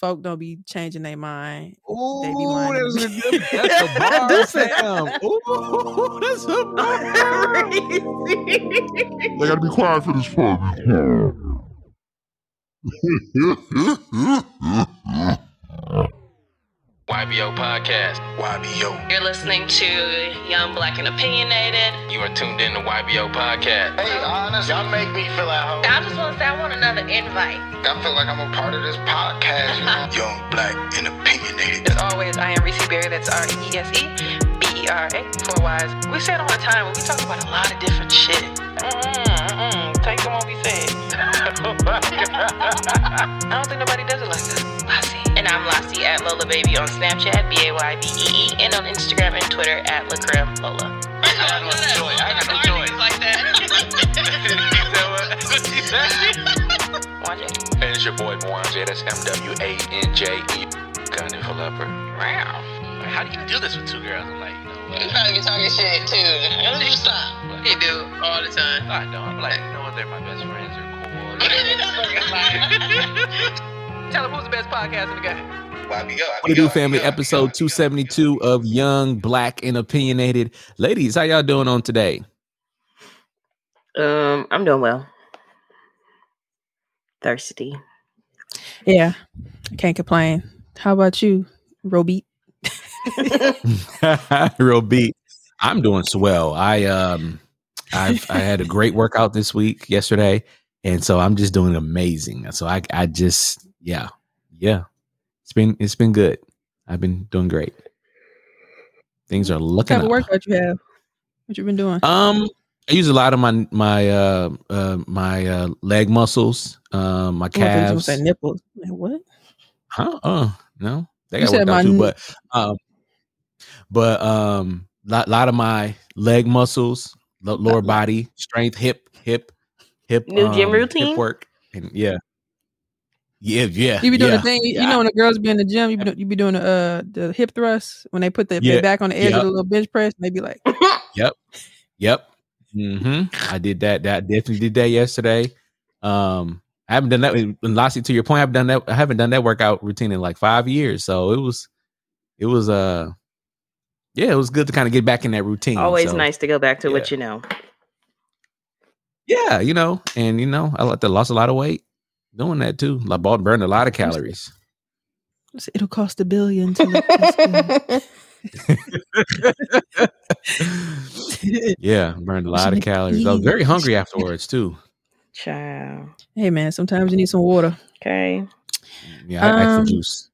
folk don't be changing their mind. Ooh, They be lying that's a me. good that's a bar, That's Sam. Ooh, that's a bar. They gotta be quiet for this part. YBO Podcast. YBO. You're listening to Young Black and Opinionated. You are tuned in to YBO Podcast. Hey, honest, y'all make me feel at home. I just want to say I want another invite. I feel like I'm a part of this podcast, you know? Young, black, and opinionated. As always, I am Reese Berry. That's R E S E B E R A. Four Y's. We say it all the time, but we talk about a lot of different shit. Mm-mm, mm-mm. Take them what we said. I don't think nobody does it like us. Lassie. And I'm Lassie at Lola Baby on Snapchat, B A Y B E E, and on Instagram and Twitter at Lacreme Lola. I got no choice. I got no choice. like that. said what? Watch it. And it's your boy Mwanje. That's M W A N J E. Gunning for leopard. Wow. How do you do this with two girls? I'm like, you know You probably be talking shit too. You stop. He do all the time. I don't. I'm like, you know what? They're my best friends. They're cool. Tell them who's the best podcast in the game. YBO. What to do, family? Episode 272 of Young, Black, and Opinionated. Ladies, how y'all doing on today? Um, I'm doing well. Thirsty. Yeah, can't complain. How about you, Robeat? Real beat. I'm doing swell. I um I've I had a great workout this week yesterday, and so I'm just doing amazing. So I I just yeah yeah it's been it's been good. I've been doing great. Things are What looking type of up. workout you have? What you been doing? Um, I use a lot of my my uh, uh my uh leg muscles, um, my I thought you was gonna calves. say nipples. Like, what? Huh? Uh, no, they You got said worked my out too. n- But um, but um, lot lot of my leg muscles, lower body strength, hip hip hip New gym um, routine? hip work, and yeah, yeah, yeah. You be doing yeah. the thing, you Yeah. know, when the girls be in the gym, you be, you be doing the uh, the hip thrust when they put their, Yeah. back on the edge Yep. of the little bench press, and they be like, Yep. Yep. hmm I did that. That definitely did that yesterday. Um, I haven't done that. And Lassie, to your point, I've done that. I haven't done that workout routine in like five years. So it was, it was, uh, yeah, it was good to kind of get back in that routine. Always So, nice to go back to yeah. what you know. Yeah, you know, and you know, I lost a lot of weight doing that too. Like bought burned a lot of calories. it'll cost a billion to look this yeah, burned a lot of calories. I was very hungry afterwards too. Child. hey man, sometimes you need some water. Okay. Yeah, I asked Um, for juice.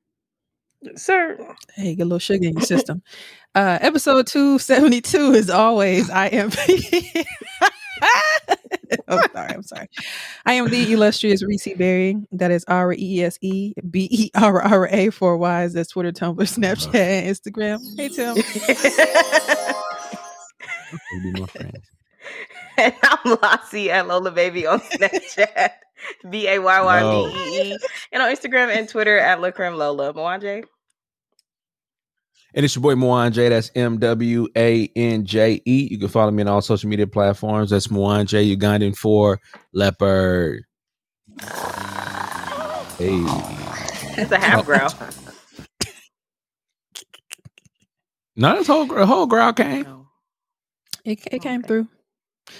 Sir. Hey, get a little sugar in your system. Uh, episode 272 is always I am Oh, sorry, I'm sorry. I am the illustrious Reese Berry. That is R E E S E B E R R A four Y's. That's Twitter, Tumblr, Snapchat, and Instagram. Hey Tim. We'll be more friends. and I'm Lassie at Lola Baby on Snapchat. B A Y Y B E E. And on Instagram and Twitter at Lacreme Lola. Mwanje. And it's your boy Moan Mwanje. That's M W A N J E. You can follow me on all social media platforms. That's Moan Mwanje Ugandan for Leopard. Hey. That's a half growl. Not this whole whole crowd came. No. It, it came Okay. through.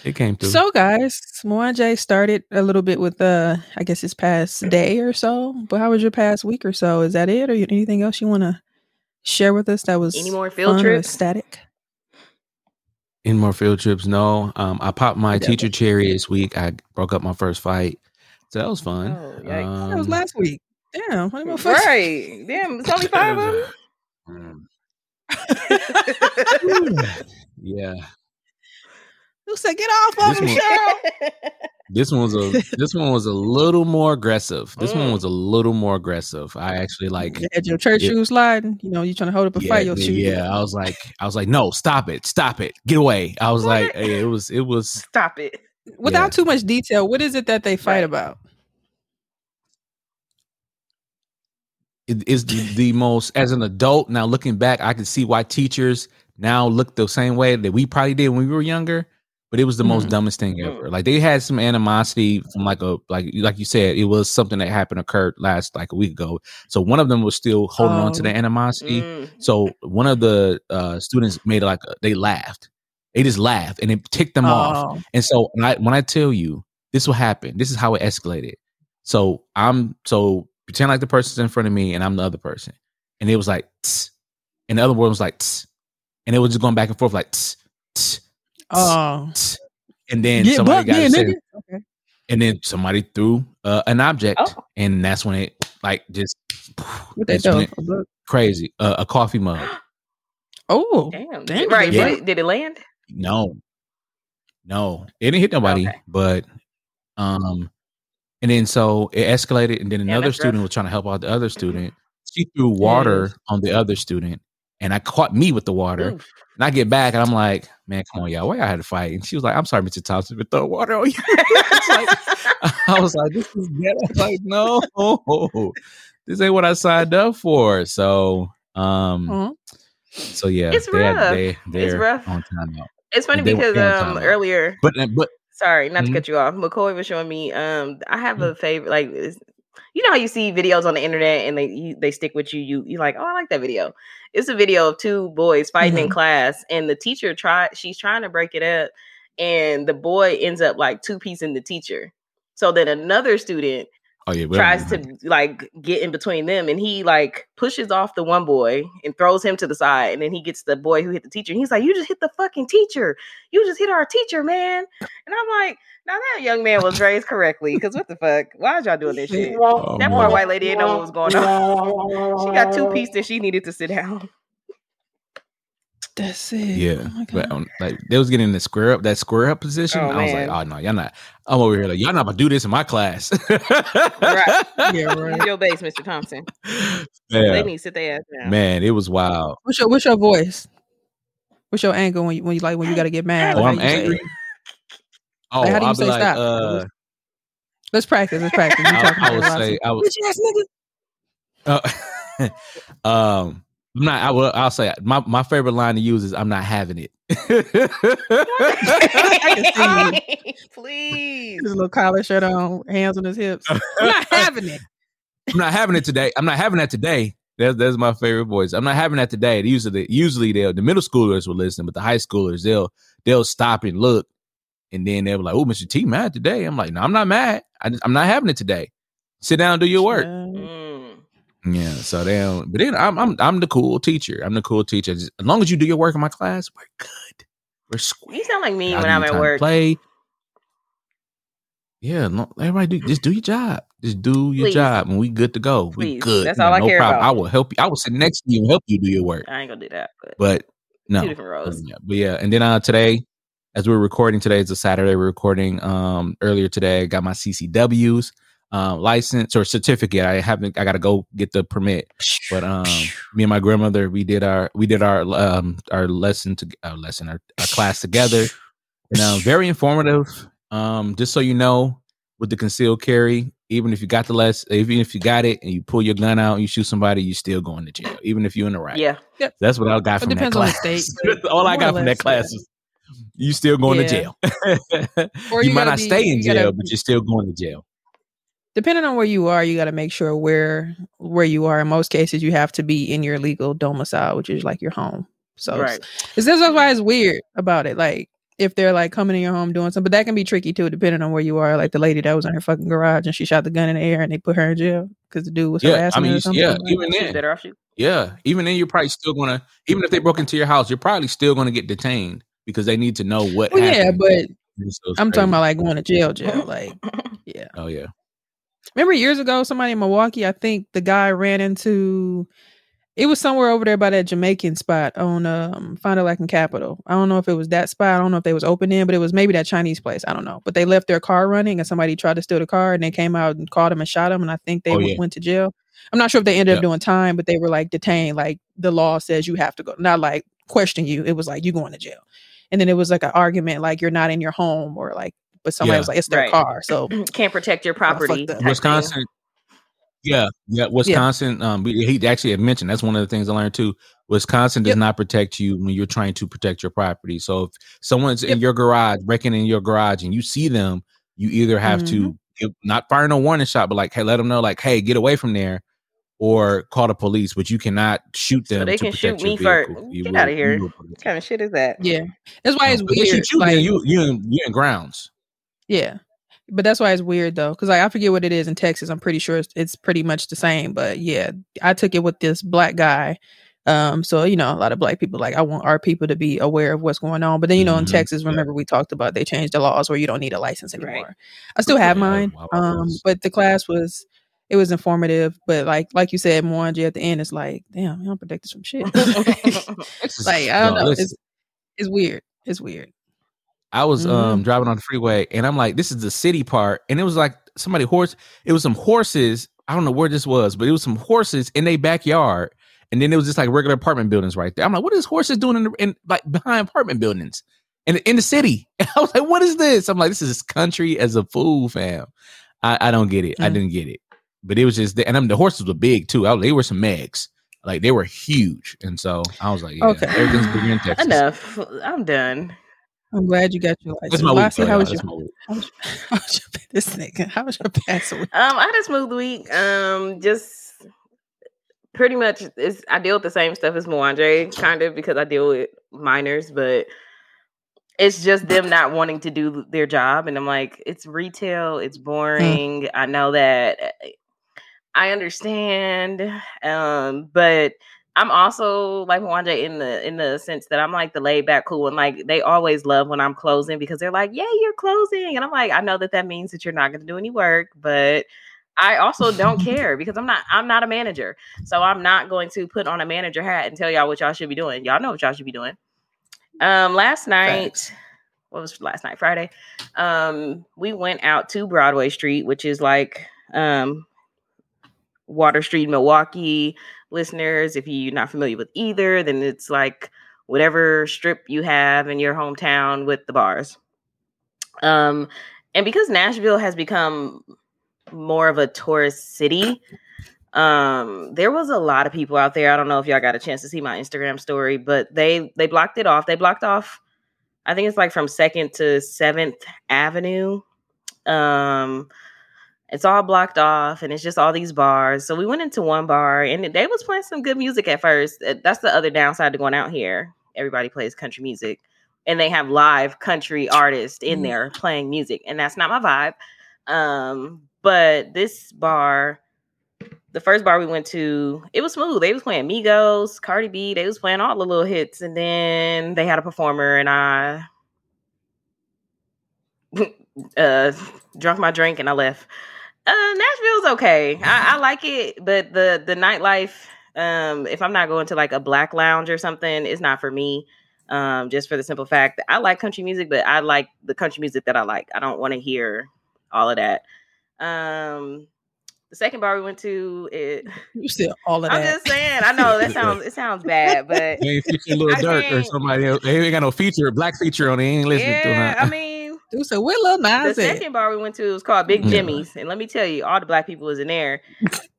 It came through. So guys, Moan Mwanje started a little bit with uh I guess his past day or so. But how was your past week or so? Is that it or anything else you want to share with us that was Any more field trips? static? Any more field trips? No. Um, I popped my Okay. teacher cherry this week. I broke up my first fight. So that was fun. Oh, yikes. that was Um, last week. Damn, how many more fucks? Right. Damn, it's only five of them. um, yeah. Who said get off of This him, one- Cheryl? This one was a this one was a little more aggressive. This one Mm. was a little more aggressive. I actually like You had your church Yeah. shoes sliding. You know, you trying to hold up a yeah, fight. Your yeah, shoes. yeah. I was like, I was like, no, stop it, stop it, get away. I was What? like, hey, it was, it was. Stop it. Without Yeah. too much detail, what is it that they fight about? It is the, the most as an adult now looking back, I can see why teachers now look the same way that we probably did when we were younger. But it was the most Mhm. dumbest thing Mm. ever. Like they had some animosity from like a like like you said, it was something that happened occurred last like a week ago. So one of them was still holding on to Oh. the animosity. Mm. So one of the uh, students made like a, they laughed. They just laughed and it ticked them off. Oh. And so when I when I tell you this will happen, this is how it escalated. So I'm so pretend like the person's in front of me and I'm the other person. And it was like tss, and the other one was like tss, and it was just going back and forth like tss, tss, Oh. and then Get somebody buck got then, upset. Okay. and then somebody threw uh, an object Oh. and that's when it like just What they that's throw? it- A book? crazy uh, a coffee mug. Oh. Damn. Damn, right. yeah. Did, it, did it land? No, no, it didn't hit nobody. Okay. But um, and then so it escalated, and then another that's student rough. was trying to help out the other student. She threw water on the other student, and I caught me with the water. Oof. And I get back, and I'm like, "Man, come on, y'all, why y'all had to fight?" And she was like, "I'm sorry, Mr. Thompson, but throw water on you." Like- I was like, "This is ghetto." I was like, "No, this ain't what I signed up for." So, um, Huh? so yeah, It's they had- rough. they It's they're rough. on time out. It's funny They because they were on um earlier But but Sorry, not Mhm. to cut you off. McCoy was showing me. Um, I have Mm. a favorite. Like, it's- you know how you see videos on the internet and they you, they stick with you. You you like, oh, I like that video. It's a video of two boys fighting in Mhm. class, and the teacher tried. She's trying to break it up, and the boy ends up like two piecing the teacher. So then another student oh yeah, well, tries to like get in between them and he like pushes off the one boy and throws him to the side and then he gets the boy who hit the teacher and he's like you just hit the fucking teacher. You just hit our teacher man. And i'm like now that young man was raised correctly because what the fuck? Why is y'all doing this shit? Oh, that man. poor white lady didn't know what was going on. She got two pieces and she needed to sit down That's it. Yeah, Oh my but God. um, like they was getting the square up that square up position. Oh, I was man. like, oh no, y'all not. I'm over here like y'all not about to do this in my class. Right. Yeah, right. your base mr thompson Yeah, they need to sit their ass down man, it was wild. What's your What's your voice? What's your angle when you when you like when you got to get mad? Oh, Like, I'm how say- angry. Oh, Like, how do you I'll say like, stop? uh, Let's practice. Let's practice. You I, talking I would a lot of- say, I would, Bitch ass nigga. uh, um, I'm not. I will. I'll say my my favorite line to use is "I'm not having it." please His little collar shirt on, hands on his hips. I'm not having it. I'm not having it today. I'm not having that today. That's that's my favorite voice. I'm not having that today. Usually, usually they'll the middle schoolers will listen, but the high schoolers they'll they'll stop and look, and then they'll be like, "Oh, Mr. T mad today." I'm like, "No, I'm not mad. I, am not having it today. Sit down, and do your work." Mm. Yeah. So they don't. But then I'm I'm I'm the cool teacher. I'm the cool teacher. Just- as long as you do your work in my class, we're good. We're square. you sound like me when i'm at work Play. Yeah, no, everybody do just do your job. Just do your Please. job, and we good to go. We Please. good. That's all know, I no care problem. about. I will help you. I will sit next to you and help you do your work. i ain't gonna do that but But no, two different roles yeah, but yeah. And then uh, today, as we're recording today, it's a Saturday. We're recording um earlier today. I got my CCW's um license or certificate. I haven't. I got to go get the permit. But um, me and my grandmother, we did our we did our um our lesson to our lesson our, our class together, and um, very informative. Um, just so you know, with the concealed carry, even if you got the less, even if you got it and you pull your gun out and you shoot somebody, you still going to jail, even if you're in the right. yeah That's what I got It from that depends on the class. state, That's all I got or from less, that class yeah. is you still going Yeah. to jail. Or you, you might not be- stay in you gotta jail, but you're still going to jail. Depending on where you are, you got to make sure where where you are. In most cases, you have to be in your legal domicile, which is like your home. So right it's, this is why it's weird about it. Like if they're like coming in your home doing something, but that can be tricky too, depending on where you are. Like the lady that was in her fucking garage and she shot the gun in the air and they put her in jail because the dude was Yeah, I harassing mean, her. Or you- something. yeah, Like, even then, better off you Yeah, even then, you're probably still gonna, even if they broke into your house, you're probably still gonna get detained because they need to know what. well, yeah, but so I'm talking about like going to jail, jail. Like, yeah. Oh yeah, Remember years ago, somebody in Milwaukee, I think the guy ran into it was somewhere over there by that Jamaican spot on um Fond du Lac and Capitol. I don't know if it was that spot. I don't know if they was open in, but it was maybe that Chinese place. I don't know. But they left their car running and somebody tried to steal the car and they came out and caught him and shot him. And I think they Oh, w- yeah. went to jail. I'm not sure if they ended Yeah. up doing time, but they were like detained. Like the law says you have to go, not like question you. It was like you going to jail. And then it was like an argument like you're not in your home or like, but somebody Yeah. was like, it's their Right. car. So can't protect your property fucked up. Wisconsin. Yeah, yeah. Wisconsin. Um, he actually had mentioned that's one of the things I learned too. Wisconsin does Yep. not protect you when you're trying to protect your property. So if someone's in your garage, breaking in your garage, and you see them, you either have Mm-hmm. to give, not fire no warning shot, but like, hey, let them know, like, hey, get away from there, or call the police. But you cannot shoot them. So they to can shoot me for- get will- of here. What kind of shit is that? Yeah, that's why it's If they weird. shoot you, like, then you you in, you in grounds. Yeah. But that's why it's weird though, because like, I forget what it is in Texas. I'm pretty sure it's, it's pretty much the same. But yeah, I took it with this black guy. Um, so you know, a lot of black people like I want our people to be aware of what's going on. But then you know, in Mhm. Texas, Yeah. remember we talked about they changed the laws where you don't need a license Right. anymore. I still have Yeah, mine. wow, wow, Um, but the class was it was informative. But like like you said, Mwanje at the end, it's like, damn, you don't protect us from shit. Like I don't no, know, listen. it's it's weird. It's weird. I was Mhm. um driving on the freeway and I'm like, this is the city part, and it was like somebody horse. It was some horses. I don't know where this was, but it was some horses in their backyard, and then it was just like regular apartment buildings right there. I'm like, what is horses doing in, the, in like behind apartment buildings in in the city? And I was like, what is this? I'm like, this is country as a fool, fam. I, I don't get it. I Mm. didn't get it, but it was just, and I'm, the horses were big too. I, they were some megs. Like they were huge, and so I was like, yeah, Okay. everything's in Texas. Enough. I'm done. I'm glad you got your license. That's my week. Lassie, how was your my week. How was, how was your this nigga? How was your past week? Um, I had a smooth week. Um, just pretty much it's I deal with the same stuff as Mwanje, kind of because I deal with minors, but it's just them not wanting to do their job. And I'm like, it's retail, it's boring. I know that I understand. Um, but I'm also like Mwanje in the in the sense that I'm like the laid back cool and like they always love when I'm closing because they're like, "Yeah, you're closing," and I'm like, I know that that means that you're not going to do any work, but I also don't care because I'm not I'm not a manager, so I'm not going to put on a manager hat and tell y'all what y'all should be doing. Y'all know what y'all should be doing. Um, last night, what was last night? Friday. Um, we went out to Broadway Street, which is like um Water Street, Milwaukee. Listeners, if you're not familiar with either, then it's like whatever strip you have in your hometown with the bars. Um, and because Nashville has become more of a tourist city, um, there was a lot of people out there. I don't know if y'all got a chance to see my Instagram story, but they they blocked it off. They blocked off, I think it's like from Second to Seventh Avenue. Um, it's all blocked off and it's just all these bars. So we went into one bar and they was playing some good music at first. That's the other downside to going out here. Everybody plays country music and they have live country artists in Mm. there playing music and that's not my vibe. Um but this bar the first bar we went to it was smooth. They was playing migos cardi b they was playing all the little hits and then they had a performer and i uh drunk my drink and i left uh, Nashville's okay. I, I like it, but the the nightlife. Um, if I'm not going to like a black lounge or something, it's not for me. Um, just for the simple fact that I like country music, but I like the country music that I like. I don't want to hear all of that. Um, the second bar we went to, it, You still all of I'm that. just saying. I know that sounds it sounds bad, but They ain't featuring Lil I Durk or somebody else. They ain't got no feature, black feature on it. They ain't listening to yeah, it. I mean. Dude said, "Where Lil The Nas at?" second bar we went to was called Big Yeah. Jimmy's, and let me tell you, all the black people was in there.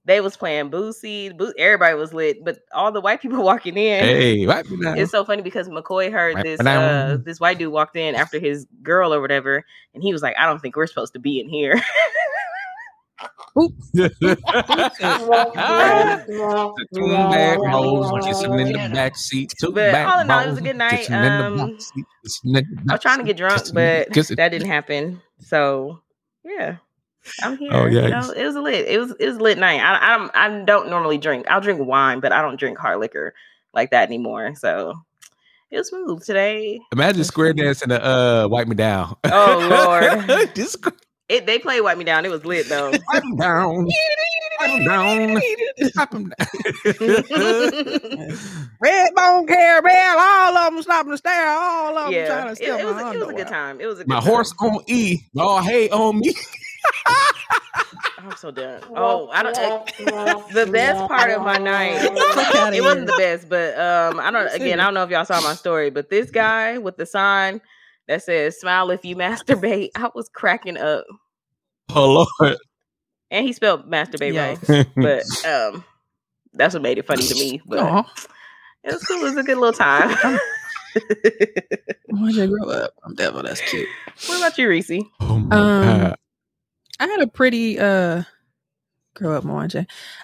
They was playing Boosie, Boo- everybody was lit, but all the white people walking in. hey, wipe me down. It's so funny because McCoy heard Right this uh, this white dude walked in after his girl or whatever, and he was like, "I don't think we're supposed to be in here." The two bad hoes kissing in the back seat. Two But back all in all, it was a hoes good night. in the Um, back seat, kissing in I was trying to get drunk, but that didn't happen. So yeah, I'm here. Oh, you know, it was a lit. It was it was lit night. I I don't, I don't normally drink. I'll drink wine, but I don't drink hard liquor like that anymore. So it was smooth today. Imagine square dancing to uh, wipe me down. Oh, Lord. Just It they played Wipe Me Down. It was lit though. wipe him down. Wipe him down. Wipe him down. Red Bone Caramel, all of them stopping to stare, all of them yeah, trying to steal it was my a, it was a good time. It was a good My time. horse on E. Y'all hate on me. I'm so done. Oh, I don't. uh, the best part of my night. It wasn't the best, but um, I don't. Again, I don't know if y'all saw my story, but this guy with the sign that says "Smile if you masturbate," I was cracking up. Oh Lord. and he spelled masturbate Yikes. wrong. But um, that's what made it funny to me. But Aw, it was cool. It was a good little time. why'd you grow up? I'm devil. That's cute. what about you, Reese? oh Um, god. I had a pretty uh grow up more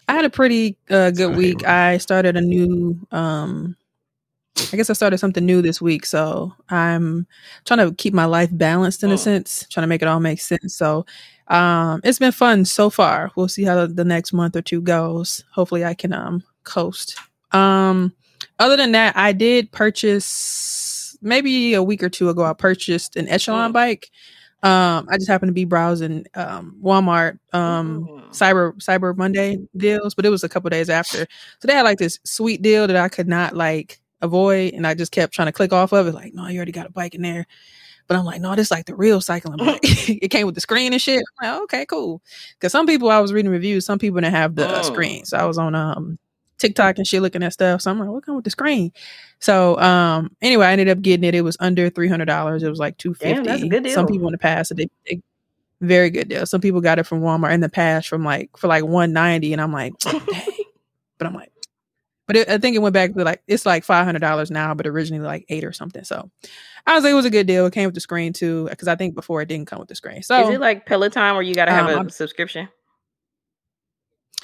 I had a pretty uh good Sorry, week. Ron. I started a new um I guess I started something new this week, so I'm trying to keep my life balanced in a Mm. sense, trying to make it all make sense. So um it's been fun so far. We'll see how the next month or two goes. Hopefully I can um coast. Um other than that, I did purchase maybe a week or two ago I purchased an Echelon Mm. bike. Um, I just happened to be browsing um, Walmart um, Mm. Cyber Cyber Monday deals, but it was a couple days after. So they had like this sweet deal that I could not like avoid, and I just kept trying to click off of it. Like, no, you already got a bike in there. But I'm like, no, this is like the real cycling bike. it came with the screen and shit. I'm like, okay, cool. Because some people I was reading reviews, some people didn't have the uh, Mm. screen. So I was on um TikTok and shit looking at stuff. So I'm like, what come with the screen? So um anyway, I ended up getting it. It was under three hundred dollars. It was like two fifty. That's a good Some people in the past they, they very good deal. Some people got it from Walmart in the past from like for like one ninety, and I'm like, dang. But I'm like, but it, I think it went back to like it's like five hundred dollars now, but originally like eight or something. So I was like, it was a good deal. It came with the screen too, because I think before it didn't come with the screen. So Is it like Peloton where you got to have Um, a subscription?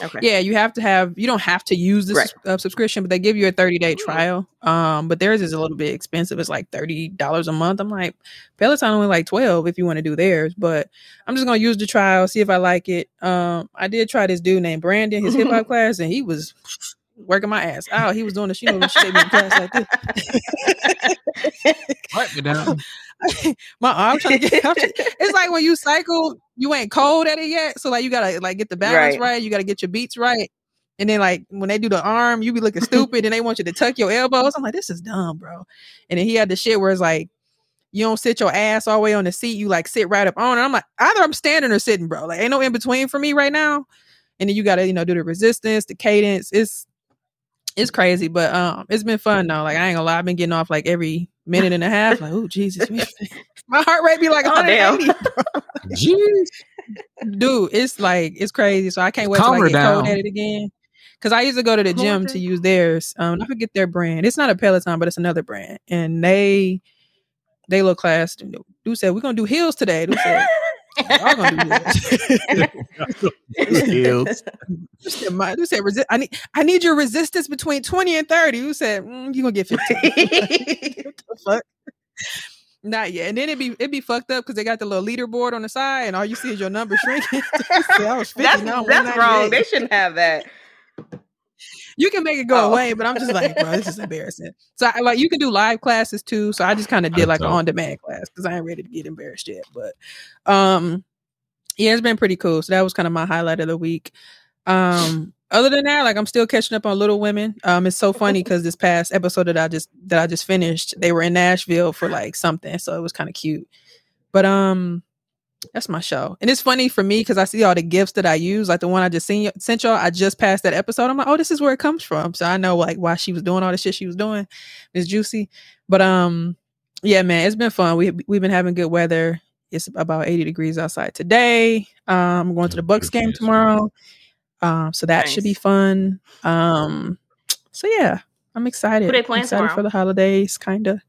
Okay. yeah, you have to have. You don't have to use this Right. uh, subscription, but they give you a thirty day trial. Um, but theirs is a little bit expensive. It's like thirty dollars a month. I'm like, Peloton only like twelve if you want to do theirs. But I'm just gonna use the trial, see if I like it. Um, I did try this dude named Brandon, his hip hop class, and he was working my ass out. He was doing the you know, shit in class like this. Wipe me down. my arm trying to get. Trying- it's like when you cycle, you ain't cold at it yet, so like you gotta like get the balance Right. right. You gotta get your beats right, and then like when they do the arm, you be looking stupid, and they want you to tuck your elbows. I'm like, this is dumb, bro. And then he had the shit where it's like. You don't sit your ass all the way on the seat. You like sit right up on it. I'm like, either I'm standing or sitting, bro. Like, ain't no in between for me right now. And then you gotta, you know, do the resistance, the cadence. It's it's crazy, but um, it's been fun though. Like I ain't gonna lie, I've been getting off like every minute and a half. Like, oh Jesus, man. my heart rate be like Oh, damn. 180. Jeez. Dude, it's like it's crazy. So I can't wait till Calm I her get cold down. at it again. Cause I used to go to the Calm gym her to use theirs. Um, I forget their brand. It's not a Peloton, but it's another brand, and they they look class. Dude said we're gonna do heels today. Dude said y'all gonna do heels. Heels. Dude said, my, dude said resi- I need I need your resistance between twenty and thirty. You said mm, you gonna get fifteen. fuck? Not yet. And then it'd be it'd be fucked up because they got the little leaderboard on the side, and all you see is your number shrinking. See, I was 50, that's now that's wrong. They shouldn't have that. You can make it go Oh. away, but I'm just like, bro, this is embarrassing. So I, like you can do live classes too. So I just kind of did like an on demand class because I ain't ready to get embarrassed yet. But um yeah, it's been pretty cool. So that was kind of my highlight of the week. Um other than that, like I'm still catching up on Little Women. Um it's so funny because this past episode that I just that I just finished, they were in Nashville for like something. So it was kind of cute. But um that's my show. And it's funny for me because I see all the gifts that I use, like the one I just seen, sent y'all. I just passed that episode. I'm like, oh, this is where it comes from. So I know like why she was doing all the shit she was doing. It's juicy. But um, yeah, man, it's been fun. We we've been having good weather. It's about 80 degrees outside today. Um, I'm going to the Bucks game tomorrow. Um, so that should be fun. Um, so yeah, I'm excited. Who they playing excited for the holidays, kind of.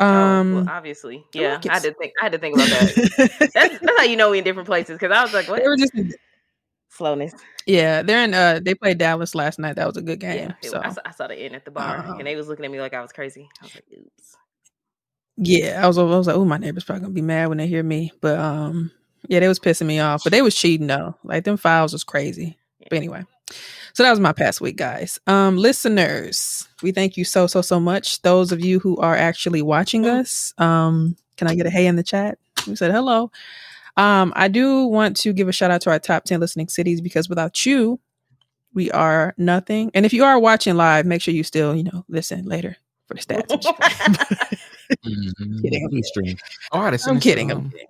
Um, Um, well, obviously, yeah. I had to think. I had to think about that. that's, that's how you know we in different places. Because I was like, what they were just slowness? Yeah, they're in. Uh, they played Dallas last night. That was a good game. Yeah, so I, saw, I saw the end at the bar, Uh, and they was looking at me like I was crazy. I was like, oops. yeah, I was. I was like, oh, my neighbors probably gonna be mad when they hear me. But um, yeah, they was pissing me off. But they was cheating though. Like them files was crazy. But anyway, so that was my past week, guys. Um, listeners, we thank you so so so much. Those of you who are actually watching us, um, can I get a hey in the chat? We said hello. Um, I do want to give a shout out to our top 10 listening cities because without you, we are nothing. And if you are watching live, make sure you still, you know, listen later for the stats. and shit. Mhm. Kidding. Lovely stream. All right, I'm kidding. I'm kidding.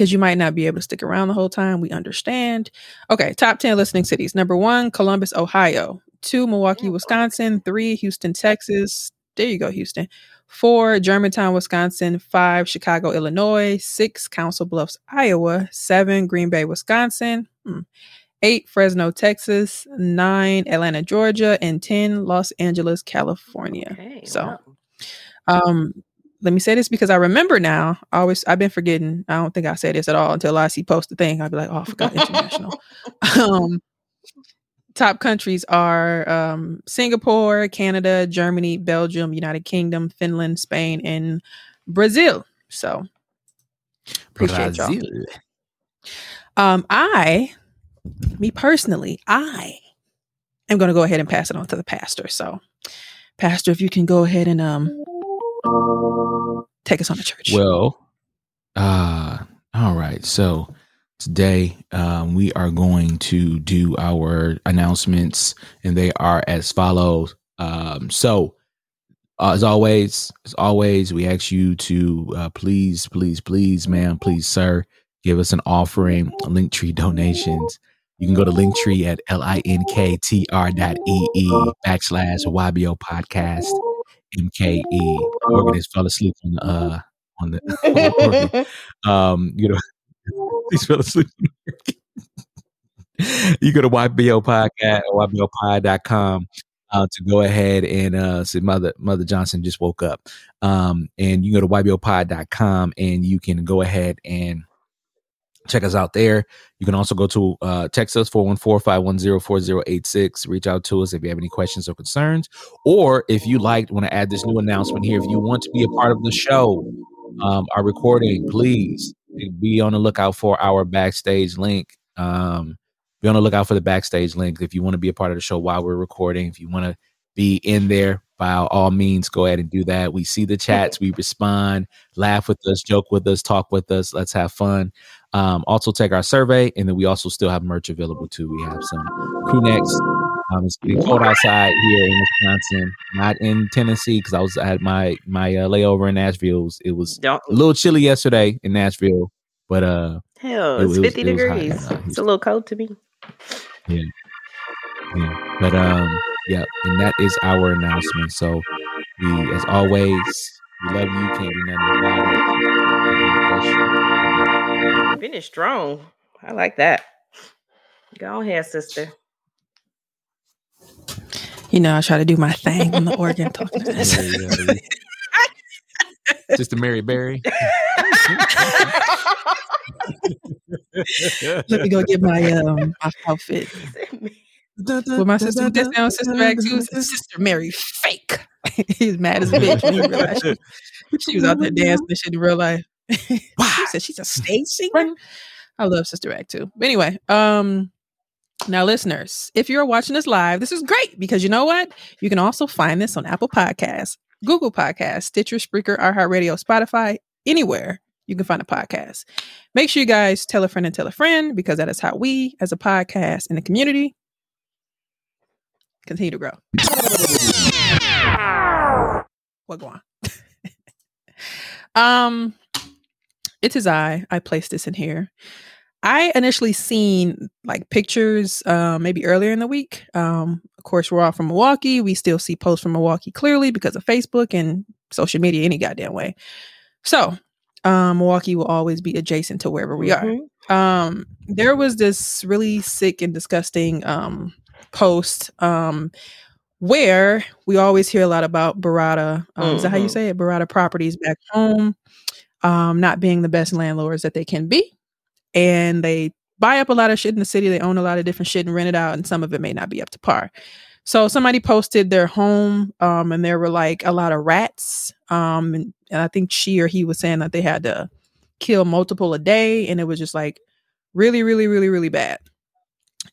Because you might not be able to stick around the whole time. We understand. Okay, top 10 listening cities. Number one, Columbus, Ohio. Two, Milwaukee, Wisconsin. Three, Houston, Texas. There you go, Houston. four, Germantown, Wisconsin, five, Chicago, Illinois, six, Council Bluffs, Iowa, seven, Green Bay, Wisconsin, hmm, eight, Fresno, Texas, nine, Atlanta, Georgia, and 10, Los Angeles, California. Okay, So, wow. Um, let me say this because I remember now. I always I've been forgetting. I don't think I said this at all until I see post the thing. I'd be like, oh, I forgot international. um, top countries are um, Singapore, Canada, Germany, Belgium, United Kingdom, Finland, Spain, and Brazil. So appreciate y'all. Brazil. Um, I, me personally, I am going to go ahead and pass it on to the pastor. So, pastor, if you can go ahead and um take us on to church. Well, uh, all right. So today um, we are going to do our announcements, and they are as follows. Um, so, uh, as always, as always, we ask you to uh, please, please, please, ma'am, please, sir, give us an offering, Linktree donations. You can go to Linktree at l-i-n-k-t-r dot e-e backslash YBO podcast MKE. Organist fell asleep on the uh on the, on the organ. um you know he's fell asleep on the organ. you go to YBO podcast or YBOpod.com uh, to go ahead and uh say mother mother Johnson just woke up. Um and you go to YBOpod.com and you can go ahead and check us out there. You can also go to uh, text us 414-510-4086. Reach out to us if you have any questions or concerns. Or if you like, want to add this new announcement here, if you want to be a part of the show, um, our recording, please be on the lookout for our backstage link. Um, be on the lookout for the backstage link. If you want to be a part of the show while we're recording, if you want to be in there, by all means, go ahead and do that. We see the chats, we respond, laugh with us, joke with us, talk with us. Let's have fun. Um, also take our survey, and then we also still have merch available too. We have some crew necks. Um, it's getting cold outside here in Wisconsin, not in Tennessee, because I was at my my uh, layover in Nashville. It was, it was a little chilly yesterday in Nashville, but uh, hell, it's was- it fifty was degrees. uh, it's a little cold to me. yeah, but um, yeah, and that is our announcement. So we, as always, we love you. Can't do nothing about it. God. Finish strong. I like that. Go ahead, sister. You know, I try to do my thing on the organ talking to this. Yeah, yeah. Sister Mary Berry. Let me go get my um my outfit. With my sister was just down Sister Act too. Sister Mary fake. He's mad as a bitch when he realized she, she was out there dancing and shit in real life. she said she's a stage singer. I love Sister Act too. But anyway, um, now listeners, if you're watching this live, this is great because you know what? You can also find this on Apple Podcasts, Google Podcasts, Stitcher, Spreaker, iHeartRadio, Spotify, anywhere you can find a podcast. Make sure you guys tell a friend and tell a friend because that is how we, as a podcast in the community, continue to grow. What go on? um, it is I. I placed this in here. I initially seen like pictures, uh, maybe earlier in the week. Um, of course, we're all from Milwaukee. We still see posts from Milwaukee clearly because of Facebook and social media any goddamn way. So, um, Milwaukee will always be adjacent to wherever we are Mhm. um there was this really sick and disgusting um post um where we always hear a lot about Berrada um is that how you Mhm. say it Berrada properties back home um not being the best landlords that they can be. And they buy up a lot of shit in the city. They own a lot of different shit and rent it out and some of it may not be up to par. So somebody posted their home um and there were like a lot of rats um and, and I think she or he was saying that they had to kill multiple a day and it was just like really really really really bad.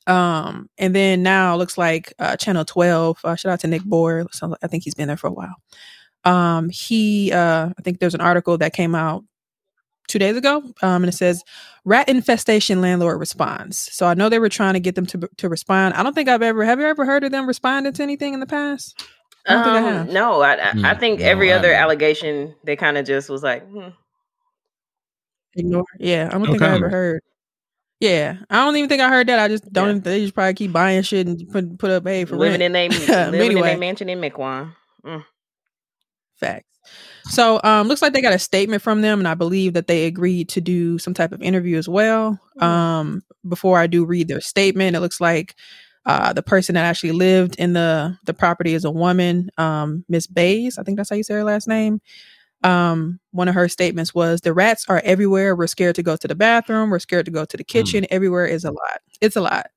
Um and then now it looks like uh channel 12 uh, shout out to nick bohr so i think he's been there for a while um he uh i think there's an article that came out two days ago um and it says rat infestation landlord responds so i know they were trying to get them to to respond i don't think i've ever have you ever heard of them responding to anything in the past I don't I Um, no, I, I, I Mm, think no, every I other allegation they kind of just was like, hmm. ignore yeah i don't No think i ever heard yeah i don't even think i heard that i just don't Yeah. they just probably keep buying shit and put, put up hey for living rent in a But living in anyway. mansion in Mequon. Mm. Facts. So um looks like they got a statement from them and I believe that they agreed to do some type of interview as well. Mhm. Um before I do read their statement, it looks like uh the person that actually lived in the the property is a woman, um Miss Bays, I think that's how you say her last name. Um one of her statements was the rats are everywhere. We're scared to go to the bathroom, we're scared to go to the kitchen. Everywhere is a lot. It's a lot.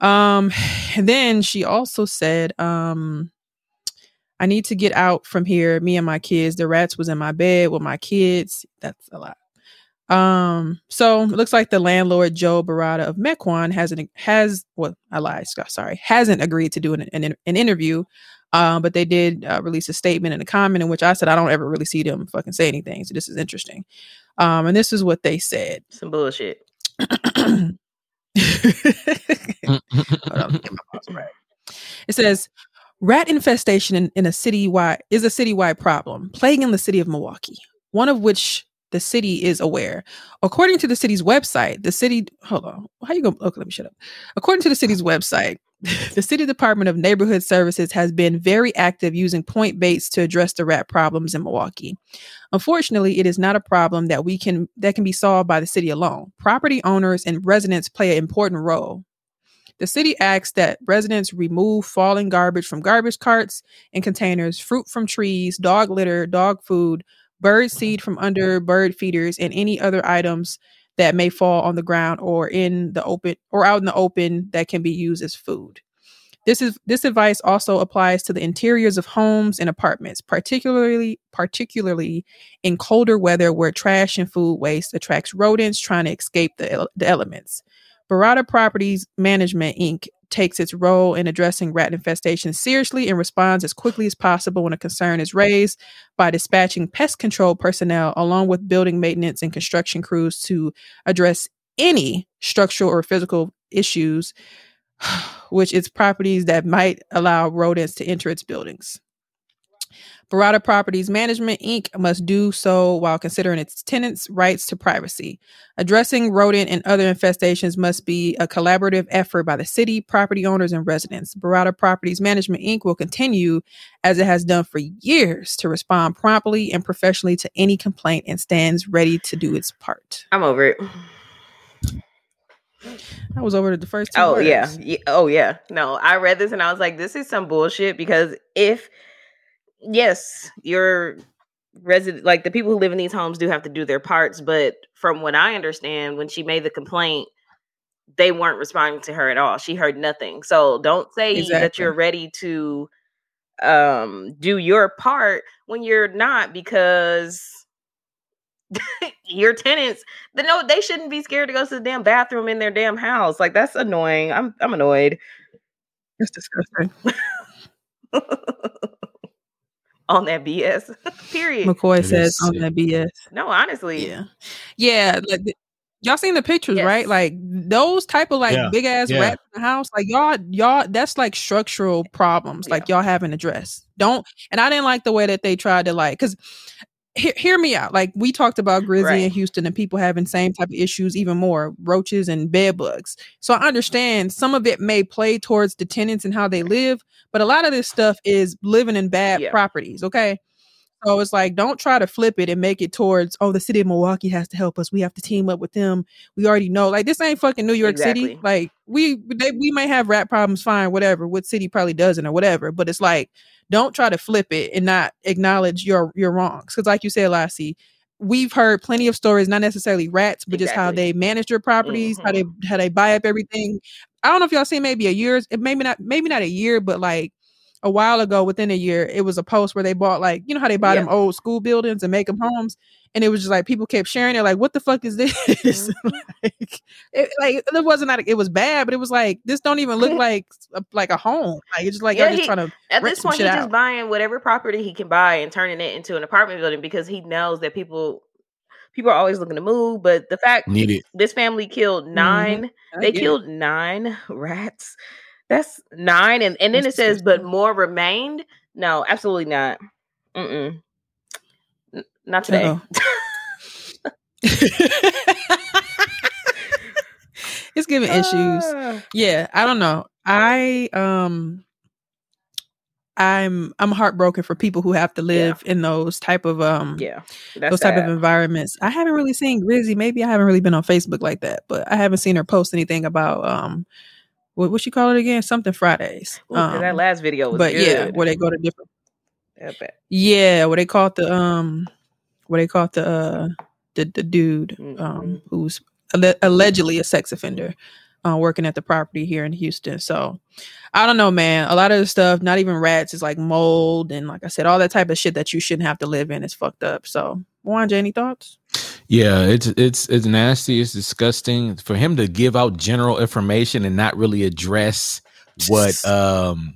Um and then she also said um I need to get out from here. Me and my kids. The rats was in my bed with my kids. That's a lot. Um, so it looks like the landlord Joe Berrada of Mequon hasn't has well, I lied. Sorry, hasn't agreed to do an an, an interview. Um, but they did uh, release a statement and a comment in which I said I don't ever really see them fucking say anything. So this is interesting. Um, and this is what they said. Some bullshit. Hold on, get my right. It says rat infestation in, in a citywide is a citywide problem plaguing the city of Milwaukee, one of which the city is aware. According to the city's website, the city hold on, how you go? Okay, let me shut up. According to the city's website, the city department of neighborhood services has been very active using point baits to address the rat problems in Milwaukee. Unfortunately, it is not a problem that we can that can be solved by the city alone. Property owners and residents play an important role. The city asks that residents remove falling garbage from garbage carts and containers, fruit from trees, dog litter, dog food, bird mm-hmm. seed from under bird feeders, and any other items that may fall on the ground or in the open or out in the open that can be used as food. This is this advice also applies to the interiors of homes and apartments, particularly particularly in colder weather where trash and food waste attracts rodents trying to escape the, the elements. Berrada Properties Management Inc. takes its role in addressing rat infestation seriously and responds as quickly as possible when a concern is raised by dispatching pest control personnel along with building maintenance and construction crews to address any structural or physical issues which its properties that might allow rodents to enter its buildings. Berrada Properties Management Inc. must do so while considering its tenants' rights to privacy. Addressing rodent and other infestations must be a collaborative effort by the city, property owners, and residents. Berrada Properties Management Inc. will continue, as it has done for years, to respond promptly and professionally to any complaint and stands ready to do its part. I'm over it. I was over to the first two Oh yeah. Oh yeah. No, I read this and I was like, this is some bullshit because if yes, your resident like the people who live in these homes do have to do their parts, but from what I understand, when she made the complaint, they weren't responding to her at all. She heard nothing. So don't say that you're ready to um do your part when you're not because your tenants they know they shouldn't be scared to go to the damn bathroom in their damn house like that's annoying i'm i'm annoyed It's disgusting. on that bs period McCoy It says on that BS. no honestly Yeah, yeah. Like, y'all seen the pictures, Yes. right? Like those type of like Yeah, big ass yeah. rats in the house. Like y'all, y'all. That's like structural problems. Like y'all haven't addressed. Don't. And I didn't like the way that they tried to like because. Hear, hear me out. Like we talked about Grizzly Right. in Houston and people having same type of issues, even more roaches and bed bugs. So I understand some of it may play towards the tenants and how they live, but a lot of this stuff is living in bad Yeah. properties. Okay, so it's like, don't try to flip it and make it towards, oh, the city of Milwaukee has to help us. We have to team up with them. We already know. Like, this ain't fucking New York City. Like, we they, we may have rat problems, fine, whatever. What city probably doesn't or whatever. But it's like, don't try to flip it and not acknowledge your your wrongs. Because, like you said, Lassie, we've heard plenty of stories, not necessarily rats, but just how they manage their properties, how mm-hmm. they how they buy up everything. I don't know if y'all seen maybe a year, it maybe not maybe not a year, but like a while ago, within a year, it was a post where they bought like you know how they buy Yeah. them old school buildings and make them homes, and it was just like people kept sharing it, like what the fuck is this? Mm-hmm. like, it, like it wasn't like it was bad, but it was like this don't even look like a, like a home. Like it's just like Yeah, y'all just trying to At this point, he's out. just buying whatever property he can buy and turning it into an apartment building because he knows that people people are always looking to move. But the fact Need it. this family killed 9 I they get it. killed nine rats. That's nine, and and then it says, but more remained. No, absolutely not. Mm-mm. N- Not today. It's giving issues. Ah. Yeah, I don't know. I um I'm I'm heartbroken for people who have to live in those type of um Yeah, those type of environments. I haven't really seen Grizzy. Maybe I haven't really been on Facebook like that, but I haven't seen her post anything about um what what she call it again? Something Fridays. Ooh, 'cause that Um, last video was but yeah, where they go to different Yeah, what they call the um what they call the uh the the dude um who's alle- allegedly a sex offender uh working at the property here in Houston. So I don't know, man. A lot of the stuff, not even rats, is like mold and like I said, all that type of shit that you shouldn't have to live in is fucked up. So Wanja, any thoughts? Yeah, it's it's it's nasty. It's disgusting for him to give out general information and not really address what um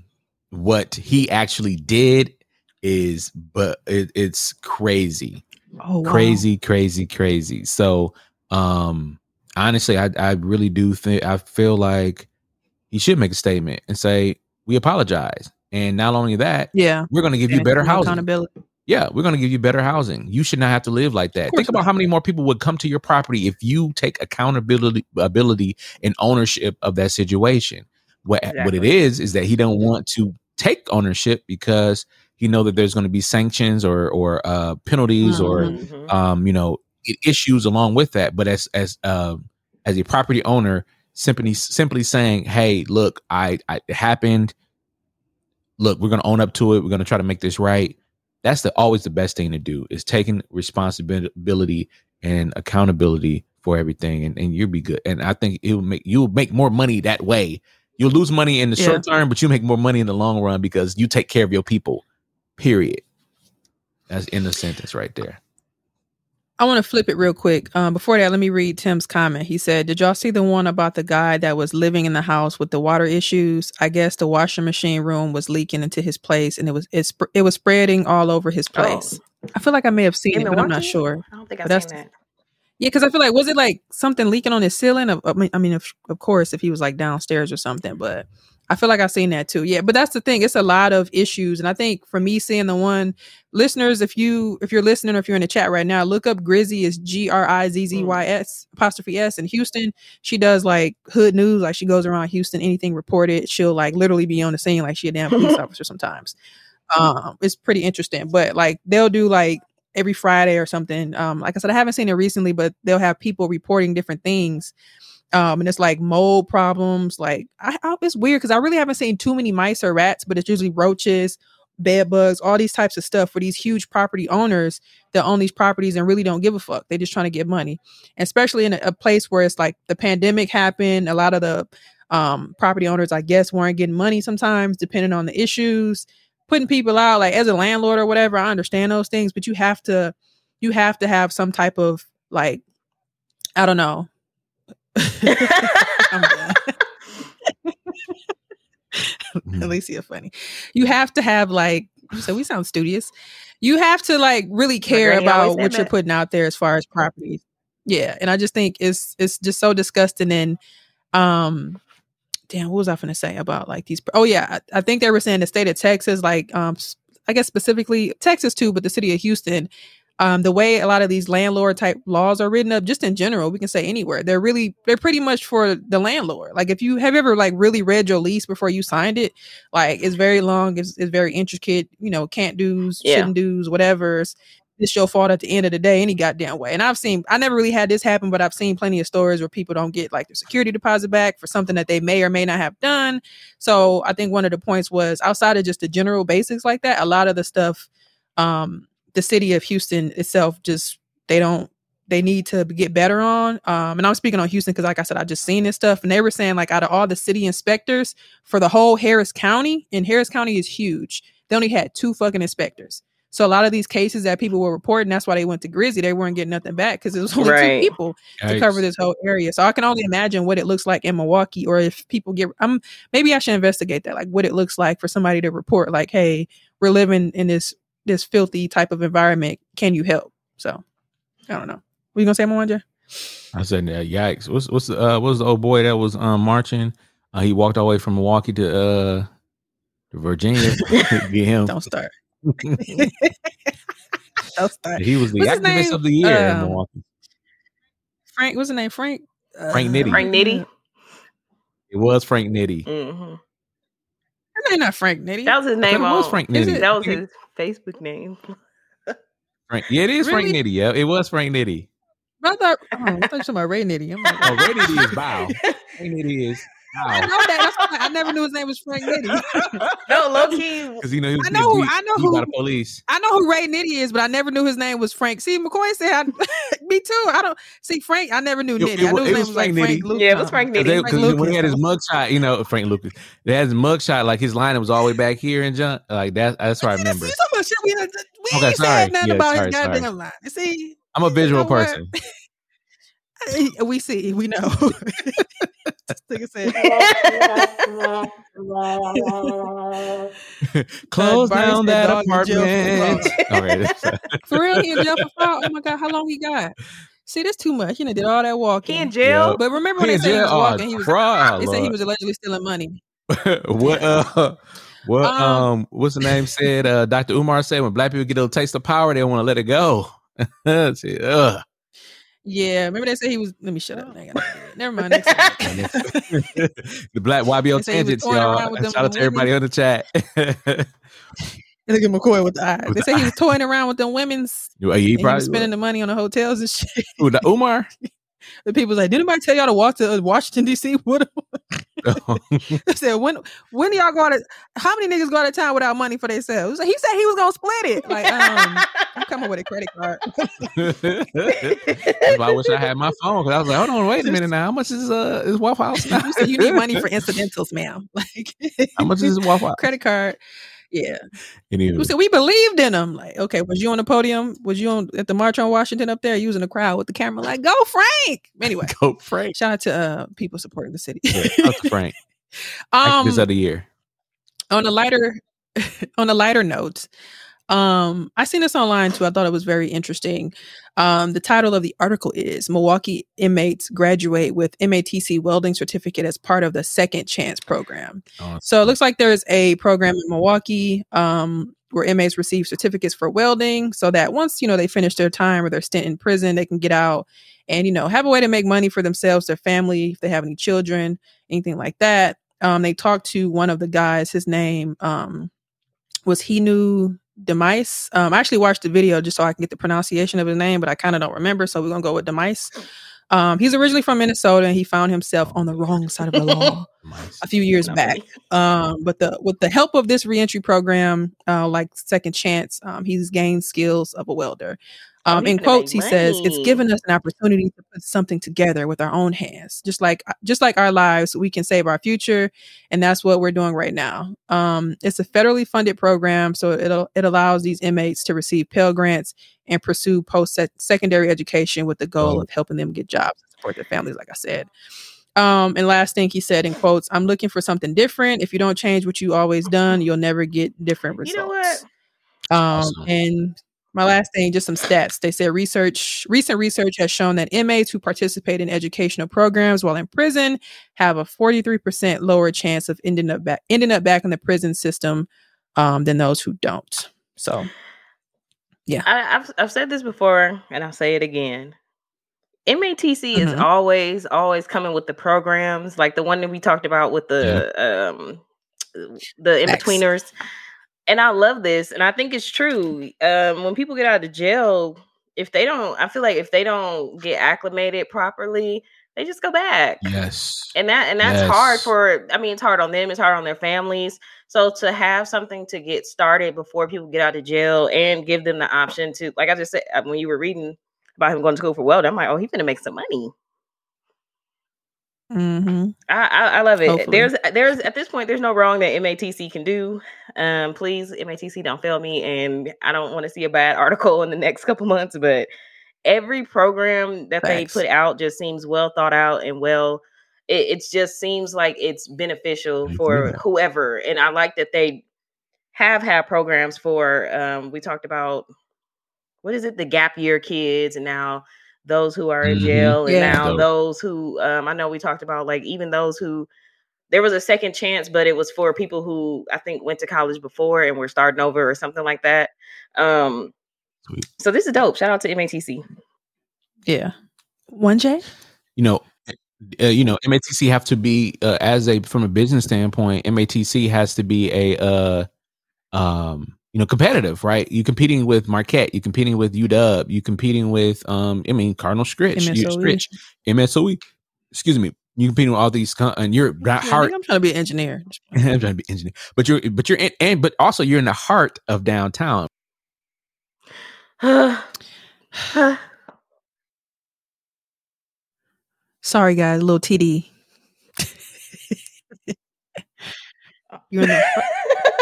what he actually did is but it, it's crazy Oh wow. crazy crazy crazy so um honestly i i really do think i feel like he should make a statement and say we apologize and not only that Yeah. we're going to give you better housing accountability. Yeah, we're going to give you better housing. You should not have to live like that. Think about how many more people would come to your property if you take accountability ability and ownership of that situation. What what it Exactly. is is that he don't want to take ownership because he know that there's going to be sanctions or or uh, penalties or Mhm. um, you know issues along with that. But as as um, as a property owner, simply simply saying, "Hey, look, I, I it happened. Look, we're going to own up to it. We're going to try to make this right." That's the always the best thing to do is taking responsibility and accountability for everything, and, and you'll be good. And I think it will make you'll make more money that way. You'll lose money in the Yeah. short term, but you make more money in the long run because you take care of your people. Period. That's in the sentence right there. I want to flip it real quick. Um, before that, let me read Tim's comment. He said, "Did y'all see the one about the guy that was living in the house with the water issues? I guess the washing machine room was leaking into his place, and it was it, sp- it was spreading all over his place. I feel like I may have seen it, but I'm not sure. I don't think I've seen that. Yeah, because I feel like was it like something leaking on his ceiling? Of, I mean, I mean, of, of course, if he was like downstairs or something, but I feel like I've seen that too. Yeah, but that's the thing; it's a lot of issues, and I think for me seeing the one listeners, if you if you're listening or if you're in the chat right now, look up Grizzy is G R I Z Z Y S apostrophe S in Houston. She does like hood news, like she goes around Houston, anything reported, she'll like literally be on the scene like she a damn police officer sometimes. Um, it's pretty interesting, but like they'll do like every Friday or something. Um, like I said, I haven't seen it recently, but they'll have people reporting different things. Um, and it's like mold problems. Like I, I it's weird because I really haven't seen too many mice or rats, but it's usually roaches, bed bugs, all these types of stuff for these huge property owners that own these properties and really don't give a fuck. They're just trying to get money, especially in a, a place where it's like the pandemic happened. A lot of the um, property owners, I guess, weren't getting money sometimes, depending on the issues putting people out like as a landlord or whatever i understand those things but you have to you have to have some type of like i don't know. Alicia funny. You have to have like so we sound studious. You have to like really care about what you're that. putting out there as far as properties. Yeah, and I just think it's it's just so disgusting and um damn what was I gonna say about like these oh yeah, I, I think they were saying the state of Texas like um i guess specifically Texas too, but the city of Houston um, the way a lot of these landlord type laws are written up, just in general, we can say anywhere, they're really they're pretty much for the landlord. Like if you have ever like really read your lease before you signed it, like it's very long, it's, it's very intricate, you know, can't do's, Yeah. shouldn't do's, whatever's. It's your fault at the end of the day, any goddamn way. And I've seen, I never really had this happen, but I've seen plenty of stories where people don't get like their security deposit back for something that they may or may not have done. So I think one of the points was outside of just the general basics like that, a lot of the stuff, um, the city of Houston itself just they don't they need to get better on. Um, and I'm speaking on Houston because, like I said, I just seen this stuff, and they were saying like out of all the city inspectors for the whole Harris County, and Harris County is huge, they only had two fucking inspectors. So a lot of these cases that people were reporting, that's why they went to Grizzy. They weren't getting nothing back because it was only Right. two people to cover this whole area. So I can only imagine what it looks like in Milwaukee, or if people get, um, maybe I should investigate that, like what it looks like for somebody to report, like, hey, we're living in this this filthy type of environment. Can you help? So I don't know. What you gonna say, Mwanja? I said, uh, "Yikes! What's what's the, uh, what was the old boy that was um, marching? Uh, he walked all the way from Milwaukee to uh, to Virginia. Get him. Don't start. Don't start. he was the What's activist of the year in Um, Milwaukee. Frank, what's his name? Frank. Frank Nitty. Frank Nitty. It was Frank Nitty. hmm name not Frank Nitty. That was his name. it was Frank Is Nitty. That was his Facebook name. Frank, yeah, it is Frank Really? Nitty. Yeah, it was Frank Nitty. I thought, oh, I thought you were talking about Ray Nitty. I'm like, Oh, Ray Nitty is Bow. Frank Nitty is I know that. That's why I never knew his name was Frank Nitty. No, low key. Because you know he was I know who- I know beat by who- the police. I know who Ray Nitty is, but I never knew his name was Frank. See, McCoy said, I, "Me too." I don't see Frank. I never knew It- Nitty. it I wa- knew his it name was was like Frank Frank Nitty. Lucas. Yeah, it was Frank Cause Nitty. cause when he had his mugshot, you know, Frank Lucas, they had his mugshot, like his line was all the way back here and junk. Like that, that's what I remember. See, so much shit we, we Okay, ain't sorry. said nothing Yeah, about sorry, his sorry. goddamn line. See, I'm a visual know what? person. We see, we know. this nigga said, Close Barney down that dog in jail apartment. for all right. "For real, he in jail for fraud? Oh my god, how long he got? See, that's too much. He done did all that He walking. in jail. Yep. But remember when He they said he was walking? He was. fraud, They said he was allegedly stealing money. what uh what um, Um, what's the name said uh Dr. Umar said when black people get a little taste of power they don't want to let it go. See, ugh. Yeah, remember they said he was. Let me shut up. Oh. Never mind. The black YBO he was tangents, y'all. Shout out to everybody on the chat. Look at McCoy with the eye. They say he was toying around with them women's. he And he probably was spending the money on the hotels and shit. Who, the Umar. The people like, did anybody tell y'all to walk to uh, Washington D.C. him? They said, when when do y'all go out of how many niggas go out of town without money for themselves? He said he was gonna split it. Like, um, I'm coming with a credit card. I wish I had my phone because I was like, hold on, wait a minute now. How much is uh is Waffle House now? you said you need money for incidentals, ma'am. Like How much is Waffle House? credit card. Yeah. Anywho, Who said we believed in him? Like, okay, was you on the podium? Was you on at the March on Washington up there using the crowd with the camera? Like, go Frank. Anyway, go Frank. shout out to uh people supporting the city. Yeah, shout out to Frank. um, this other year. on a lighter on a lighter note um i seen this online too i thought it was very interesting. Um the title of the article is milwaukee inmates graduate with matc welding certificate as part of the second chance program. Oh, so it looks like there's a program in milwaukee um where inmates receive certificates for welding so that once you know they finish their time or their stint in prison they can get out and you know have a way to make money for themselves their family if they have any children anything like that. Um, they talked to one of the guys. His name um, was Hinu Demise. Um, I actually watched the video just so I can get the pronunciation of his name, but I kind of don't remember. So we're gonna go with Demise. Um, he's originally from Minnesota, and he found himself on the wrong side of the law a few years back. Um, but the with the help of this reentry program, uh, like Second Chance, um, he's gained skills of a welder. Um, in quotes, he says, "It's given us an opportunity to put something together with our own hands, just like just like our lives. We can save our future, and that's what we're doing right now. Um, it's a federally funded program, so it it allows these inmates to receive Pell grants and pursue post secondary education with the goal Oh. of helping them get jobs and support their families. Like I said." Um, and last thing he said in quotes, I'm looking for something different. If you don't change what you always done, you'll never get different results. You know what? Um, Awesome. and my last thing, just some stats. They said research, recent research has shown that inmates who participate in educational programs while in prison have a 43% lower chance of ending up back ending up back in the prison system um, than those who don't. So I, I've I've said this before, and I'll say it again. MATC is Mhm. always always coming with the programs, like the one that we talked about with the um the in betweeners. And I love this, and I think it's true. Um, when people get out of jail, if they don't, I feel like if they don't get acclimated properly, they just go back Yes. and that and that's hard for i mean it's hard on them it's hard on their families so to have something to get started before people get out of jail and give them the option to like i just said uh, when you were reading about him going to school for welding i'm like oh he's gonna make some money mhm. I, I I love it. Hopefully. There's there's at this point there's no wrong that MATC can do. Um, please MATC don't fail me, and I don't want to see a bad article in the next couple months. But every program that Facts. they put out just seems well thought out and well. It, it just seems like it's beneficial I for whoever, and I like that they have had programs for. Um, we talked about what is it, the gap year kids, and now those who are in Mhm. jail, and Yeah. now Dope. those who um, I know we talked about like even those who there was a second chance, but it was for people who I think went to college before and were starting over or something like that. Um, Sweet. so this is dope. Shout out to MATC. Yeah. One J. You know, uh, you know, MATC have to be uh, as a from a business standpoint. MATC has to be a uh, um, you know competitive, right? You're competing with Marquette, you're competing with UW, you're competing with um, I mean Cardinal Stritch. Stritch, MSOE. Excuse me, you're competing with all these, con- and you're Yeah, heart. I'm trying to be an engineer. I'm trying to be engineer, but you're but you're in, and but also you're in the heart of downtown. Sorry, guys, a little TD. You're in the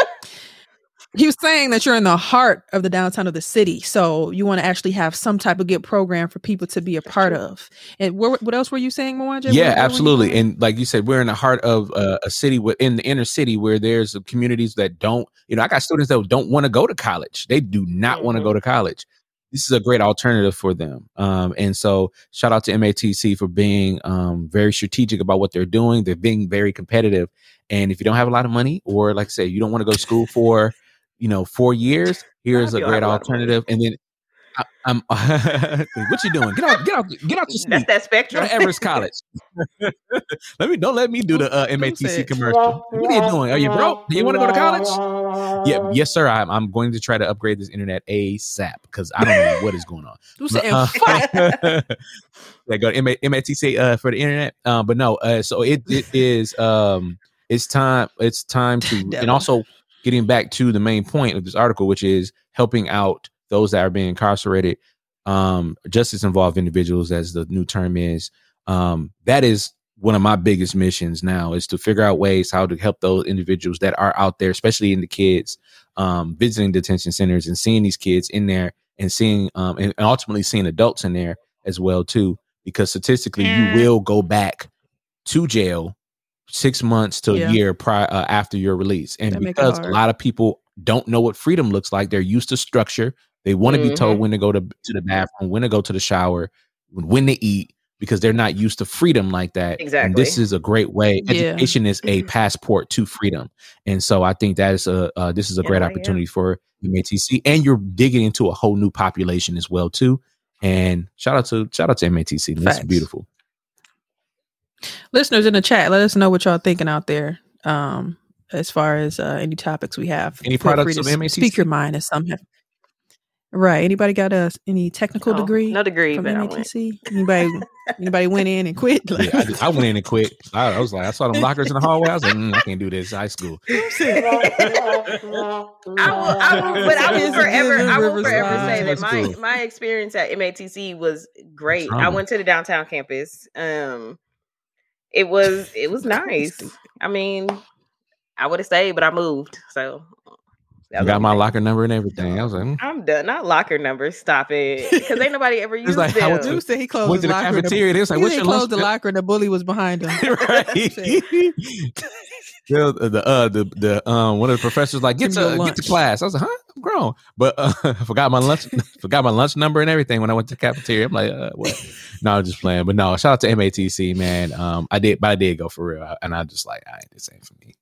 he was saying that you're in the heart of the downtown of the city, so you want to actually have some type of good program for people to be a part of. And where, what else were you saying, Mwanje? Yeah, absolutely. And like you said, we're in the heart of uh, a city within the inner city where there's communities that don't, you know, I got students that don't want to go to college. They do not want to go to college. This is a great alternative for them. Um, and so shout out to MATC for being um, very strategic about what they're doing. They're being very competitive. And if you don't have a lot of money or like I say, you don't want to go to school for, you know, four years, here's a great have a lot of money. alternative. And then I, I'm, what you doing? Get out, get out, get out your seat. That's that spectrum. Everest College. let me don't let me do the uh, Don't- don't say MATC commercial. What are you doing? Are you broke? Do you want to go to college? Yeah, yes, sir. I'm, I'm going to try to upgrade this internet ASAP because I don't know what is going on. You saying Uh, yeah, go to MA, MATC uh, for the internet. Um, but no, uh, so it, it is um, it's time. It's time to and also getting back to the main point of this article, which is helping out those that are being incarcerated, um, justice involved individuals, as the new term is. Um, that is one of my biggest missions now is to figure out ways how to help those individuals that are out there, especially in the kids, um, visiting detention centers and seeing these kids in there and seeing um, and, and ultimately seeing adults in there as well too, because statistically you will go back to jail six months to Yeah. a year prior uh, after your release, and That because a lot of people don't know what freedom looks like, they're used to structure. They want to be told Mhm. when to go to to the bathroom, when to go to the shower, when to eat, because they're not used to freedom like that. Exactly. And this is a great way. Yeah. Education is a passport to freedom, and so I think that is a uh, this is a Yeah, great opportunity for MATC, and you're digging into a whole new population as well too. And shout out to shout out to MATC. That's Facts. beautiful. Listeners in the chat, let us know what y'all thinking out there. Um, as far as uh, any topics we have, Any Feel free products to of s- MATC? Speak your mind as some have. Right. Anybody got a any technical No, degree No degree, from but I. MATC? Anybody? anybody went in and quit? Yeah, I, just- I went in and quit. I, I was like, I saw them lockers in the hallway. I was like, mm, I can't do this. High school. I will, I will, but I will forever, I will forever say that my my experience at MATC was great. I went to the downtown campus. Um, it was it was nice. I mean, I would have stayed, but I moved, so I got my locker number and everything. I was like, mm. I'm done. Not locker numbers. Stop it, because ain't nobody ever used like, I went them. to- Dude said he closed went to his the locker. and cafeteria. They was like, he "What's said your he lunch?" closed the locker and the bully was behind him. right. the the uh the the um one of the professors like get Give me your to get to class. I was like, huh, Grown, but uh, I forgot my lunch forgot my lunch number and everything when I went to the cafeteria. I'm like, uh, what? no, I'm just playing. But no, shout out to MATC, man. Um, I did, but I did go for real, and I just like, I ain't the same for me.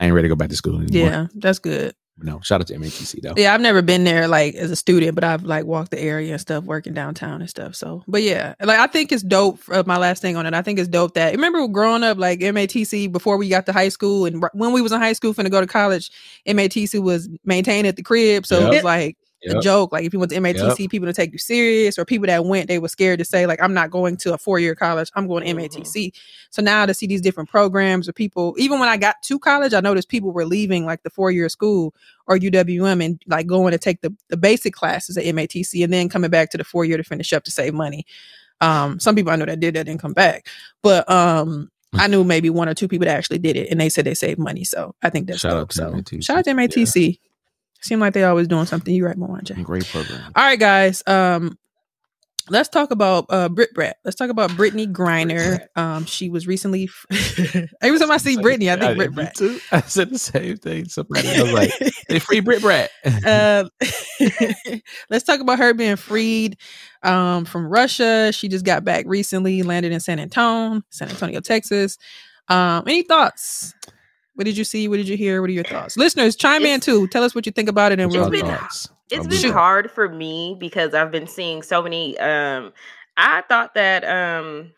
I ain't ready to go back to school anymore. Yeah, that's good. No, shout out to MATC though. Yeah, I've never been there like as a student, but I've like walked the area and stuff, working downtown and stuff. So, but yeah, like I think it's dope. Uh, my last thing on it, I think it's dope that remember growing up like MATC before we got to high school and r- when we was in high school finna go to college, MATC was maintained at the crib, so it was like a Yep. joke. Like if you went to MATC, people to take you serious, or people that went, they were scared to say like I'm not going to a four year college. I'm going to. MATC. So now to see these different programs or people, even when I got to college, I noticed people were leaving like the four year school or UWM and like going to take the, the basic classes at MATC and then coming back to the four year to finish up to save money. Um, some people I know that did that didn't come back, but um, I knew maybe one or two people that actually did it and they said they saved money. So I think that's Shout out dope. So MATC. shout out to MATC. Seem like they always doing something. You right, Mwanje. Great program. All right, guys. Um, let's talk about uh Brit Brat. Let's talk about Brittney Griner. Um, she was recently. Every time I see Brittney, I think Brit Brat. too. I said the same thing. Somebody I was like, they free Brit Brat. Uh, let's talk about her being freed um, from Russia. She just got back recently, landed in San Antonio, San Antonio, Texas. Um, any thoughts? What did you see? What did you hear? What are your thoughts? Listeners, chime in too. Tell us what you think about it, and real we'll your been- thoughts? It's been Shoot. hard for me because I've been seeing so many. Um, I thought that um,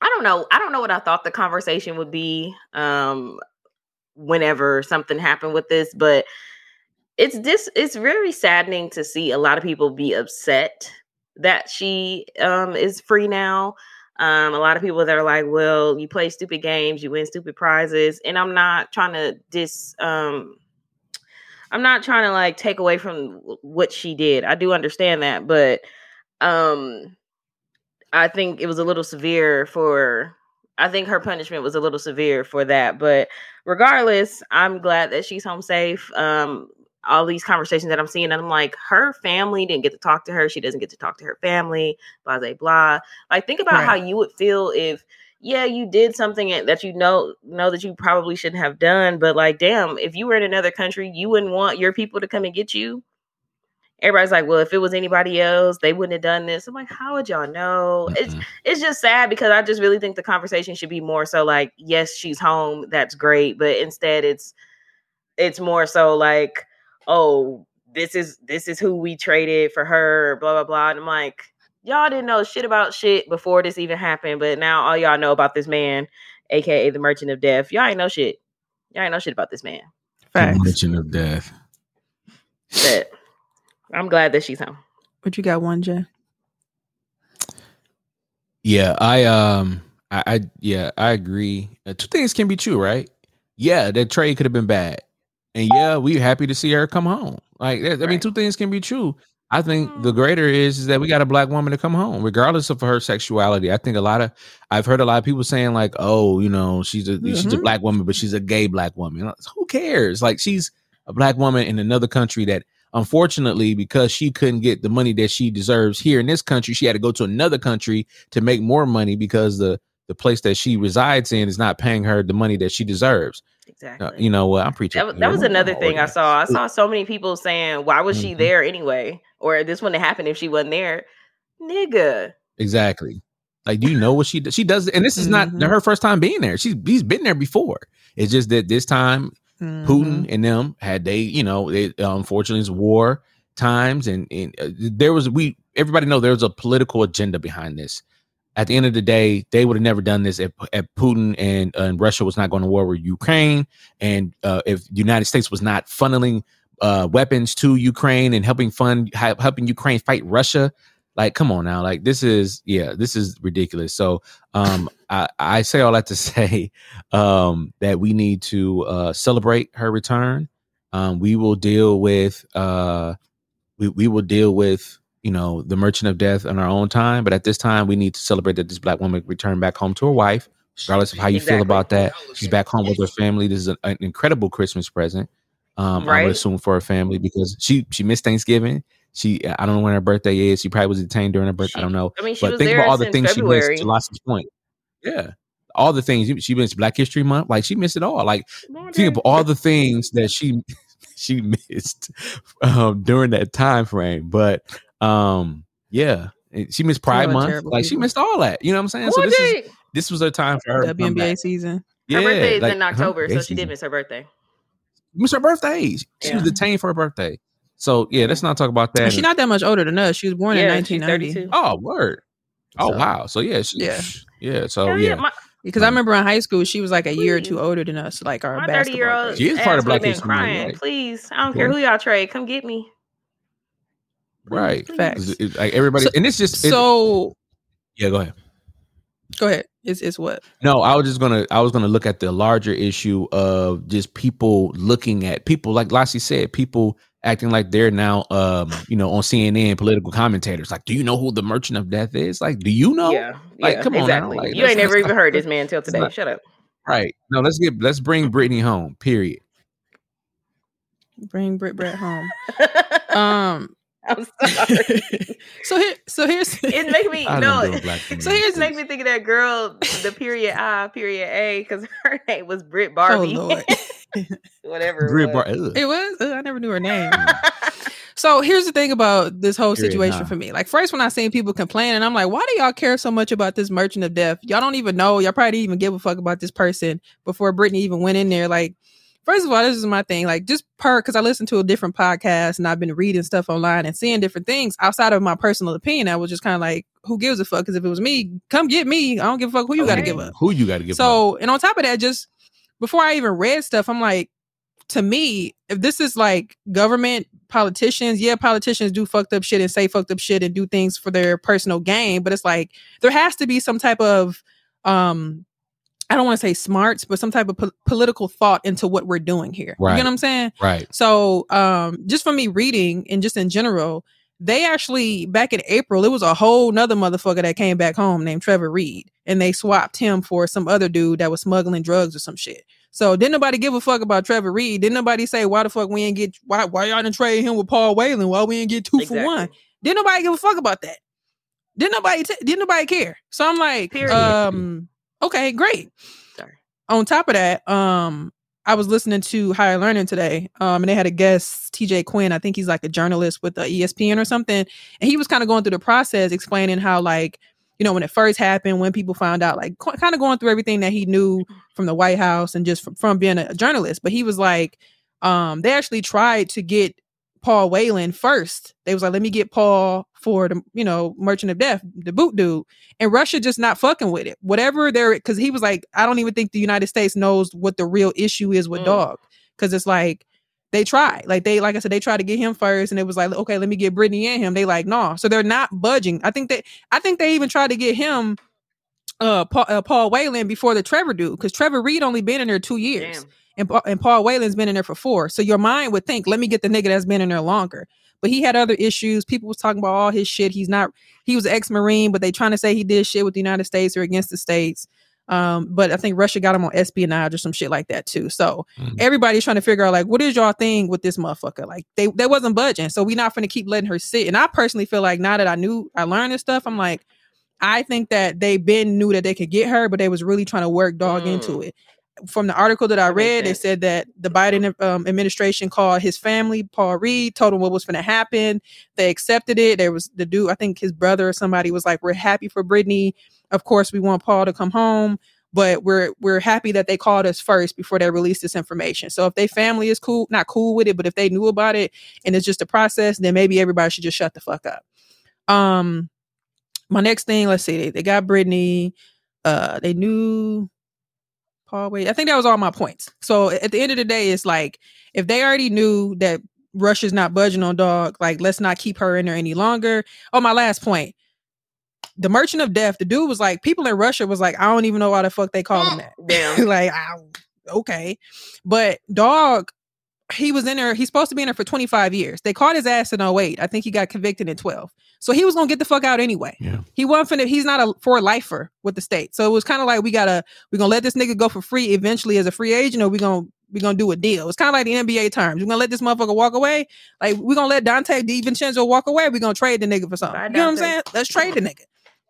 I don't know. I don't know what I thought the conversation would be um whenever something happened with this, but it's this it's very saddening to see a lot of people be upset that she um is free now. Um a lot of people that are like, "Well, you play stupid games, you win stupid prizes." And I'm not trying to dis um I'm not trying to like take away from what she did. I do understand that, but um I think it was a little severe for I think her punishment was a little severe for that. But regardless, I'm glad that she's home safe. Um all these conversations that I'm seeing, and I'm like, her family didn't get to talk to her. She doesn't get to talk to her family, blah, blah, blah. Like, think about Right. how you would feel if, yeah, you did something that you know know that you probably shouldn't have done, but like, damn, if you were in another country, you wouldn't want your people to come and get you. Everybody's like, well, if it was anybody else, they wouldn't have done this. I'm like, how would y'all know? It's Mhm. it's just sad because I just really think the conversation should be more so like, yes, she's home, that's great, but instead it's it's more so like, oh, this is this is who we traded for her, blah blah blah. And I'm like, y'all didn't know shit about shit before this even happened, but now all y'all know about this man, aka the Merchant of Death. Y'all ain't know shit. Y'all ain't know shit about this man. Facts. Mention of death. But I'm glad that she's home. What you got, one Jay? Yeah, I um, I, I yeah, I agree. Uh, two things can be true, right? Yeah, that trade could have been bad, and yeah, we happy to see her come home. Like, I mean, Right. two things can be true. I think the greater is, is that we got a black woman to come home, regardless of her sexuality. I think a lot of I've heard a lot of people saying like, "Oh, you know, she's a she's a Mhm. black woman, but she's a gay black woman." Who cares? Like, she's a black woman in another country that, unfortunately, because she couldn't get the money that she deserves here in this country, she had to go to another country to make more money because the the place that she resides in is not paying her the money that she deserves. Exactly. Uh, you know what? I'm preaching. That, was- that was another thing I saw. I saw so many people saying, "Why was she Mhm. there anyway?" Or this wouldn't have happened if she wasn't there. Nigga, Exactly. Like, do you know what she does? She does, and this is not Mhm. her first time being there. She's he's been there before. It's just that this time Mhm. Putin and them had they, you know, it, unfortunately it's war times, and, and uh, there was we everybody know there was a political agenda behind this. At the end of the day, they would have never done this if, if Putin and, uh, and Russia was not going to war with Ukraine, and uh, if the United States was not funneling uh, weapons to Ukraine and helping fund helping Ukraine fight Russia. Like, come on now, like this is yeah, this is ridiculous. So, um, I, I say all that to say um, that we need to uh, celebrate her return. Um, we will deal with uh, we we will deal with you know the Merchant of Death in our own time, but at this time we need to celebrate that this black woman returned back home to her wife, regardless of how you feel about that. She's back home with her family. This is an, an incredible Christmas present. Um, I would assume for her family because she she missed Thanksgiving. She I don't know when her birthday is. She probably was detained during her birthday. I don't know I mean, she but was think there about all the things February. she missed to point. Yeah. All the things she missed Black History Month, like she missed it all. Like think of all the things that she she missed um, during that time frame. But um, yeah, she missed Pride are Month. terrible Like she missed all that. You know what I'm saying? So What this is this was her time for her. WNBA season. Yeah, her birthday is like, in? October, so she did miss her birthday. Miss her birthday. She Yeah. was detained for her birthday. So yeah, let's not talk about that. She's not that much older than us. She was born in yeah, she's 1990. 32. oh, word. Oh So- wow. So yeah, she, Yeah. yeah. So Hell yeah. my, Because I remember in high school, she was like a year or two older than us, like our my basketball. 30 year old. She is part of Black been History Month, crying. right? Please, I don't care who y'all trade. Come get me. Right. Facts. It's- it's like everybody, So- and it's just it- So yeah. Go ahead. go ahead. It's it's what? No, I was just gonna I was gonna look at the larger issue of just people looking at people like Lassie said, people acting like they're now um, you know, on CNN political commentators. Like, do you know who the merchant of death is? Like, do you know? Yeah, Like, yeah, come on now, exactly. like, you ain't never even heard this man till today. not- Shut up. Right. No, let's get let's bring Brittney home, period. Bring Brit Brett home. Um. I'm sorry. so here, so here's it making me I no. done doing black So here's It's making me think of that girl, the period I, period A, because her name was Britt oh Barbie. lord, Whatever. it Britt was. Bar- it was. Ugh, I never knew her name. So here's the thing about this whole Period, situation nah. for me. Like first, when I seen people complaining, I'm like, why do y'all care so much about this merchant of death? Y'all don't even know. Y'all probably didn't even give a fuck about this person before Brittney even went in there. Like first of all, this is my thing. Like just per because I listen to a different podcast and I've been reading stuff online and seeing different things outside of my personal opinion. I was just kind of like, who gives a fuck? Because if it was me, come get me. I don't give a fuck who you got to give up. Who you got to give? up? So, and on top of that, just before I even read stuff, I'm like, to me, if this is like government politicians, yeah, politicians do fucked up shit and say fucked up shit and do things for their personal gain, but it's like there has to be some type of um I don't want to say smarts, but some type of po- political thought into what we're doing here. You know what I'm saying? right. So, um, just from me reading and just in general, they actually back in April, it was a whole nother motherfucker that came back home named Trevor Reed, and they swapped him for some other dude that was smuggling drugs or some shit. So didn't nobody give a fuck about Trevor Reed? Didn't nobody say why the fuck we ain't get why why y'all didn't trade him with Paul Whelan? Why we ain't get two for one? Didn't nobody give a fuck about that? Didn't nobody t- didn't nobody care? So I'm like, Period. um, okay, great. Sorry. On top of that, um, I was listening to Higher Learning today, um, and they had a guest, TJ Quinn. I think he's like a journalist with the E ESPN or something, and he was kind of going through the process, explaining how like you know when it first happened, when people found out, like kind of going through everything that he knew from the White House and just from, from being a journalist. But he was like, um, they actually tried to get Paul Whelan first. They was like, let me get Paul for the, you know, Merchant of Death, the boot dude. And Russia just not fucking with it. Whatever they're because he was like, I don't even think the United States knows what the real issue is with Mm. dog. Cause it's like they tried. Like they, like I said, they tried to get him first, and it was like, okay, let me get Brittney and him. They like, no. So they're not budging. I think they I think they even tried to get him uh Paul, uh, Paul Whelan before the Trevor dude, because Trevor Reed only been in there two years Damn. And and Paul Whelan's been in there for four. So your mind would think, let me get the nigga that's been in there longer. But he had other issues. People was talking about all his shit. He's not. He was ex marine, but they trying to say he did shit with the United States or against the states. Um, but I think Russia got him on espionage or some shit like that too. So Mhm. everybody's trying to figure out like, what is y'all thing with this motherfucker? Like they they wasn't budging, so we not gonna keep letting her sit. And I personally feel like now that I knew I learned this stuff, I'm like, I think that they been knew that they could get her, but they was really trying to work dog Mm. into it. From the article that I read, they said that the Biden um, administration called his family, Paul Reed, told him what was going to happen. They accepted it. There was the dude, I think his brother or somebody was like, "We're happy for Brittney. Of course, we want Paul to come home, but we're we're happy that they called us first before they released this information. So if they family is cool, not cool with it, but if they knew about it and it's just a process, then maybe everybody should just shut the fuck up." Um, my next thing, let's see, they, they got Brittney. Uh, they knew Paul Wade. I think that was all my points. So at the end of the day, it's like if they already knew that Russia's not budging on dog, like let's not keep her in there any longer. Oh, my last point. The Merchant of Death, the dude was like, people in Russia was like, I don't even know why the fuck they call him that. Damn. like, I, okay. But dog, he was in there, he's supposed to be in there for 25 years. They caught his ass in 08. I think he got convicted in 12. So he was gonna get the fuck out anyway. Yeah. He wasn't finna, he's not a for lifer with the state. So it was kind of like we gotta we're gonna let this nigga go for free eventually as a free agent, or we gonna we gonna do a deal. It's kind of like the NBA terms. We're gonna let this motherfucker walk away. Like we're gonna let Donte DiVincenzo walk away. We're gonna trade the nigga for something. Bye, you know what I'm saying? Let's trade the nigga.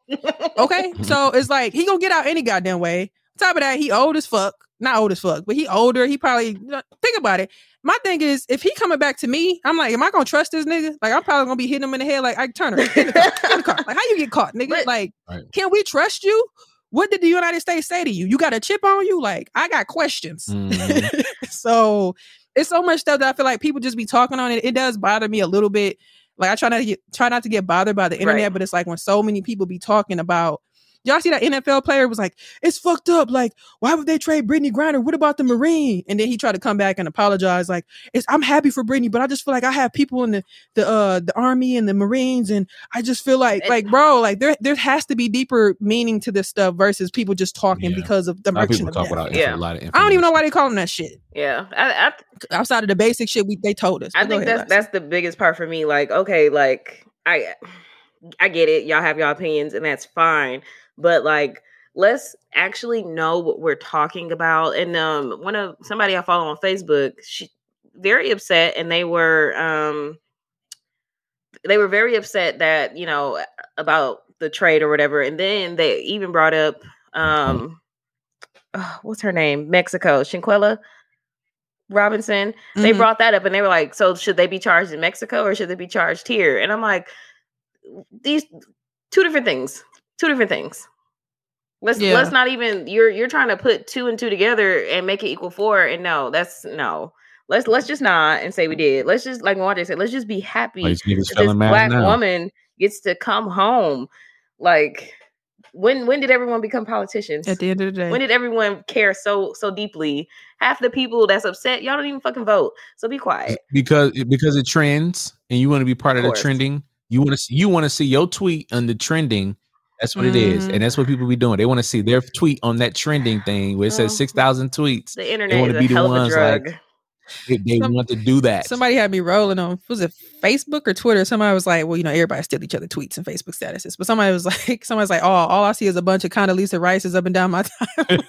Okay. Mm-hmm. so it's like he gonna get out any goddamn way. On top of that, he old as fuck. Not old as fuck, but he older. He probably you know, think about it. My thing is, if he coming back to me, I'm like, am I gonna trust this nigga? Like, I'm probably gonna be hitting him in the head like Ike Turner. Get in the car. Get in the car. Like, how you get caught, nigga? But- like, Right. can we trust you? What did the United States say to you? You got a chip on you? Like, I got questions. Mhm. so it's so much stuff that I feel like people just be talking on it. It does bother me a little bit. Like I try not to get try not to get bothered by the internet, Right. but it's like when so many people be talking about y'all see that NFL player was like, it's fucked up. Like, why would they trade Brittney Griner? What about the Marine? And then he tried to come back and apologize. Like, it's I'm happy for Brittney, but I just feel like I have people in the the uh the army and the Marines, and I just feel like like bro, like there there has to be deeper meaning to this stuff versus people just talking Yeah. because of the A lot of people talk death. without Yeah. a lot of I don't even know why they call them that shit. yeah. I, I Outside of the basic shit we they told us. I think ahead, that's that's the biggest part for me. Like, okay, like I I get it. Y'all have y'all opinions, and that's fine. But like, let's actually know what we're talking about. And um, one of somebody I follow on Facebook, she very upset, and they were um they were very upset that you know about the trade or whatever. And then they even brought up um, uh, what's her name? Mexico, Shanquella Robinson they Mhm. brought that up and they were like, so should they be charged in Mexico or should they be charged here? And I'm like, these two different things. Two different things. Let's Yeah. let's not even you're you're trying to put two and two together and make it equal four. And no, that's no. Let's let's just not and say we did. Let's just like Wanda said, let's just be happy Like, this black now. woman gets to come home. Like when when did everyone become politicians? At the end of the day, when did everyone care so so deeply? Half the people that's upset, y'all don't even fucking vote. So be quiet. because because it trends and you want to be part of, Of the trending you want to see you want to see your tweet on the trending that's what it is and that's what mm. people be doing. They want to see their tweet on that trending thing where it says 6000 tweets. The internet wanna is be a the hell of a ones, drug. like, they, they Some- want to do that. somebody had me rolling on was it Facebook or Twitter? Somebody was like, "Well, you know, everybody steal each other tweets and Facebook statuses," but somebody was like, "Somebody's like, oh, all I see is a bunch of Condoleezza Rice's up and down my time."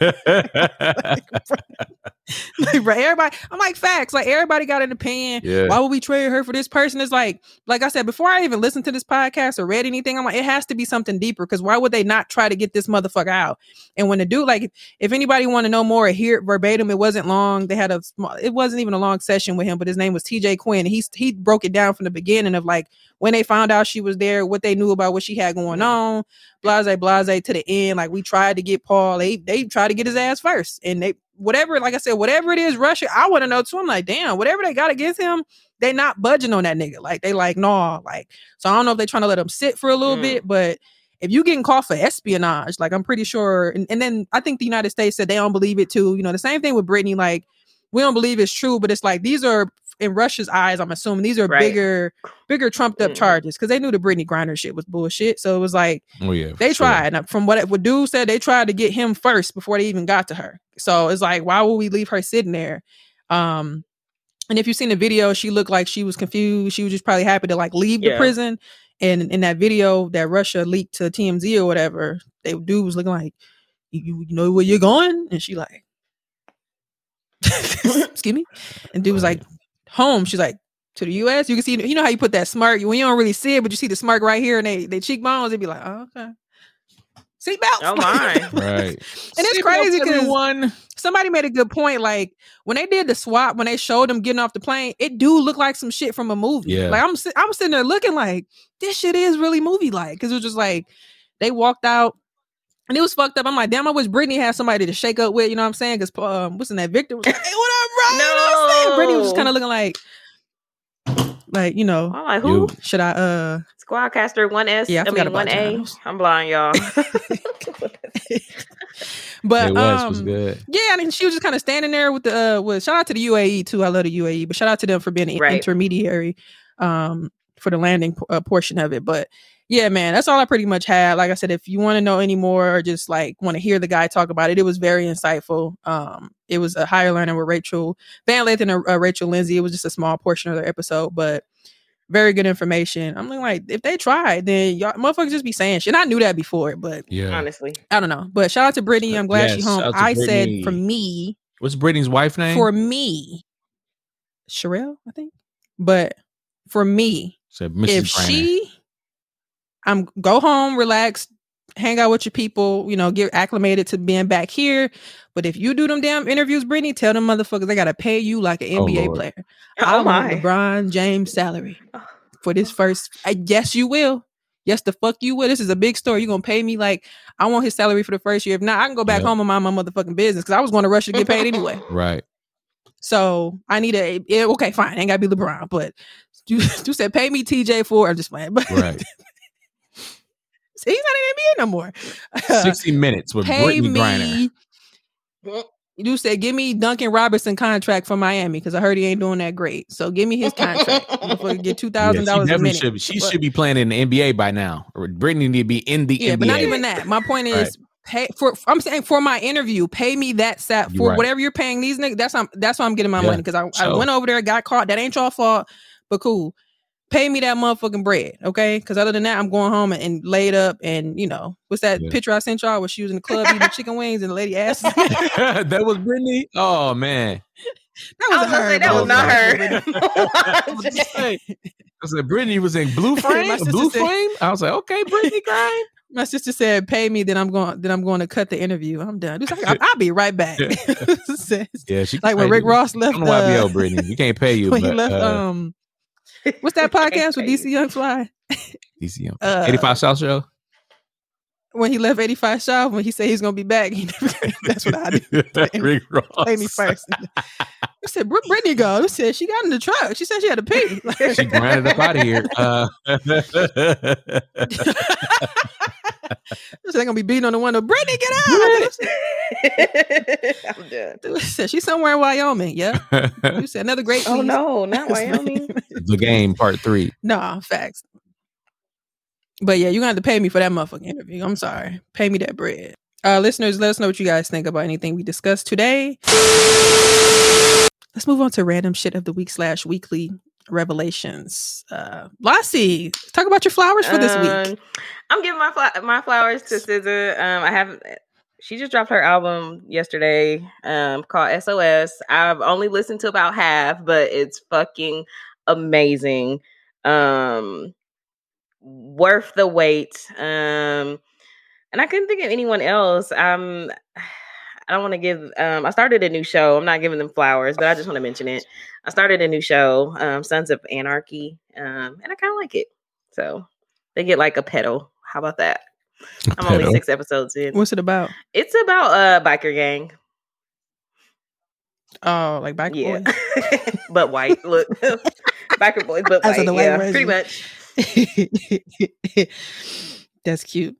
like, bro, everybody, I'm like, facts. Like, everybody got an opinion. yeah Why would we trade her for this person? It's like, like I said, before I even listened to this podcast or read anything, I'm like, it has to be something deeper. Because why would they not try to get this motherfucker out? And when the dude, like, if, if anybody want to know more or hear it verbatim, it wasn't long. They had a small, it wasn't even a long session with him, but his name was TJ Quinn. He he broke it down from the beginning of like when they found out she was there, what they knew about what she had going on, blase blase to the end. Like we tried to get Paul, they they tried to get his ass first, and they whatever, like I said, whatever it is, Russia. I want to know too. I'm like, damn, whatever they got against him, they not budging on that nigga. Like they like, nah, like so. I don't know if they trying to let him sit for a little Mm. bit, but if you getting caught for espionage, like I'm pretty sure, and, and then I think the United States said they don't believe it too. You know, the same thing with Brittney, like we don't believe it's true, but it's like these are in Russia's eyes, I'm assuming these are Right. bigger, bigger trumped up Mhm. charges because they knew the Brittney Griner shit was bullshit. So it was like oh yeah for they sure. tried. Now, From what what dude said, they tried to get him first before they even got to her. So it's like, why would we leave her sitting there? Um, and if you've seen the video, she looked like she was confused. She was just probably happy to like leave the prison. And in that video that Russia leaked to TMZ or whatever, they dude was looking like, you, you know where you're going? And she like, excuse me. And dude was like, home. She's like, to the U.S. You can see, you know how you put that smirk when you don't really see it, but you see the smirk right here and they they cheekbones. They'd be like, oh, okay. Seatbelts. Oh my. right And it's crazy 'cause- everyone somebody made a good point. Like when they did the swap, when they showed them getting off the plane, it do look like some shit from a movie. Yeah. Like I'm, I'm sitting there looking like this shit is really movie like because it was just like they walked out. And it was fucked up. I'm like, damn, I wish Brittney had somebody to shake up with, you know what I'm saying? Because um, what's in that Victor was like, hey, what up, bro? You know what I'm saying? Brittney was just kind of looking like, like, you know, I'm like, who? Should I uh Squadcaster 1S. Yeah, I I, mean 1A. Giles. I'm blind, y'all. but it was was um, good Yeah, I mean, she was just kind of standing there with the uh, with shout out to the UAE too. I love the UAE, but shout out to them for being an Right. intermediary um for the landing uh, portion of it. But yeah, man, that's all I pretty much had. Like I said, if you want to know any more or just like want to hear the guy talk about it, it was very insightful. Um, it was a higher learning with Rachel Van Lathan and uh, Rachel Lindsay. It was just a small portion of their episode, but very good information. I'm like, if they tried, then y'all motherfuckers just be saying shit. I knew that before, but yeah Honestly. I don't know. But shout out to Brittney. I'm glad Yes, she's home. shout out to I said for me, what's Brittney's wife name for me, Cherelle, I think. But for me, said Mrs. if Briner. she, I'm go home, relax, hang out with your people, you know, get acclimated to being back here. But if you do them damn interviews, Brittney, tell them motherfuckers they gotta pay you like an Oh, NBA Lord. player. I Oh want my. LeBron James salary for this first. Uh, I guess you will. Yes, the fuck you will. This is a big story. You're gonna pay me like I want his salary for the first year. If not, I can go back Yep. home and mind my motherfucking business because I was going to Russia to get paid anyway. right So I need a yeah, okay, fine. Ain't gotta be LeBron, but you, you said pay me TJ for. I'm just playing, but right he's not in the NBA no more. 60 minutes with pay Brittney Griner. You said give me Duncan Robertson contract for Miami because I heard he ain't doing that great. So give me his contract. Motherfucker get two thousand dollars a minute. should she But- should be playing in the NBA by now or Brittney need to be in the Yeah, NBA but not even that. My point is Right. pay for. I'm saying for my interview, pay me that sat for right. whatever you're paying these niggas. That's I'm, that's why I'm getting my Yeah, money because I, I went over there, got caught. That ain't your fault, but cool. Pay me that motherfucking bread, okay? Because other than that, I'm going home and, and laid up and you know what's that Yeah. picture I sent y'all where she was in the club eating chicken wings and the lady asked. that that was Brittney oh man was I was gonna her. say that bro. was not That was her. Hey, I said Brittney was in blue frame sister blue said- flame I was like okay Brittney Griner My sister said, "Pay me, then I'm going. Then I'm going to cut the interview. I'm done. Dude's like, I'll, I'll be right back." Says- yeah she like when Rick Ross left. I don't know why uh, Brittney we can't pay you when but he left. uh, um, what's that podcast with DC Young Fly? DC Young. Uh, 85 South Show when he left 85 South, when he said he's gonna be back, he never. That's what I did. Rick Ross. Play me first. I said, "Where Brittney go?" I said, "She got in the truck. She said she had to pee." Like, She grinded up out of here. Uh, they're gonna be beating on the window. Brittney, get out! I'm done. She's somewhere in Wyoming. Yeah, you said another great. Oh piece. no, not Wyoming. the game part three. Nah, facts. But yeah, you're gonna have to pay me for that motherfucking interview. I'm sorry. Pay me that bread. Uh listeners, let us know what you guys think about anything we discussed today. Let's move on to random shit of the week slash weekly revelations. Uh Lassie, talk about your flowers for this week. I'm giving my fla- my flowers to SZA. Um, I have. She just dropped her album yesterday, um, called SOS. I've only listened to about half, but it's fucking amazing. Um, worth the wait. Um, and I couldn't think of anyone else. Um, I don't want to give. Um, I started a new show. I'm not giving them flowers, but I just want to mention it. I started a new show, um, Sons of Anarchy, um, and I kind of like it. So they get like a pedal. How about that? I'm only six episodes in. What's it about? It's about a biker gang. Oh, like biker Yeah, boy. but white. Look, biker boys, but As white. the white yeah, version. pretty much. That's cute.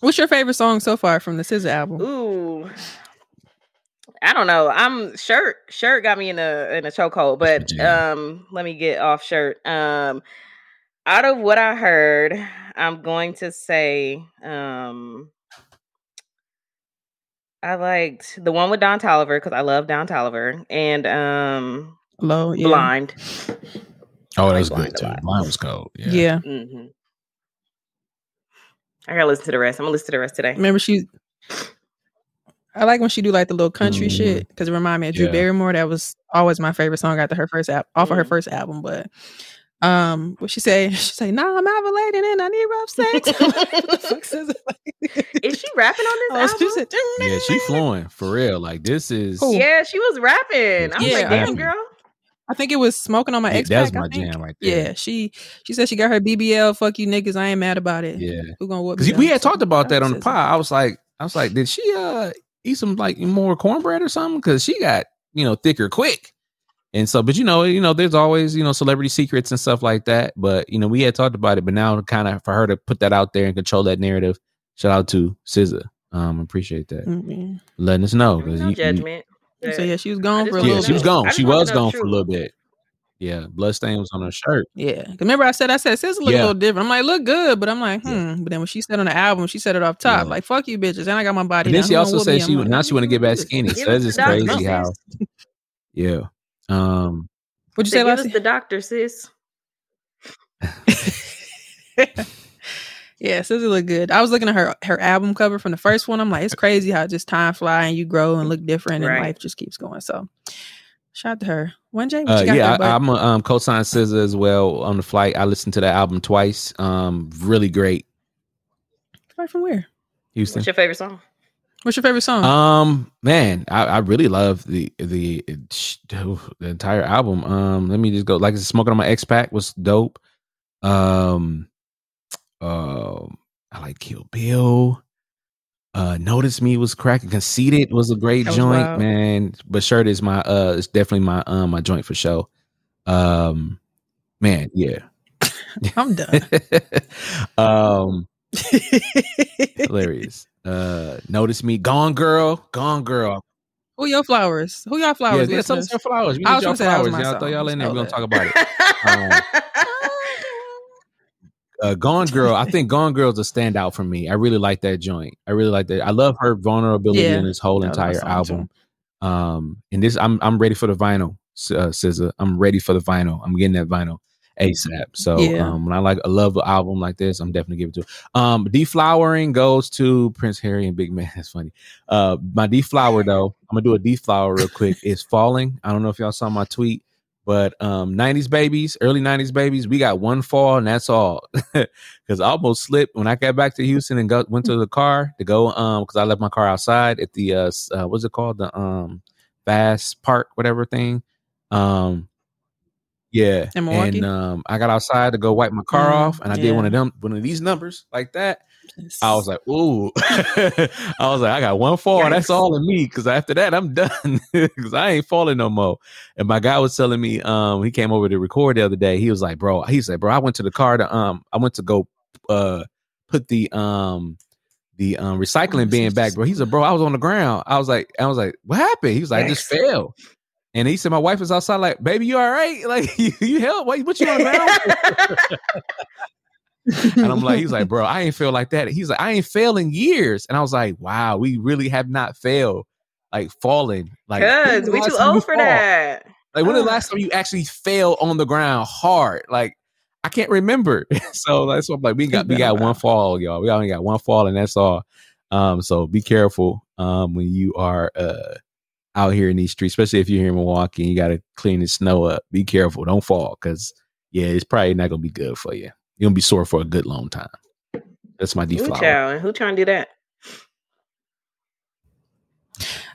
What's your favorite song so far from the SZA album? Ooh. I don't know. I'm shirt. Shirt got me in a in a chokehold, but um, let me get off shirt. Um, out of what I heard, I'm going to say um, I liked the one with Don Toliver because I love Don Toliver and um, Low, yeah. Blind. Oh, I that was good too. lot. Mine was cold. Yeah. Yeah. hmm I gotta listen to the rest. I'm gonna listen to the rest today. Remember she I like when she do like the little country Mhm. shit because it remind me of Drew Yeah. Barrymore. That was always my favorite song after her first app off of her Mhm. first album. But um, what she say? She say, "Nah, I'm ovulating and I need rough sex." What the fuck says it like- Is she rapping on Oh, this she said, Yeah, she flowing for real. Like this is. Who? Yeah, she was rapping. I was Yeah. like, damn, girl. I think it was smoking on my Yeah, ex. that's my jam right there. Yeah, she she said she got her BBL. Fuck you niggas. I ain't mad about it. Yeah. Who gonna whoop Because we up? had So, talked about that on the SZA. pod. I was like, I was like, did she uh eat some like more cornbread or something? Because she got you know thicker quick. And so, but you know, you know, there's always you know celebrity secrets and stuff like that. But you know, we had talked about it, but now kind of for her to put that out there and control that narrative. Shout out to SZA. Um, appreciate that. Mhm. Letting us know because you, you- judgment. So yeah, she was gone for a wanna yeah, little she was bit. gone. She was gone for a little bit. Yeah, bloodstain was on her shirt. Yeah, remember I said I said SZA look Yeah. a little different. I'm like, look good, but I'm like, hmm. Yeah. But then when she said on the album, she said it off top, Yeah. like, fuck you, bitches, and I got my body. And then now. she also gonna said she like, now she want to get back "Mm, skinny. So that's just crazy how. Yeah. Um. What'd you Say, say, give us the doctor, sis. yeah, SZA look good. I was looking at her her album cover from the first one. I'm like, it's crazy how just time fly and you grow and look different and Right. life just keeps going. So, shout out to her. One J, what Uh, you got yeah, there, I, I'm a um, co-sign SZA as well on the flight. I listened to that album twice. Um, really great. Flight from where? Houston. What's your favorite song? What's your favorite song? Um, man, I, I really love the the the entire album. Um, let me just go. Like smoking on my X pack was dope. Um, um, I like Kill Bill. Uh, Notice Me was cracking. Conceited was a great was joint, wild. man. But shirt is my uh, it's definitely my um my joint for show. Um, man, yeah. I'm done. um, hilarious. Uh, Notice Me, Gone Girl, Gone Girl. Who your flowers? Who y'all flowers? yeah, yeah, some, some flowers. We I was y'all flowers. Y'all throw y'all in there. We're gonna talk about it. Uh, Gone Girl. I think Gone Girl's a standout for me. I really like that joint. I really like that. I love her vulnerability Yeah, in this whole entire album. Um, and this, I'm I'm ready for the vinyl, uh, SZA. I'm ready for the vinyl. I'm getting that vinyl ASAP. So Yeah. um, when I like a love an album like this, I'm definitely giving it to. It. Um, deflowering goes to Prince Harry and Big Man. That's funny. Uh, my deflower though, I'm gonna do a deflower real quick. Is falling. I don't know if y'all saw my tweet. But um, 90s babies, early 90s babies, we got one fall and that's all. Because I almost slipped when I got back to Houston and went to the car to go um because I left my car outside at the uh, uh what's it called the um fast park whatever thing um yeah In Milwaukee? and um I got outside to go wipe my car Mm, off and I did one of them one of these numbers like that I was like, ooh. I was like, I got one fall. That's all in me. Cause after that, I'm done. Cause I ain't falling no more. And my guy was telling me, um, he came over to record the other day. He was like, bro, he said, bro, I went to the car to um, I went to go uh put the um the um recycling bin back, bro. He said, bro, I was on the ground. I was like, I was like, what happened? He was like, I just fell. And he said, my wife was outside, like, baby, you all right? Like, you, you help? What, what you on the ground? and I'm like, he's like, bro, I ain't feel like that. He's like, I ain't failed in years. And I was like, wow, we really have not failed, like falling. Like, Cause we too old for fall? that. Like, when the last time you actually fell on the ground hard? Like, I can't remember. so that's what I'm like. We got we got one fall, y'all. We only got one fall, and that's all. Um, so be careful um when you are uh out here in these streets, especially if you're here in Milwaukee and you gotta clean the snow up. Be careful, don't fall, because yeah, it's probably not gonna be good for you. You're gonna be sore for a good long time. That's my default. deflower. child, who trying to do that?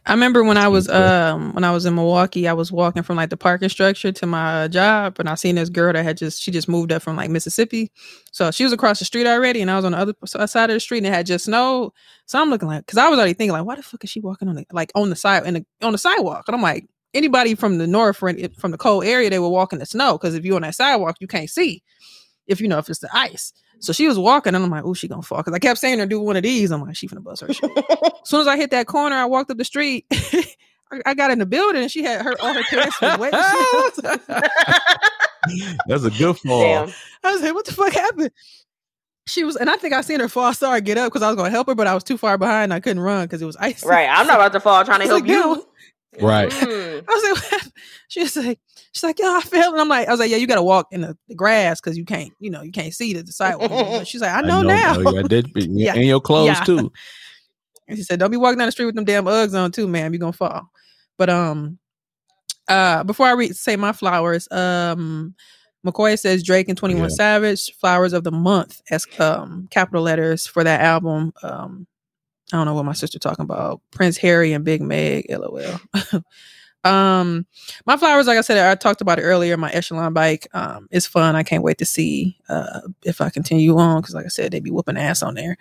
I remember when I was um when I was in Milwaukee, I was walking from like the parking structure to my uh, job, and I seen this girl that had just she just moved up from like Mississippi, so she was across the street already, and I was on the other side of the street, and it had just snowed. So I'm looking like, because I was already thinking like, why the fuck is she walking on the like on the side and the on the sidewalk? And I'm like, anybody from the north or from the cold area, they would walk in the snow because if you're on that sidewalk, you can't see if you know if it's the ice. So she was walking, and I'm like, oh, she gonna fall because I kept saying her do one of these. I'm like, she finna bust her shit. As soon as I hit that corner, I walked up the street. I, I got in the building and she had her all her parents was waiting. That's a good fall. Damn. I was like, what the fuck happened? She was, and I think I seen her fall. Sorry, get up because I was gonna help her, but I was too far behind. I couldn't run because it was ice. Right. I'm not about to fall trying to help like, you. Right. Mm. I was like, what she was like, she's like, yeah, I fell, and I'm like, I was like, yeah, you got to walk in the, the grass because you can't, you know, you can't see the, the sidewalk. But she's like, I know, now. Oh, yeah, did, Yeah. And your clothes Yeah. too. And she said, "Don't be walking down the street with them damn Uggs on too, ma'am. You're gonna fall." But um, uh, before I read say my flowers, um, McCoy says Drake and Twenty One Yeah. Savage flowers of the month as um capital letters for that album. Um, I don't know what my sister talking about. Prince Harry and Big Meg. LOL. um, my flowers, like I said, I talked about it earlier. My echelon bike, um, is fun. I can't wait to see uh if I continue on because, like I said, they be whooping ass on there.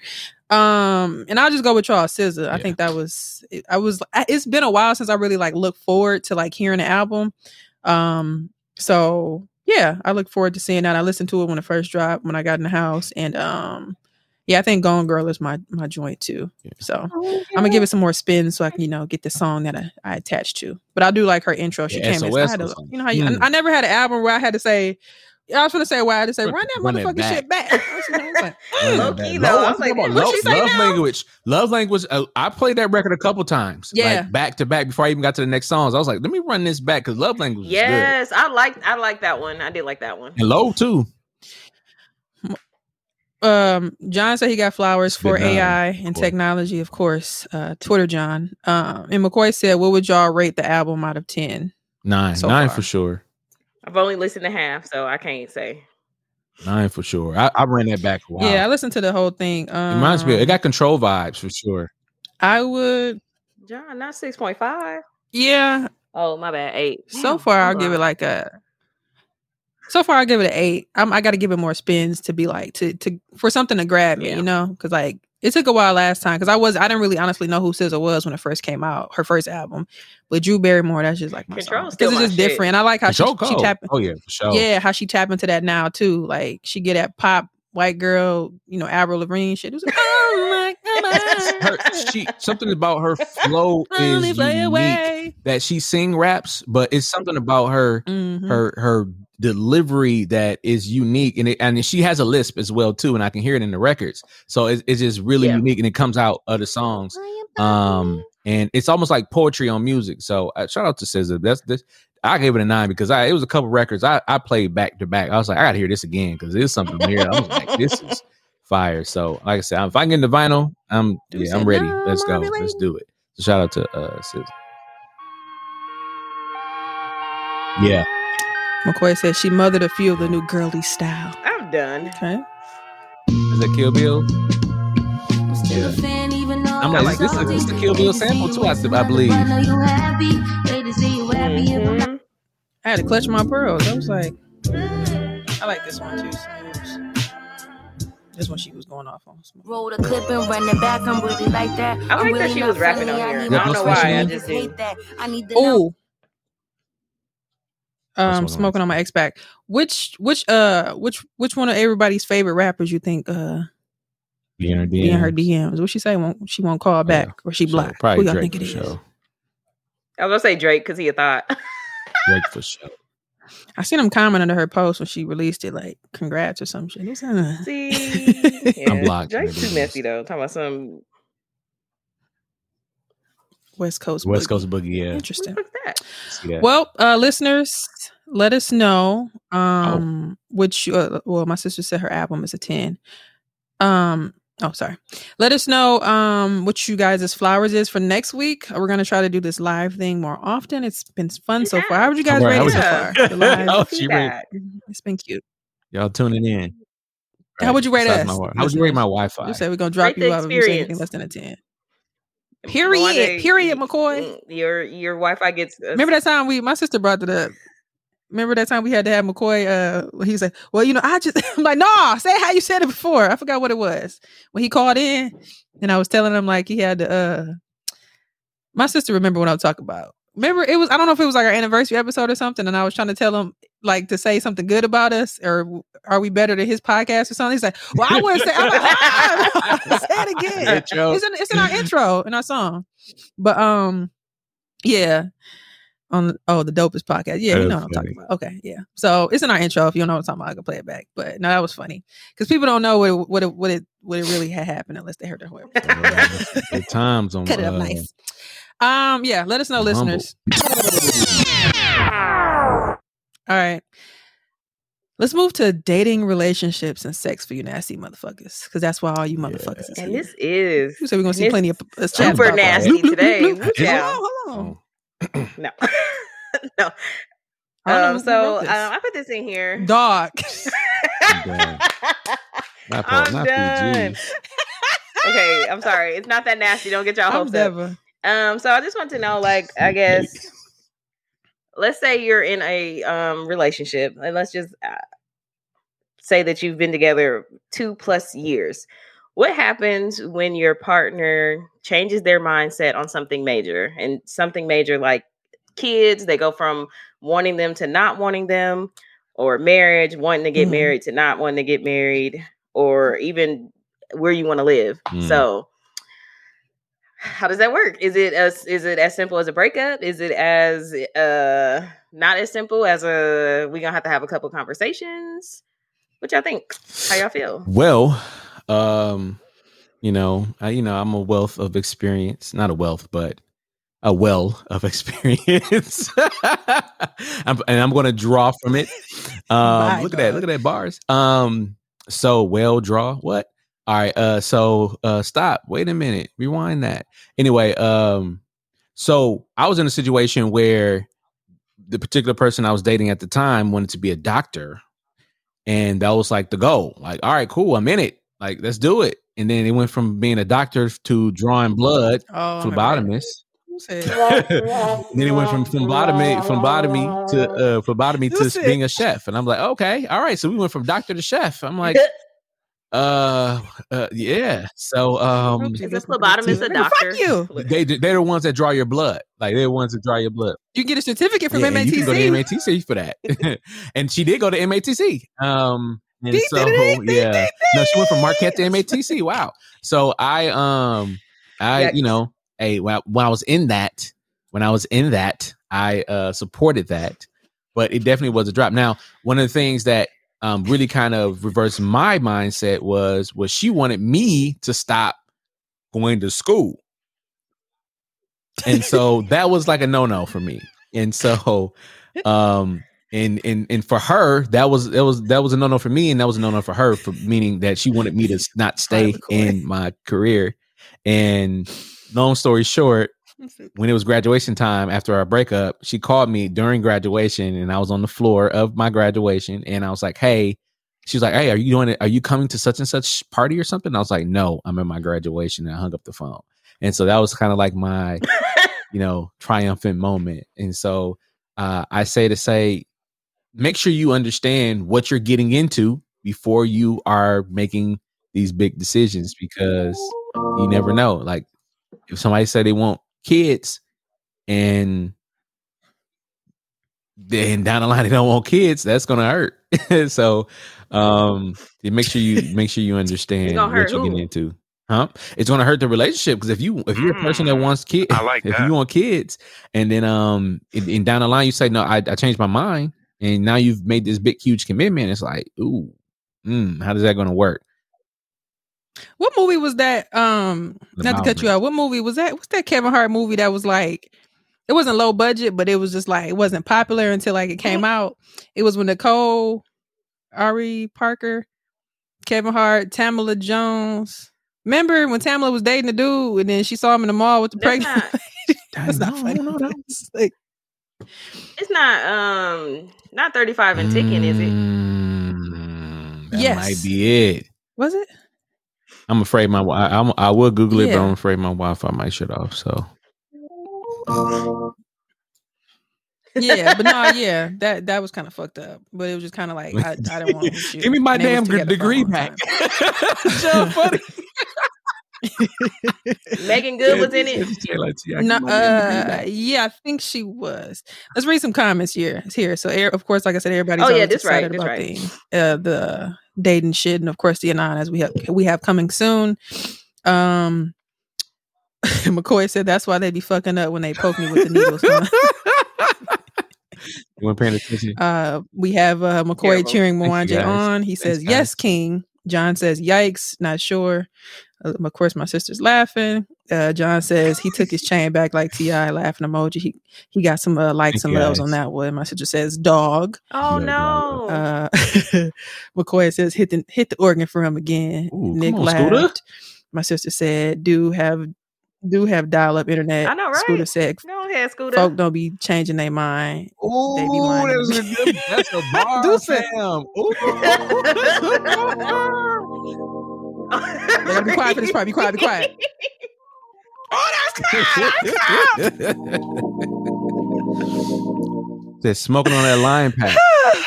Um, and I'll just go with Charles Scissor. I Yeah. think that was it- I was I- it's been a while since I really like looked forward to like hearing the album. Um, so yeah, I look forward to seeing that. I listened to it when it first dropped when I got in the house, and um, yeah, I think Gone Girl is my my joint too. Yeah. So I'm gonna give it some more spin so I can you know get the song that I, I attached to. But I do like her intro. She Yeah, came in. SOS I had to, you know how you, Mm. I, I never had an album where I had to say. I was gonna say why I had to say Run- run that run motherfucking back. shit back. I was- like, Run Low key, though. I I'm was like, talking what love, she love language. Love language. Uh, I played that record a couple times. Yeah. like back to back before I even got to the next songs. I was like, let me run this back because love language is good. Yes, I like I like that one. I did like that one. And low too. Um john said he got flowers for Good ai and course. technology of course uh twitter john um and mccoy said what would y'all rate the album out of 10 Nine, So nine far. for sure. I've only listened to half, so I can't say. Nine for sure. I, I ran that back. a while. yeah i listened to the whole thing um it reminds me. It got control vibes for sure. i would John, not six point five. yeah Oh, my bad. Eight. so Damn, far i'll I'm give it like a so far i'll give it an eight. I'm, i gotta give it more spins to be like to to for something to grab me Yeah. you know? Because like it took a while last time because i was i didn't really honestly know who SZA was when it first came out her first album. But drew barrymore that's just like my because it's just shit. different and i like how she, Control she tap Oh yeah, for sure. yeah how she tap into that now too. Like she get that pop white girl you know avril lavigne shit it was like oh my Her, god she something about her flow is unique. away. That she sing raps, but it's something about her Mhm. her her delivery that is unique and it, and she has a lisp as well too and i can hear it in the records so it's, it's just really Yeah. unique and it comes out of the songs um and it's almost like poetry on music so uh, shout out to SZA. that's this i gave it a nine because i it was a couple records i i played back to back. I was like i gotta hear this again because there's something here i was like this is fire. So like i said if i get the vinyl i'm yeah i'm ready. no, let's go. mommy let's do it. So shout out to uh SZA. yeah. Mccoy said she mothered a few of the new girly style. I'm done. okay. Is that kill bill? Yeah. I'm like, this is- this is the Kill Bill sample too, I- I believe. Mhm. I had to clutch my pearls. I was like, I like this one too. Smooth. This one she was going off on. Roll the clip and run it back. I'm really like that. I like I'm that she was rapping on here. need I don't know why, I just hate that. I need to know. Oh, one um, smoking on my X back. Which which uh which which one of everybody's favorite rappers you think uh Be in her be in her DMs. DMs? What she say? Won't she won't call back or she So, blocked? Probably Who y'all Drake think it is? for is? sure. I was gonna say Drake because he a thought. Drake for sure. I seen him comment under her post when she released it, like "congrats" or some shit. It was, uh, See, yeah. blocked Drake's too messy though. Talking about some West Coast. West Boogie. Coast Boogie, yeah. Interesting. what's that? Well, uh, listeners, let us know Oh. um which uh, well, my sister said her album is a 10. Um oh sorry. Let us know um what you guys' flowers is for next week. We're gonna try to do this live thing more often. It's been fun so far. How would you guys How rate it so far? it? The live? Oh, she rate- Feedback. It's been cute. Y'all tuning in. How would you rate Besides us, my- How would you rate my Wi-Fi? You said we're gonna drop Rate you out if you say anything less than a 10. No Period. wonder Period, McCoy. mm, Your your Wi-Fi gets. uh, Remember that time we my sister brought it up. Remember that time we had to have McCoy uh he said, Well, you know, I just I'm like, no, say how you said it before. I forgot what it was. When he called in and I was telling him like he had to uh my sister remember what I was talking about. Remember it was I don't know if it was like our anniversary episode or something, and I was trying to tell him like to say something good about us or are we better than his podcast or something? He's like, Well, I to say I'm like, "Ah, say it again. It's in, it's in our intro in our song. But um, yeah. On oh the dopest podcast. Yeah, you know what I'm talking about. Okay, yeah. So it's in our intro. If you don't know what I'm talking about, I can play it back. But no, that was funny because people don't know what it, what it what it what it really had happened unless they heard the whole episode. Good times on Cut it up uh, nice. Um, yeah. Let us know, humble. listeners. All right. Let's move to dating, relationships, and sex for you nasty motherfuckers, because that's why all you motherfuckers is and here. this is You said we're gonna see plenty of uh, chats super about nasty Bloop, bloop, bloop, today. bloop. Woo. Hold on, hold on. No, no. I don't know Um, so um. I put this in here. Dog. I'm done. Not, I'm not done. Okay, I'm sorry. It's not that nasty. Don't get y'all I'm hopes up. never. Um, so I just want to know, like, I guess, let's say you're in a um relationship, and let's just uh, say that you've been together two plus years. What happens when your partner changes their mindset on something major and something major like kids? They go from wanting them to not wanting them, or marriage, wanting to get Mhm. married to not wanting to get married, or even where you want to live. Mm. So, how does that work? Is it as is it as simple as a breakup? Is it as uh not as simple as a we gonna have to have a couple conversations? What y'all think? How y'all feel? Well, um, you know, I, you know, I'm a wealth of experience. Not a wealth, but a well of experience. I'm, and I'm going to draw from it. Um, look at that. Look at that bars. Um, so well draw. What? All right. Uh, so uh, stop. Wait a minute. Rewind that. Anyway, um, so I was in a situation where the particular person I was dating at the time wanted to be a doctor, and that was like the goal. Like, all right, cool. I'm in it. Like, let's do it. And then it went from being a doctor to drawing blood, Oh, I remember that. phlebotomist. Who said- And then it went from phlebotomy, phlebotomy to uh, phlebotomy You to said- being a chef. And I'm like, okay, all right. So we went from doctor to chef. I'm like, uh, uh yeah. So um, Is a phlebotomist a doctor? Fuck you. they they're the ones that draw your blood. Like they're the ones that draw your blood. You get a certificate from Yeah, and you can go to MATC. MATC for that. and she did go to MATC. Um, and so yeah, no, she went from. Marquette to MATC. Wow. So I um I you know hey when I, when I was in that when I was in that I uh supported that, but it definitely was a drop. Now one of the things that um really kind of reversed my mindset was was she wanted me to stop going to school. And so that was like a no no for me. And so um and and and for her that was that was that was a no no for me and that was a no no for her for meaning that she wanted me to not stay in my career. And long story short when it was graduation time after our breakup she called me during graduation and i was on the floor of my graduation and i was like hey she was like hey are you doing it are you coming to such and such party or something? I was like no i'm at my graduation and i hung up the phone. And so that was kind of like my you know triumphant moment. And so uh, i say to say make sure you understand what you're getting into before you are making these big decisions because you never know. Like if somebody say they want kids and then down the line they don't want kids, that's gonna hurt. so um make sure you make sure you understand what you're getting into. Huh? It's gonna hurt the relationship because if you if you're a person that wants kids, I like if that. you want kids, and then um and, and down the line you say no, I, I changed my mind, and now you've made this big huge commitment. It's like, ooh, mm, how is that gonna work? What movie was that? Um, The not to cut you Mountaineers. out. What movie was that? What's that Kevin Hart movie that was like? It wasn't low budget, but it was just like it wasn't popular until like it came out. It was when Nicole, Ari Parker, Kevin Hart, Tamala Jones. Remember when Tamala was dating the dude and then she saw him in the mall with the That's pregnant? not- That's not funny. no, no. It's like- It's not um not 35 and ticking, is it? Mm, that Yes. might be it. was it? I'm afraid my wi- I, I'm, I will Google it, but Yeah. I'm afraid my Wi-Fi might shut off. So Yeah, but no, yeah, that that was kind of fucked up. But it was just kind of like I, I didn't want to shoot. give me my And damn together degree back. so Funny. Meagan Good was in it. No, uh, yeah, I think she was. Let's read some comments here. Here, so air, of course, like I said, everybody's Oh, yeah, always that's right, excited that's about right. the uh, the dating shit, and of course the anonymous we have we have coming soon. Um, McCoy said that's why they be fucking up when they poke me with the needles. You weren't paying attention. Uh, we have uh, McCoy Terrible. cheering Thank Mwanje on. He Thanks, says, guys. "Yes, King." John says, "Yikes!" Not sure. Of course, my sister's laughing. Uh, John says he took his chain back like Ti laughing emoji. He he got some uh, likes and loves on that one. My sister says, "Dog." Oh Yeah, no. Uh, McCoy says, "Hit the hit the organ for him again." Ooh, Nick on, laughed. Scooter. My sister said, "Do have do have dial up internet." I know, right? Scooter right? said, Go ahead, Scooter. "Folk don't be changing their mind." Ooh, They be lying that's a good. That's a bar, Do say- Ooh. They gotta be quiet for this part. Be quiet. Be quiet. Oh, that's time. They're smoking on that lion pack.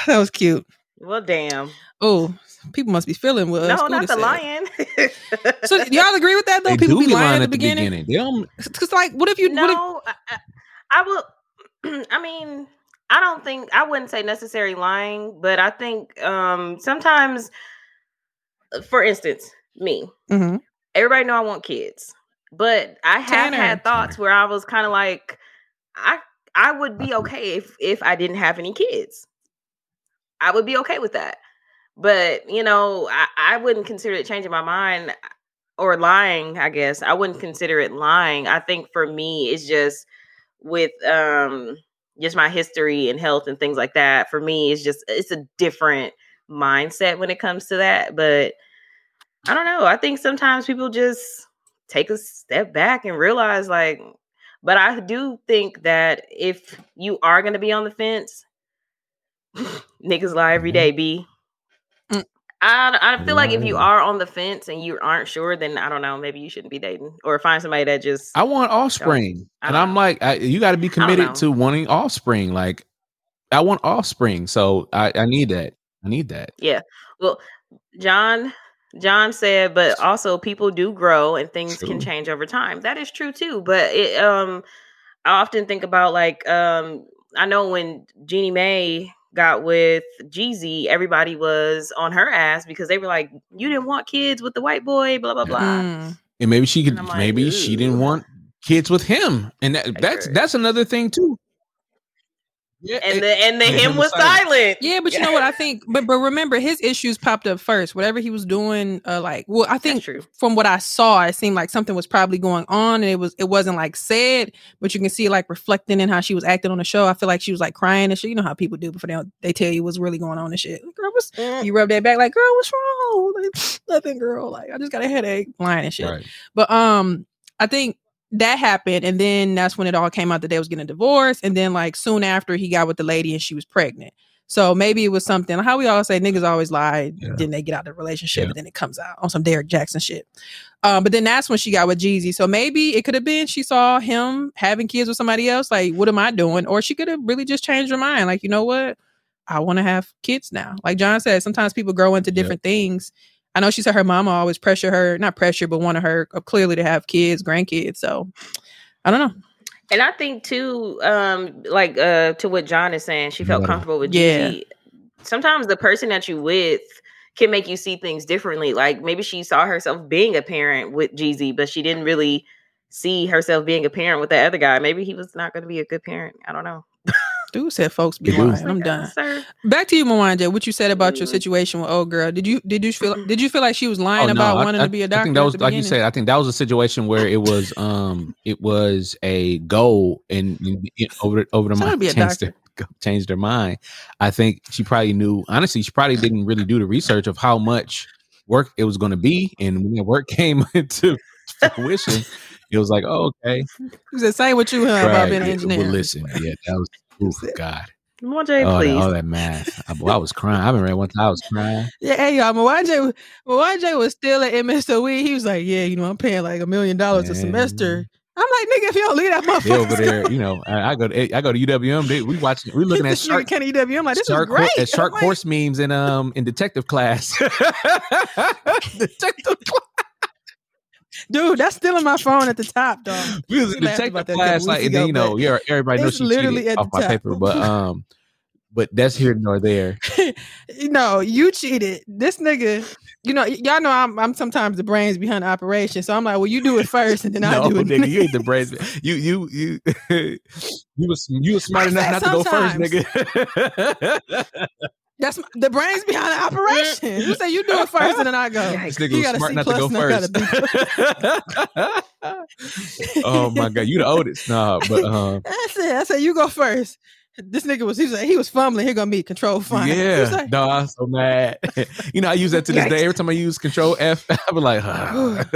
that was cute. Well, damn. Oh, people must be feeling what no, Scooter not the said. lion. So y'all agree with that though? They people do be lying at the beginning. They don't. Because like, what if you? What if, no, I, I, I will. I mean, I don't think I wouldn't say necessary lying, but I think um sometimes, uh, for instance, me, Mhm. everybody know I want kids, but I have Tanner. had thoughts where I was kind of like, I I would be okay if if I didn't have any kids. I would be okay with that. But, you know, I, I wouldn't consider it changing my mind or lying, I guess. I wouldn't consider it lying. I think for me it's just with um just my history and health and things like that. For me it's just it's a different mindset when it comes to that, but I don't know. I think sometimes people just take a step back and realize like but I do think that if you are going to be on the fence, niggas lie every day, B. Mm. I, I feel like if you are on the fence and you aren't sure, then I don't know, maybe you shouldn't be dating or find somebody that just I want offspring, I and I'm like, I, you got to be committed to wanting offspring. Like, I want offspring, so I, I need that. I need that. Yeah. Well, John John said, but also people do grow and things True. can change over time. That is true too. But it um I often think about like um I know when Jeannie Mai got with Jeezy, everybody was on her ass because they were like, You didn't want kids with the white boy, blah blah blah. Mm. And maybe she could. Like, maybe she didn't want kids with him, and that, That's that's that's another thing too. Yeah, And the and the and him him was was silent. silent. Yeah, but you know what I think. But but remember, his issues popped up first. Whatever he was doing, uh, like well, I think true. from what I saw, it seemed like something was probably going on, and it was it wasn't like said, but you can see like reflecting in how she was acting on the show. I feel like she was like crying and shit. You know how people do before they they tell you what's really going on and shit. Girl, what's Mm. you rub that back like, girl, what's wrong? Like, nothing, girl. Like I just got a headache, lying and shit. Right. But um, I think that happened, and then that's when it all came out that they was getting a divorce, and then like soon after he got with the lady and she was pregnant. So maybe it was something how we all say niggas always lie, Yeah. then they get out of the relationship, Yeah. and then it comes out on some Derrick Jaxn shit. Um, but then that's when she got with Jeezy. So maybe it could have been she saw him having kids with somebody else. Like, what am I doing? Or she could have really just changed her mind. Like, you know what? I want to have kids now. Like John said, sometimes people grow into Yeah. different things. I know she said her mama always pressure her, not pressure, but wanted her uh, clearly to have kids, grandkids. So I don't know. And I think too, um, like uh, to what John is saying, she felt Yeah. comfortable with Yeah. Jeezy. Sometimes the person that you with can make you see things differently. Like maybe she saw herself being a parent with Jeezy, but she didn't really see herself being a parent with the other guy. Maybe he was not going to be a good parent. I don't know. Dude said folks be They lying. I'm Like, done. sir. Back to you, Mwanja. What you said about your Mm. situation with old girl. Did you did you feel did you feel like she was lying Oh, no, about I- wanting I, to be a doctor? think that was the like you said. I think that was a situation where it was um it was a goal and, and it- over over the She wanna mind be changed doctor. their, changed their mind. I think she probably knew. Honestly, she probably didn't really do the research of how much work it was going to be, and when the work came into fruition, it was like, oh, okay, He said, "Same with you, huh? About right. being an engineer." Well, listen, yeah, that was. Oh God! Come on, Jay, All that, please. all that math. I, boy, I was crying. I remember one time I was crying. Yeah, hey y'all, Mwanje, Mwanje was still at MSOE. He was like, "Yeah, you know, I'm paying like a million dollars a semester." I'm like, "Nigga, if you don't leave that They motherfucker over there, you know. I, I go to I go to UWM. They, we watching. We looking at Shark Kenny W. I'm like, this shark, is great. Hor- at shark like, horse memes in um in detective class. detective class. Dude, that's still on my phone at the top, dog. We was in We laughed detective about that a class, like, and then you know, yeah, everybody knows she literally cheated at off the my top. paper, but um, but that's here nor there. no, you cheated. This nigga, you know, y'all know I'm I'm sometimes the brains behind the operation. So I'm like, well, you do it first, and then I do it. nigga, you ain't the brains. You you you you was you was smart enough not to go first, nigga. That's my- the brains behind the operation. You say you do it first, and then I go. this nigga He was smart not to go and I got a first. oh my god, you the oldest. Nah, but um, I said, I said, you go first. This nigga was he was he was fumbling. Here gonna be control fine. Yeah, like, no, I'm so mad. you know, I use that to this day. Every time I use Control F, I be like, huh.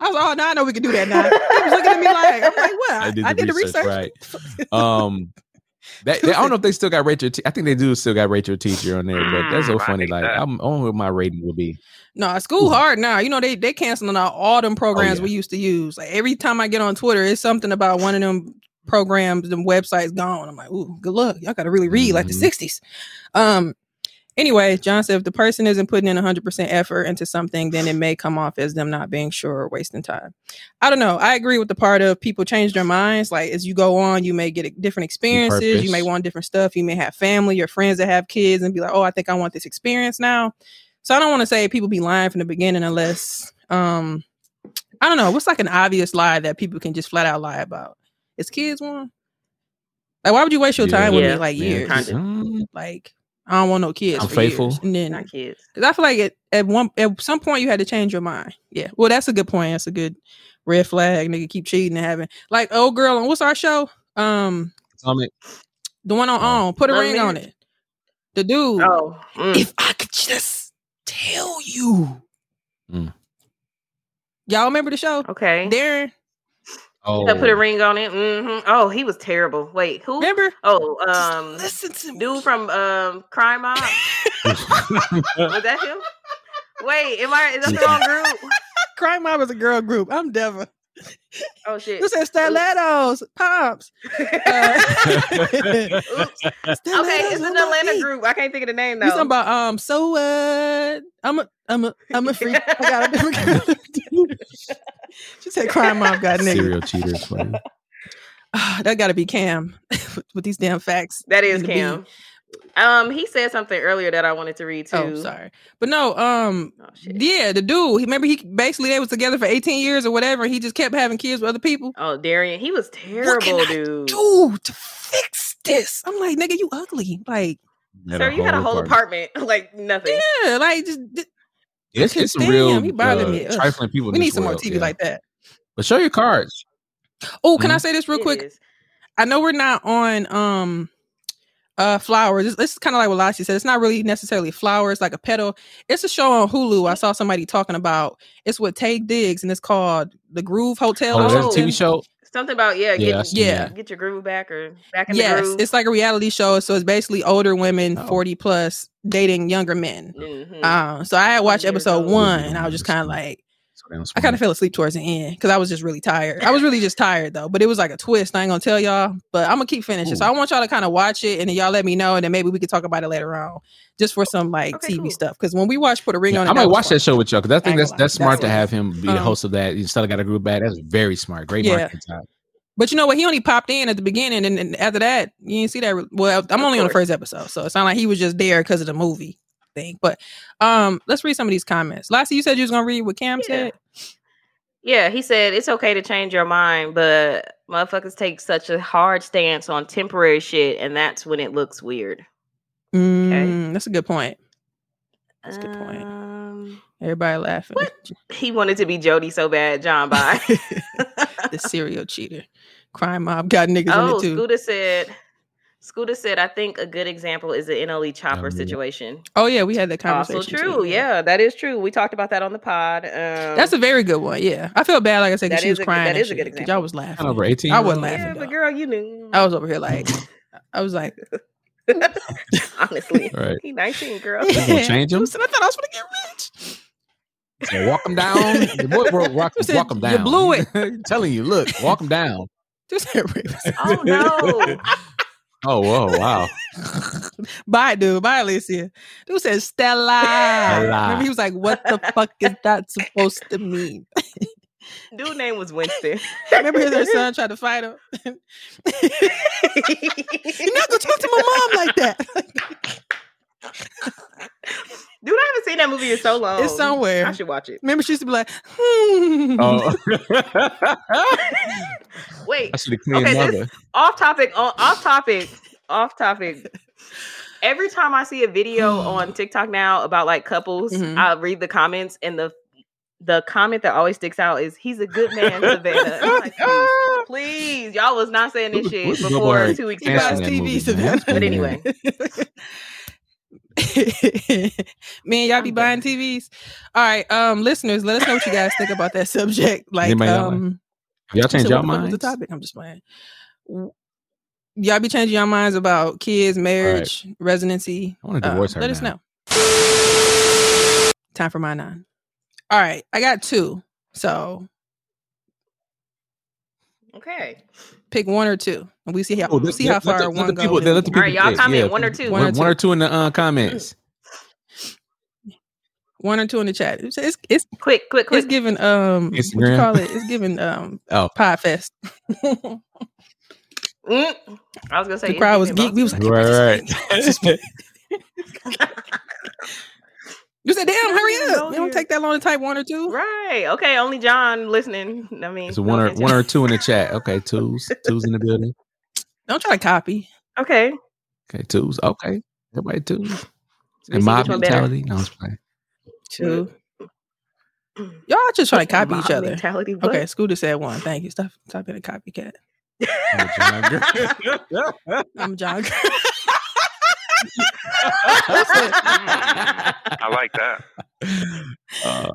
I was like, oh, now I know we can do that now. He was looking at me like, I'm like, what? I, I did, the research. right. Um, that, they- I don't know if they still got Rachel. Te- I think they do still got Rachel Teacher on there, but that's so Mm, funny. hate Like, that. I'm on what my rating will be. No, school Ooh. hard now. You know they they canceling out all them programs yeah. we used to use. Like every time I get on Twitter, it's something about one of them programs, them websites gone. I'm like, ooh, good luck. Y'all got to really read like the Mhm. '60s. Um. Anyway, John said if the person isn't putting in 100% effort into something, then it may come off as them not being sure or wasting time. I don't know. I agree with the part of people change their minds. Like as you go on, you may get different experiences. You may want different stuff. You may have family or friends that have kids and be like, oh, I think I want this experience now. So I don't want to say people be lying from the beginning unless um I don't know, what's like an obvious lie that people can just flat out lie about? Is kids one? Like why would you waste your Yeah. time with Yeah. me like Yeah, years? Kinda. Like I don't want no kids. I'm for faithful. years. And then Not kids. Cause I feel like it, at one at some point you had to change your mind. Yeah. Well, that's a good point. That's a good red flag. Nigga keep cheating and having like old girl on what's our show? Um tell me- the one on Oh. on. Put a Love ring on it. The dude. Oh, mm. If I could just tell you. Mm. Y'all remember the show? okay. Darren, Oh, Yeah, put a ring on it. hmm Oh, he was terrible. Wait, who? remember? Oh, um, Listen to me. dude from um Crime Mob. was that him? Wait, am I? Is that the wrong group? Crime Mob is a girl group. I'm Devon. Oh shit. You said stilettos, pops. Uh, Oops. Okay, it's an Atlanta group. I can't think of the name though. You talking about um? So what? Uh, I'm a I'm a I'm a freak. I got a different. girl. she said crime mob got nigga. serial cheaters. funny. Ah, that got to be Cam with, with these damn facts. that is need to be- Cam. Um, he said something earlier that I wanted to read too. Oh, sorry, but no. Um, Oh, shit. yeah, the dude. He remember he basically they was together for 18 years or whatever. And he just kept having kids with other people. Oh, Darian, he was What terrible, dude. I dude. do to fix this? I'm like, nigga, you ugly. Like, Sir, you had a whole apartment, like nothing. yeah, like just. Just- It's, couldn't it's some stand real. He bothered uh, me. Ugh. trifling people. we need this some more TV yeah. like that. But show your cards. Oh, can I Mhm. say this real quick? I know we're not on um uh flowers. This, this is kind of like what Lassie said. It's not really necessarily flowers, like a petal. It's a show on Hulu. I saw somebody talking about. It's with Taye Diggs, and it's called The Groove Hotel. Oh, or that's a. TV show. Something about yeah, Yeah, get, Yeah. get your groove back or back in the groove. Yes, it's like a reality show. So it's basically older women, Oh. forty plus, dating younger men. Mhm. Uh, so I had watched episode one, and I was just kind of like, I kind of fell asleep towards the end because I was just really tired. I was really just tired though, but it was like a twist. I ain't gonna tell y'all, but I'm gonna keep finishing. So I want y'all to kind of watch it and then y'all let me know, and then maybe we could talk about it later on, just for some like Okay, TV cool. stuff. Because when we watch Put a Ring on, it, I might watch fun. that show with y'all because I think ain't that's gonna lie. that's smart to have him be the Um, host of that. Instead of got a group back. That's very smart. Great Yeah. marketing time. But you know what? He only popped in at the beginning, and, and after that, you didn't see that. re- Well, I'm only on the first episode, so it's not like he was just there because of the movie thing. But um, let's read some of these comments. Lassie, you said you was gonna read what Cam Yeah. said. Yeah, he said it's okay to change your mind, but motherfuckers take such a hard stance on temporary shit, and that's when it looks weird. Mm, That's a good point. That's a good point. Um, Everybody laughing. he wanted to be Jody so bad, John. by the serial cheater, crime mob got niggas in oh, it too. Scooter said. Scooter said, "I think a good example is the NLE Choppa yeah. situation." Oh yeah, we had that conversation. Also too, true. Yeah, that is true. We talked about that on the pod. Um, That's a very good one. Yeah, I feel bad, like I said, because she was a crying. that and is a good example. Y'all was laughing. over 18 I wasn't laughing. yeah, though. but girl, you knew. I was over here like, I was like, Honestly, Right. he nineteen, girl. You gonna change him? Listen, I thought I was gonna get rich. So walk him down. The boy, bro, walk, You said walk him you blew it. telling you, look, walk him down. Just said rape. oh no. Oh, whoa, wow. Bye, dude. Bye, Alicia. Dude said Stella. Stella. Remember, he was like, "What the fuck is that supposed to mean?" Dude name was Winston. Remember, his her son tried to fight him. You're not gonna talk to my mom like that. Dude, I haven't seen that movie in so long. It's somewhere. I should watch it. Remember, she used to be like, hmm. Oh, Wait, I should have cleaned Okay, this- off topic. Off topic. Off topic. Every time I see a video on TikTok now about like couples, Mhm. I read the comments and the the comment that always sticks out is "He's a good man, Savannah." I'm like, please, please, y'all was not saying this shit before two weeks He ago. buys canceling that movie, Savannah. But anyway, Man, y'all be buying TVs. All right, um, listeners, let us know what you guys think about that subject. Like, Anybody got one? um, Y'all change so your what the minds? The topic. I'm just playing. Y'all be changing your minds about kids, marriage, residency. I want to Uh, divorce her. let us know. Time for my nine. All right, I got two. So okay. Pick one or two, and we see how Oh, we let- see how let- let far the- let one the people- goes. let the All right, y'all comment Yeah, one or two. One or One, one or two in the uh, comments. one or two in the chat. It's it's, it's, Quick, quick, it's giving um what you call it? It's giving um Oh. Podfest. Mm. I was gonna say the crowd was it's geek. We was like, Right, right. You said, "Damn, hurry Go up! You don't take that long to type one or two. right. Okay, only John listening. I mean, So no one or offense, one or two in the chat. Okay, twos, twos in the building. Don't try to copy." Okay. Okay, twos. Okay, everybody twos. me And see mob which better. mentality. No, I'm playing. Two. Y'all just trying to copy each other. Mentality. What? Okay, Scooter said one. Thank you. Stop, stop being a copycat. I'm John. I like that. Uh,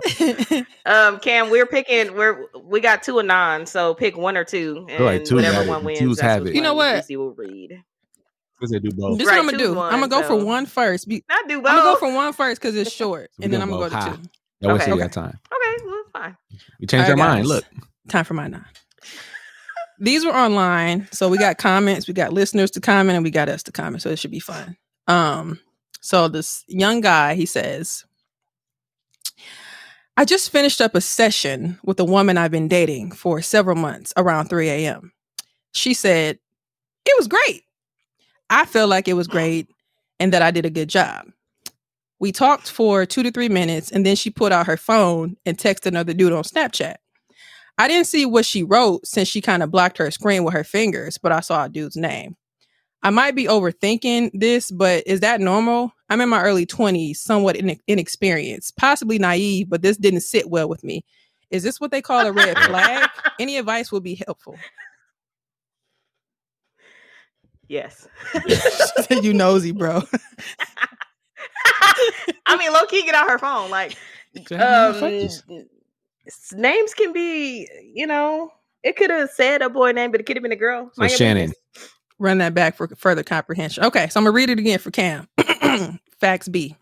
Um, Cam, we're picking. We're we got two anon, so pick one or two, and Alright, two whatever one wins. Twos that's have it. You know what? Lucy will read. because they do both. this Right, is what I'm gonna do. one, I'm gonna go for one first. Be- Not do both. I'm gonna go for one first because it's short, We and then I'm gonna go both. to Ha. two. That way Okay. got time. Okay, well, fine. We changed All our right, mind. Look, Time for my nine. These were online, so we got comments, we got listeners to comment, and we got us to comment. So it should be fun. Um, so this young guy, he says, I just finished up a session with a woman I've been dating for several months around 3 a.m. She said, It was great. I felt like it was great and that I did a good job. We talked for two to three minutes, and then she put out her phone and texted another dude on Snapchat. I didn't see what she wrote since she kind of blocked her screen with her fingers, but I saw a dude's name. I might be overthinking this, but is that normal? I'm in my early 20s, somewhat ine- inexperienced, possibly naive, but this didn't sit well with me. Is this what they call a red flag? Any advice will be helpful. Yes. you nosy, bro. I mean, low key, get out her phone. Like, um, names can be, you know, it could have said a boy name, but it could have been a girl. So Mind your Shannon. Run that back for further comprehension. Okay, so I'm gonna read it again for Cam. Facts B.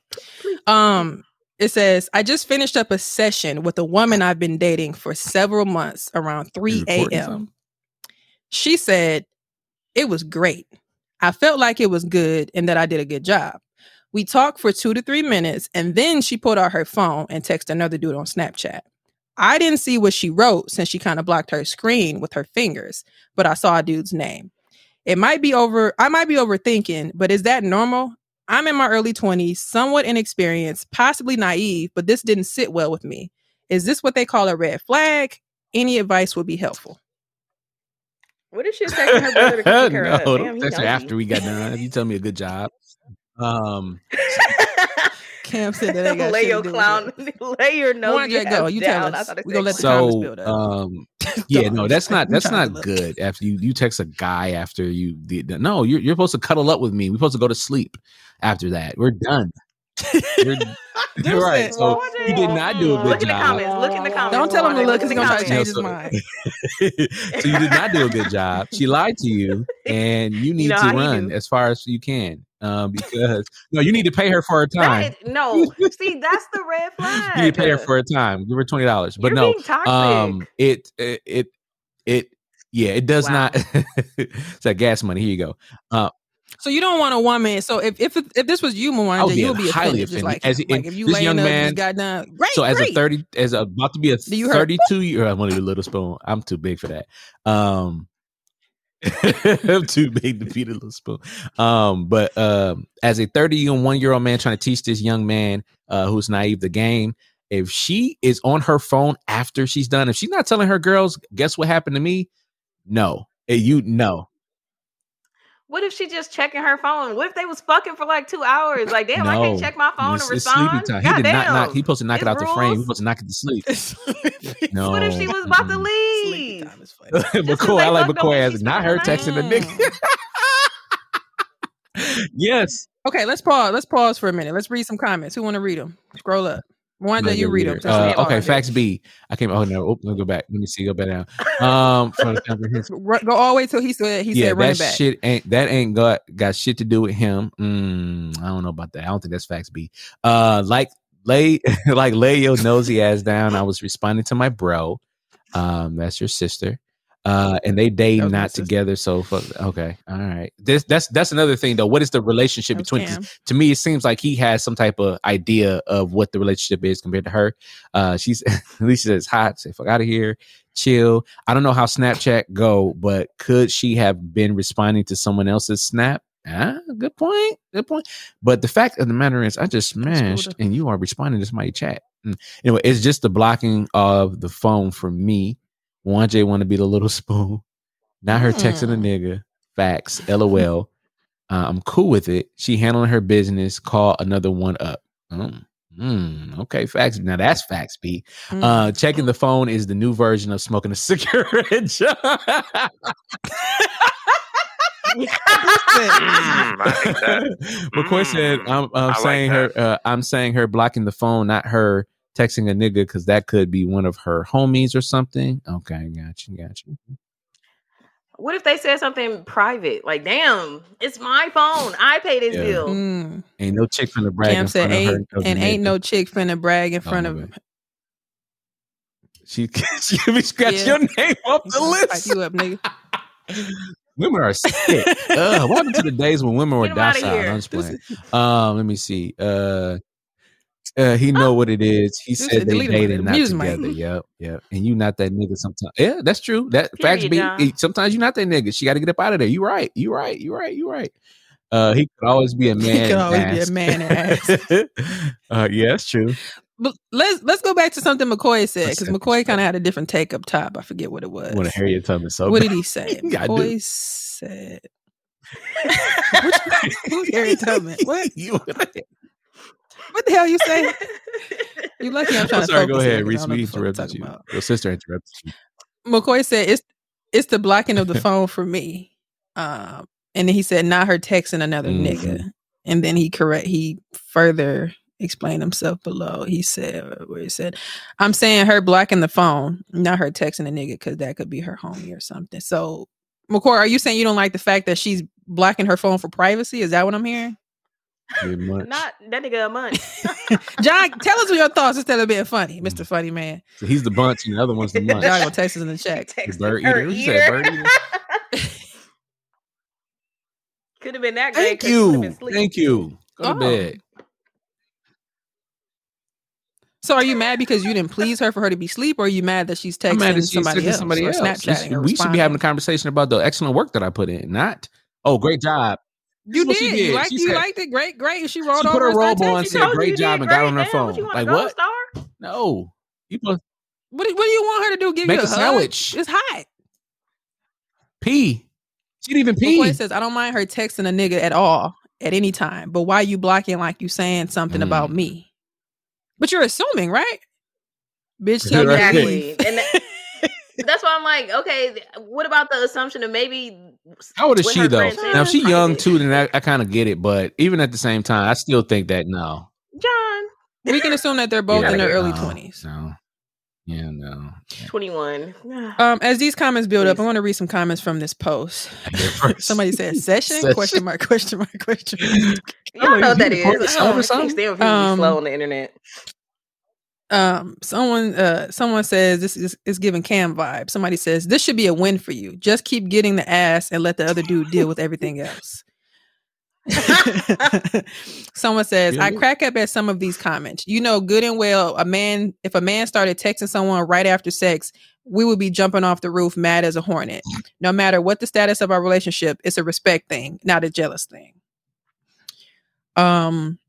Um, It says, I just finished up a session with a woman I've been dating for several months around 3 a.m. She said, It was great. I felt like it was good and that I did a good job. We talked for two to three minutes and then she pulled out her phone and texted another dude on Snapchat. I didn't see what she wrote since she kind of blocked her screen with her fingers, but I saw a dude's name. It might be over, I might be overthinking, but is that normal? I'm in my early 20s, somewhat inexperienced, possibly naive, but this didn't sit well with me. Is this what they call a red flag? Any advice would be helpful. What if she was texting her brother to come pick her up? Damn, he that's after we got done. You tell me a good job. Um, Cam said that ain't got lay your clown, lay your nose Why go? You tell down. us. We gonna let the so, build up. Um, yeah, no, that's not that's not good. After you, you text a guy after you did that. No, you're you're supposed to cuddle up with me. We're supposed to go to sleep after that. We're done. You're, you're right. So What you did not do a good Look in the job. comments. Look in the comments. Don't tell him to look because he's gonna try to change his mind. so you did not do a good job. She lied to you, and you need know to run as far as you can. Um, because no, you need to pay her for her time. That, no, see, that's the red flag. You need to pay her for her time. Give her twenty dollars. But You're no, being toxic. um, it it it, it yeah, it does Wow. not. it's that gas money. Here you go. Uh, So you don't want a woman. So if if if this was you, I would you would be highly offended. Just offended. like, As like if you this young up, man- just got done. Great, so as great. a thirty, as a, about to be a Do you heard- thirty-two year, I want a little spoon. I'm too big for that. Um, I'm too big to feed a little spoon. Um, but um, as a 30 and one year old man trying to teach this young man uh, who's naive the game, if she is on her phone after she's done, if she's not telling her girls, guess what happened to me? No, Eh, you no, What if she just checking her phone? What if they was fucking for like two hours? Like, damn, I can't check my phone it's, and it's respond. sleeping time. He God did not knock. He supposed to knock it It's out the frame. He rules. supposed to knock it to sleep. No, What if she was about to leave? time is funny. McCoy, they I like fucked McCoy as not her texting the night. nigga. yes. Okay, let's pause. Let's pause for a minute. Let's read some comments. Who want to read them? Scroll up. Wanda, Like you read them. Uh, okay, facts B. I came. Oh no, oh, let me go back. Let me see. Go back down. Um, from the comprehensive. Go all the way till he said he yeah, said running that back. shit ain't that ain't got got shit to do with him. Mm, I don't know about that. I don't think that's facts B. Uh, like lay like lay your nosy ass down. I was responding to my bro. Um, that's your sister. Uh, and they date That was my not together. So fuck. Okay, all right. This that's that's another thing though. What is the relationship between? to me, it seems like he has some type of idea of what the relationship is compared to her. Uh, she's at least she says hot, say fuck out of here, chill. I don't know how Snapchat go, but could she have been responding to someone else's snap? Ah, good point. Good point. But the fact of the matter is, I just smashed, and you are responding to my chat. Mm. Anyway, it's just the blocking of the phone for me. One J want to be the little spoon, not her texting a Mm. nigga. Facts. LOL. Uh, I'm cool with it. She handling her business. Call another one up. Mm, mm, okay, facts. Now that's facts, B. Mm. Uh, checking the phone is the new version of smoking a cigarette. Mm, I. McCoy said, Mm, "I'm, I'm I like saying her. Uh, I'm saying her blocking the phone, not her texting a nigga, because that could be one of her homies or something." Okay, got you, got you. What if they said something private? Like, damn, it's my phone. I pay this Yeah. bill. Mm. Ain't no chick from the brag Cam in said front of her. ain't and ain't nigga. no chick finna brag in Oh, front of bad. She she be scratch Yeah. your name off the Pipe list. you up, nigga. Women are sick. Ugh, what happened to the days when women were Get 'em outta docile? here. I'm just playing. Um, let me see. Uh, uh, he know what it is. He said they dated not together. Yep, yep. And you not that nigga sometimes. Yeah, that's true. That facts be. Sometimes you not that nigga. She got to get up out of there. You right. You right. You right. You right. Uh, he could always be a man. He could always be a man ass. uh, yeah, that's true. But let's let's go back to something McCoy said because McCoy kind of had a different take up top. I forget what it was. To Harriet Tubman so what did he say? Yeah, I do. McCoy said, Which- "Who's Harriet Tubman? What? You- What the hell you say? You lucky I'm trying I'm to sorry. focus Go ahead, Reese. We what the fuck we're interrupted you. about. Your sister interrupted you. McCoy said it's it's the blocking of the phone for me. Um, and then he said not her texting another Mhm. nigga. And then he correct he further explained himself below. He said where he said, I'm saying her blocking the phone, not her texting a nigga, because that could be her homie or something. So McCoy, are you saying you don't like the fact that she's blocking her phone for privacy? Is that what I'm hearing? Pretty much. Not that nigga a month. John, tell us your thoughts instead of being funny, mm. Mr. Funny Man. So he's the bunch and the other one's the munch. John gonna text us in the chat. Text bird her eater. What you said, bird eater? Could have been that great. Thank 'cause you. Thank you. Go to Oh. bed. So are you mad because you didn't please her for her to be asleep, or are you mad that she's texting I'm mad that she's somebody, else somebody or else. Snapchatting? or we should be having a conversation about the excellent work that I put in, not oh great job. You That's what did. You liked, She you said- liked it. Great, great. And she rolled She over put her robe on, texting said you. Great job, and got on her Damn, phone. what Like what? Star? No, you put What, do- what do you want her to do? Give Make you a, a hug? sandwich. It's hot. pee. She didn't even pee. McCoy says, I don't mind her texting a nigga at all at any time, but why you blocking like you saying something about Mm. me? But you're assuming, right? Bitch, tell me to Right. leave. Exactly. And that- that's why I'm like, okay, what about the assumption of maybe How old is she though? Now if she young too, then I, I kind of get it. But even at the same time, I still think that no. John we can assume that they're both Yeah, in their early 20s. No. Yeah, no. 21. Um, as these comments build up, I Please. want to read some comments from this post. Somebody said session? Session. Question mark, question mark, question mark. Y'all know what that you is. record the I don't- I something? can't stand Um, slow on the internet. Um, someone uh someone says this is, is giving cam vibe. Somebody says this should be a win for you. Just keep getting the ass and let the other dude deal with everything else. Someone says, I crack up at some of these comments. You know good and well a man if a man started texting someone right after sex, we would be jumping off the roof mad as a hornet. No matter what the status of our relationship, it's a respect thing, not a jealous thing. Um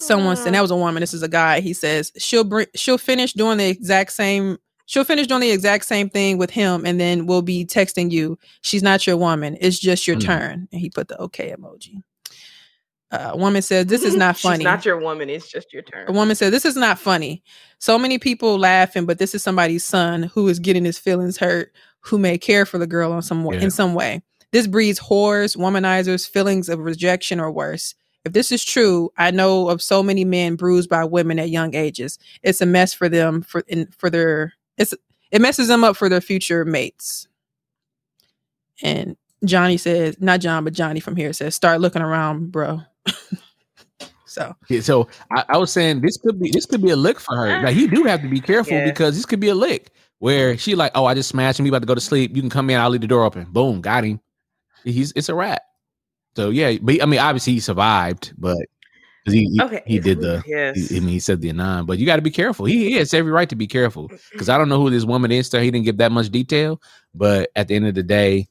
someone said that was a woman this is a guy he says she'll bring she'll finish doing the exact same she'll finish doing the exact same thing with him and then we'll be texting you she's not your woman it's just your Mm. turn and he put the okay emoji uh, a woman says this is not funny She's not your woman. It's just your turn. a woman says this is not funny so many people laughing but this is somebody's son who is getting his feelings hurt who may care for the girl on some Yeah. in some way this breeds whores womanizers feelings of rejection or worse if this is true, I know of so many men bruised by women at young ages. It's a mess for them for in, for their it's it messes them up for their future mates. And Johnny says, not John, but Johnny from here says, start looking around, bro. so Yeah, so I, I was saying this could be this could be a lick for her. Like you do have to be careful Yeah. because this could be a lick where she like, oh, I just smashed him. He about to go to sleep. You can come in. I'll leave the door open. Boom, got him. He's it's a rat. So yeah, but I mean, obviously he survived, but 'cause he he, Okay. he did the. Yes. he- I mean, he said the nine, but you got to be careful. He, he has every right to be careful because I don't know who this woman is. So he didn't give that much detail, but at the end of the day,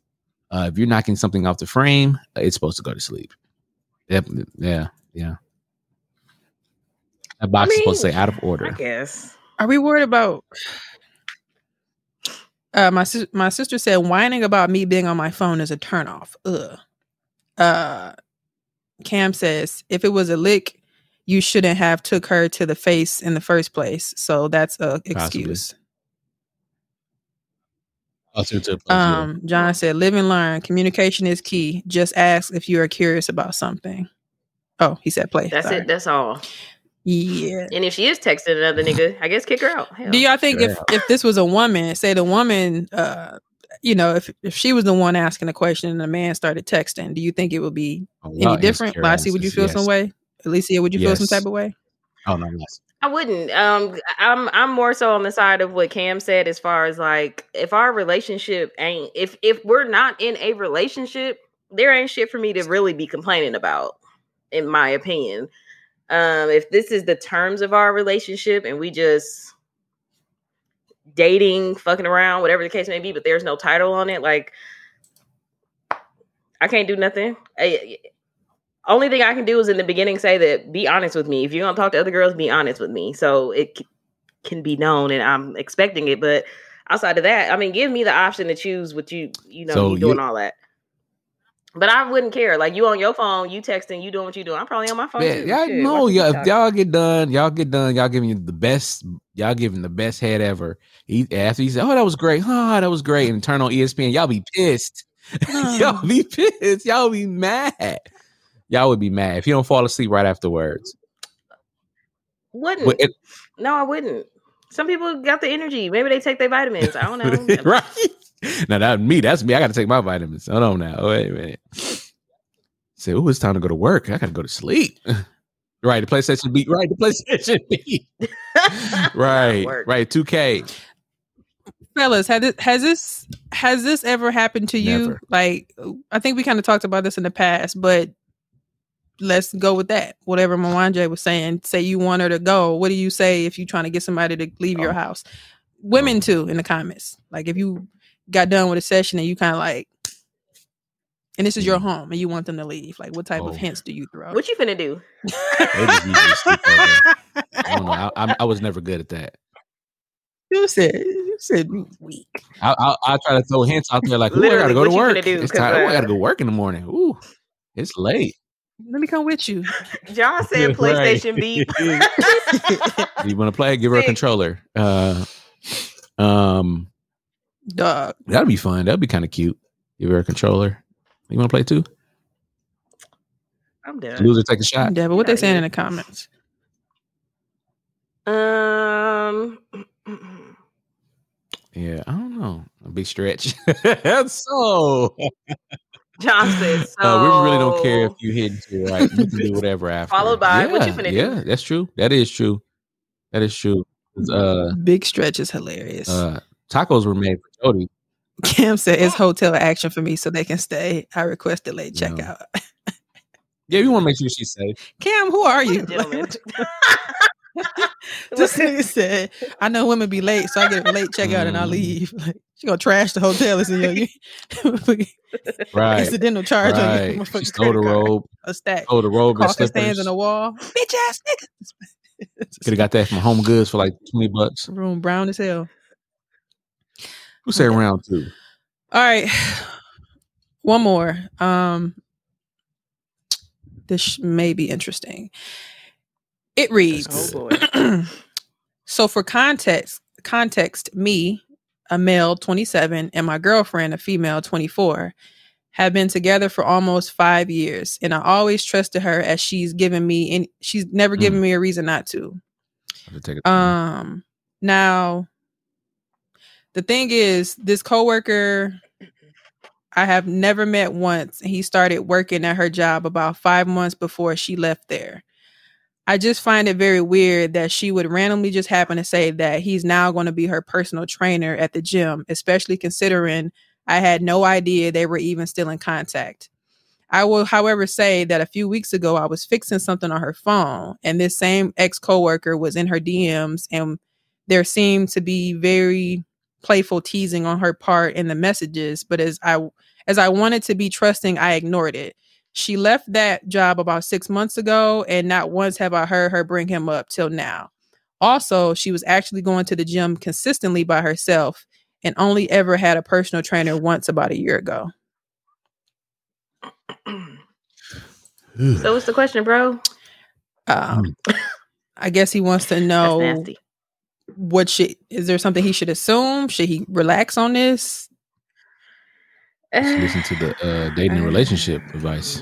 uh, if you're knocking something off the frame, uh, it's supposed to go to sleep. Yep. Yeah. Yeah. That box is supposed to say out of order. I guess. are we worried about uh my my sister said whining about me being on my phone is a turnoff. Ugh. Uh Cam says if it was a lick, you shouldn't have took her to the face in the first place. So that's a excuse. Um, John said, "Live and learn. Communication is key. Just ask if you are curious about something." Oh, he said, "Play." That's Sorry. it. That's all. Yeah. And if she is texting another nigga, I guess kick her out. Hell. Do y'all think if if this was a woman, say the woman, uh, you know, if if she was the one asking the question and the man started texting, do you think it would be any different? Lassie, would you feel some way? Alicia, would you feel some type of way? Oh no, yes. I wouldn't. Um, I'm I'm more so on the side of what Cam said, as far as like if our relationship ain't if if we're not in a relationship, there ain't shit for me to really be complaining about, in my opinion. Um, if this is the terms of our relationship and we just dating, fucking around, whatever the case may be, but there's no title on it, like I can't do nothing. I, only thing I can do is in the beginning say that be honest with me. If you're gonna talk to other girls, be honest with me. So it c- can be known, and I'm expecting it. But outside of that, I mean, give me the option to choose what you you know So you doing all that. But I wouldn't care. Like you on your phone, you texting, you doing what you doing. I'm probably on my phone Yeah, too. y'all Shit, know, y'all, if y'all get done, y'all get done, y'all giving you the best, y'all giving the best head ever. He after he said, "Oh, that was great, oh, that was great," and turn on ESPN, y'all be pissed. y'all be pissed. Y'all be mad. Y'all would be mad if you don't fall asleep right afterwards. wouldn't. It- no, I wouldn't. Some people got the energy. Maybe they take their vitamins. I don't know. right? Now that me, that's me. I got to take my vitamins. Hold on now. Wait a minute. Say, oh, it's time to go to work. I gotta go to sleep. right, the PlayStation beat. Right, the PlayStation beat. right, Work. right. Two K. fellas has this has this has this ever happened to you Never. like i think we kind of talked about this in the past but let's go with that whatever Mwanje was saying say you want her to go what do you say if you're trying to get somebody to leave your Oh. house women Oh. too in the comments like if you got done with a session and you kind of like and this is your home and you want them to leave like what type Oh. of hints do you throw What you finna do? They just usually sleep over. I don't know. I, I, I was never good at that. you said you said weak I, I, I try to throw hints out there like, ooh, I Literally, gotta go what to you work. finna do? It's 'Cause, time. Ooh, I uh, gotta go work in the morning. Ooh, it's late. let me come with you John said Right. PlayStation beep. you want to play? Give her a controller. Uh, um, dog that'd be fun. That'd be kind of cute. Give her a controller. You want to play too? I'm done. Loser take a shot. yeah but what they outta saying in the comments Um. Yeah, I don't know. A big stretch. so John says so. uh, we really don't care if you hit it right. You can do whatever after. Followed by, yeah, what you finna do? Yeah, that's true. That is true. That is true. Uh, Big stretch is hilarious. uh, tacos were made for Jody. Cam said it's hotel action for me so they can stay. I requested late No. checkout. Yeah, we want to make sure she's safe. Cam, who are What a you? gentleman. this nigga said, I know women be late, so I get a late checkout and I Mm. leave. Like, she gonna trash the hotel and say, yo, you Right. incidental charge on your Right. She stole the credit card. robe. A stack. Stole the robe and Caulking slippers. stands on the wall. Bitch ass nigga. Could have got that from Home Goods for like twenty bucks. Room brown as hell. Who said round two? All right. One more. Um this may be interesting. It reads Oh boy. So for context, context, me, a male 27, and my girlfriend, a female 24, have been together for almost 5 years, and I always trusted her as she's given me and she's never Mm. given me a reason not to. Have to take it. Um now the thing is this coworker I have never met once. He started working at her job about 5 months before she left there. I just find it very weird that she would randomly just happen to say that he's now going to be her personal trainer at the gym, especially considering I had no idea they were even still in contact. I will, however, say that a few weeks ago I was fixing something on her phone, and this same ex coworker was in her DMs, and there seemed to be very playful teasing on her part in the messages. But as I as I wanted to be trusting, I ignored it. She left that job about six months ago, and not once have I heard her bring him up till now. Also, she was actually going to the gym consistently by herself and only ever had a personal trainer once about a year ago. so what's the question, bro? Um, I guess he wants to That's know nasty. What should is there something he should assume? Should he relax on this? Just listen to the uh, dating and relationship advice.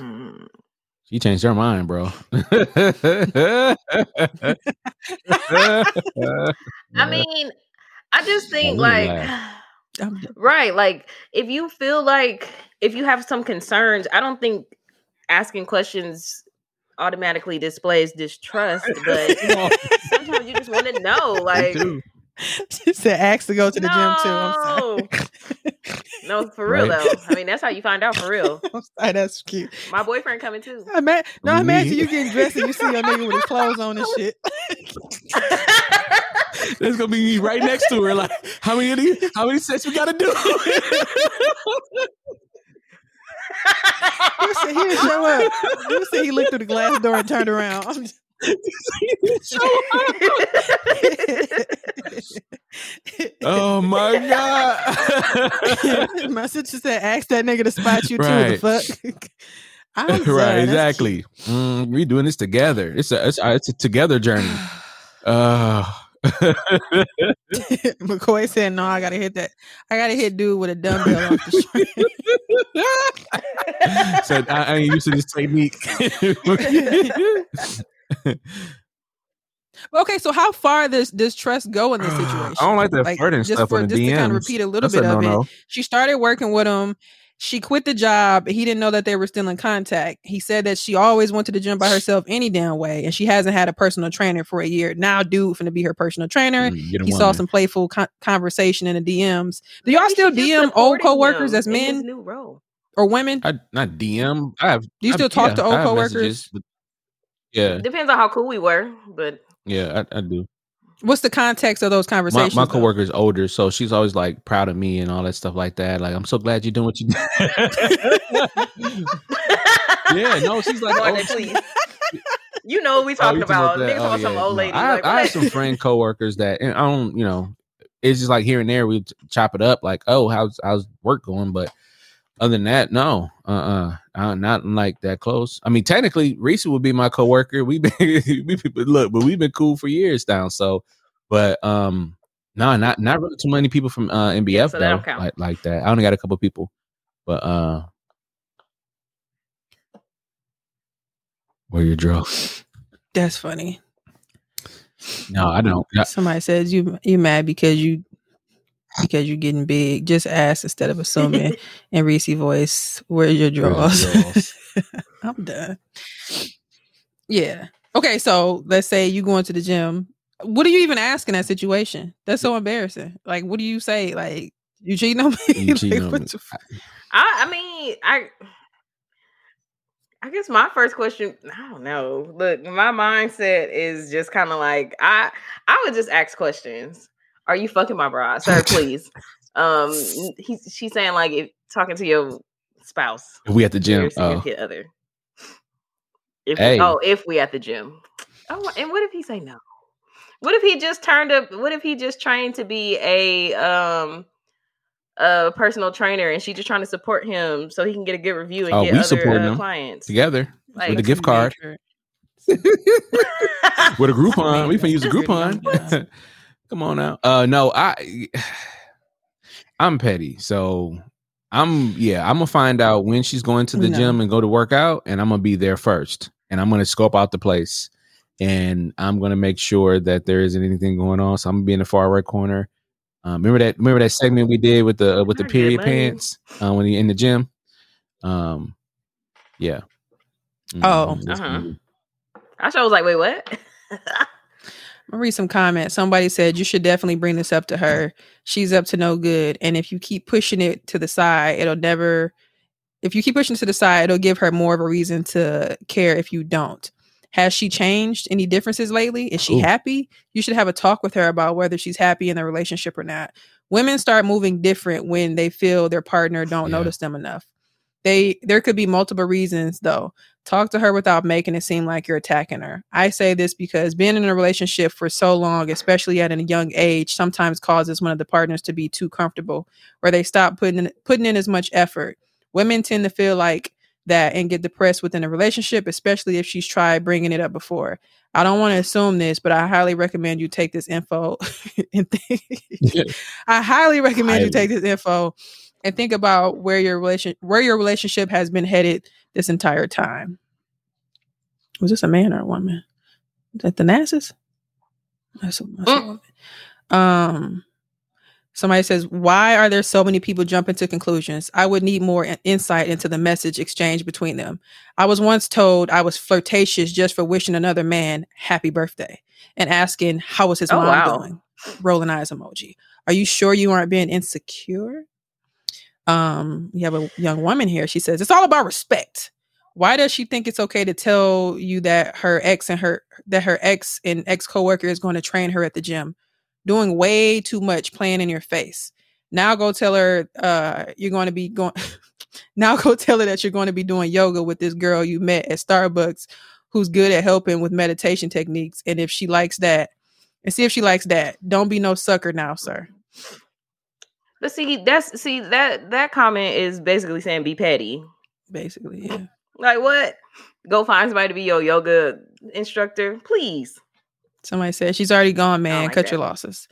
She changed her mind, bro. I mean, I just think we like right, like if you feel like if you have some concerns, I don't think asking questions automatically displays distrust, but sometimes you just want to know, like too. she said ask to go to the gym too. I'm sorry. no, no, for real Right. though. I mean, that's how you find out for real. Sorry, that's cute. My boyfriend coming too. I ma- no, I imagine Me. you getting dressed and you see your nigga with his clothes on and shit. There's gonna be me right next to her. Like, how many of these? How many sets we gotta do? You said he didn't show up. You said he looked through the glass door and turned around. I'm just- oh my god! My sister said, "Ask that nigga to spot you Right. too." The fuck. I'm right, sorry, that's exactly. Mm, we doing this together. It's a it's a, it's a together journey. Uh, McCoy said, "No, I gotta hit that. I gotta hit dude with a dumbbell off the street." Said I, I ain't used to this technique. okay, so how far does does trust go in this situation? I don't like that flirting just stuff for just to kind of repeat a little That's bit a of it. She started working with him, she quit the job. He didn't know that they were still in contact. He said that she always went to the gym by herself any damn way, and she hasn't had a personal trainer for a year. Now, dude, finna be her personal trainer. Mm, He saw woman. some playful con- conversation in the DMs. Do y'all still DM old coworkers as men new role. or women? I not DM. I have. Do you I- still talk to old coworkers? messages, but- Yeah, Depends on how cool we were, but yeah, I, I do. What's the context of those conversations? my though? coworker is older, so she's always like proud of me and all that stuff like that. Like, I'm so glad you're doing what you do. yeah, no, she's like, oh, please. You know what we Oh, talking you about. that? Niggas Oh, want some old no. lady. I, like, I have some friend coworkers that, and I don't, you know, it's just like here and there we chop it up, like, oh, how's how's work going? But other than that, no, uh, uh uh, not like that close. I mean, technically, Reese would be my coworker. We've been, we people look, but we've been cool for years now. So, but um, no, not not really too many people from uh NBF so though, like like that. I only got a couple people, but uh, where your drill? That's funny. No, I don't. Somebody says you you mad because you because you're getting big. Just ask instead of assuming. and Reese voice, where's your Where's drawers? your drawers? I'm done. Yeah. Okay, so let's say you going to the gym. What do you even ask in that situation? That's so embarrassing. Like, what do you say? Like, you cheating on me? You cheating Like, on what me. the f- I, I mean, I, I guess my first question, I don't know. Look, my mindset is just kind of like I, I would just ask questions. Are you fucking my bra, sir? Please. um, he's she's saying like if talking to your spouse, If we at the gym. Oh, significant other. If Hey. oh, if we at the gym. Oh, and what if he say no? What if he just turned up? What if he just trained to be a um a personal trainer and she just trying to support him so he can get a good review and Oh, get we other support uh, him. clients? together Like- with a gift card. with a Groupon. We can use a Groupon. Come on now. Uh, no, I, I'm petty, so I'm yeah. I'm gonna find out when she's going to the No. gym and go to work out, and I'm gonna be there first, and I'm gonna scope out the place, and I'm gonna make sure that there isn't anything going on. So I'm gonna be in the far right corner. Um, remember that? Remember that segment we did with the with the period pants uh, when he in the gym? Um, yeah. Oh. Mhm, that's Uh-huh. I was like, wait, what? I'm gonna read some comments. Somebody said you should definitely bring this up to her. She's up to no good, and if you keep pushing it to the side, it'll never. If you keep pushing it to the side, it'll give her more of a reason to care. If you don't, has she changed any differences lately? Is she Ooh. happy? You should have a talk with her about whether she's happy in the relationship or not. Women start moving different when they feel their partner don't Yeah. notice them enough. They there could be multiple reasons though. Talk to her without making it seem like you're attacking her. I say this because being in a relationship for so long, especially at a young age, sometimes causes one of the partners to be too comfortable or they stop putting in, putting in as much effort. Women tend to feel like that and get depressed within a relationship, especially if she's tried bringing it up before. I don't want to assume this, but I highly recommend you take this info and think, I highly recommend you take this info and think about where your relation where your relationship has been headed this entire time. Was this a man or a woman? Is that the Nassus? That's a, that's a Mm. woman. Um somebody says, Why are there so many people jumping to conclusions? I would need more insight into the message exchange between them. I was once told I was flirtatious just for wishing another man happy birthday and asking how was his Oh, mom wow. doing? Rolling eyes emoji. Are you sure you aren't being insecure? Um, you have a young woman here. She says it's all about respect. Why does she think it's okay to tell you that her ex and her that her ex and ex coworker is going to train her at the gym, doing way too much playing in your face? Now go tell her uh you're going to be going. now go tell her that you're going to be doing yoga with this girl you met at Starbucks, who's good at helping with meditation techniques. And if she likes that, and see if she likes that. Don't be no sucker now, sir. But see, that's see that that comment is basically saying be petty. Basically, yeah. Like what? Go find somebody to be your yoga instructor, please. Somebody said she's already gone, man. like Cut that. your losses.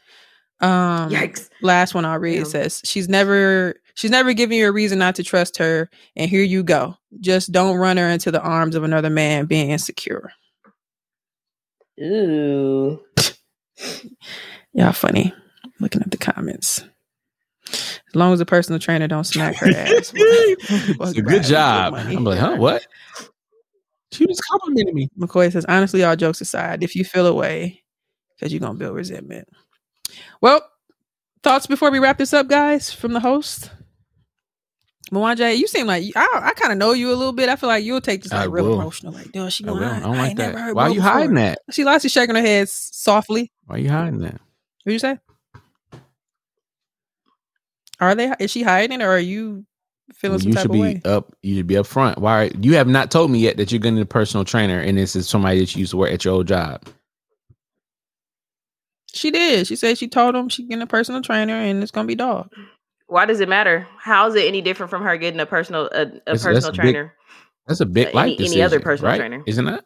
Um Yikes. last one I'll read Damn. says she's never she's never given you a reason not to trust her, and here you go. Just don't run her into the arms of another man being insecure. Ooh. Y'all funny. Looking at the comments. As long as the personal trainer don't smack her ass. A good job. I'm like, huh? What? She was complimenting me. McCoy says, honestly, all jokes aside, if you feel away, because you're gonna build resentment. Well, thoughts before we wrap this up, guys, from the host. Mwanje, you seem like I, I kind of know you a little bit. I feel like you'll take this I like real will. emotional. Like, dude, she going. I, I don't like never that. heard Why are you before." hiding that? She lost. She's shaking her head softly. Why are you hiding that? What you say? Are they? Is she hiding, or are you feeling some you type should of be way? up. You should be up front. Why? You have not told me yet that you're getting a personal trainer, and this is somebody that you used to work at your old job. She did. She said she told him she getting a personal trainer, and it's gonna be dog. Why does it matter? How is it any different from her getting a personal a, a That's- that's personal a big- trainer? That's a big Uh, life any- any other personal right? trainer. isn't it?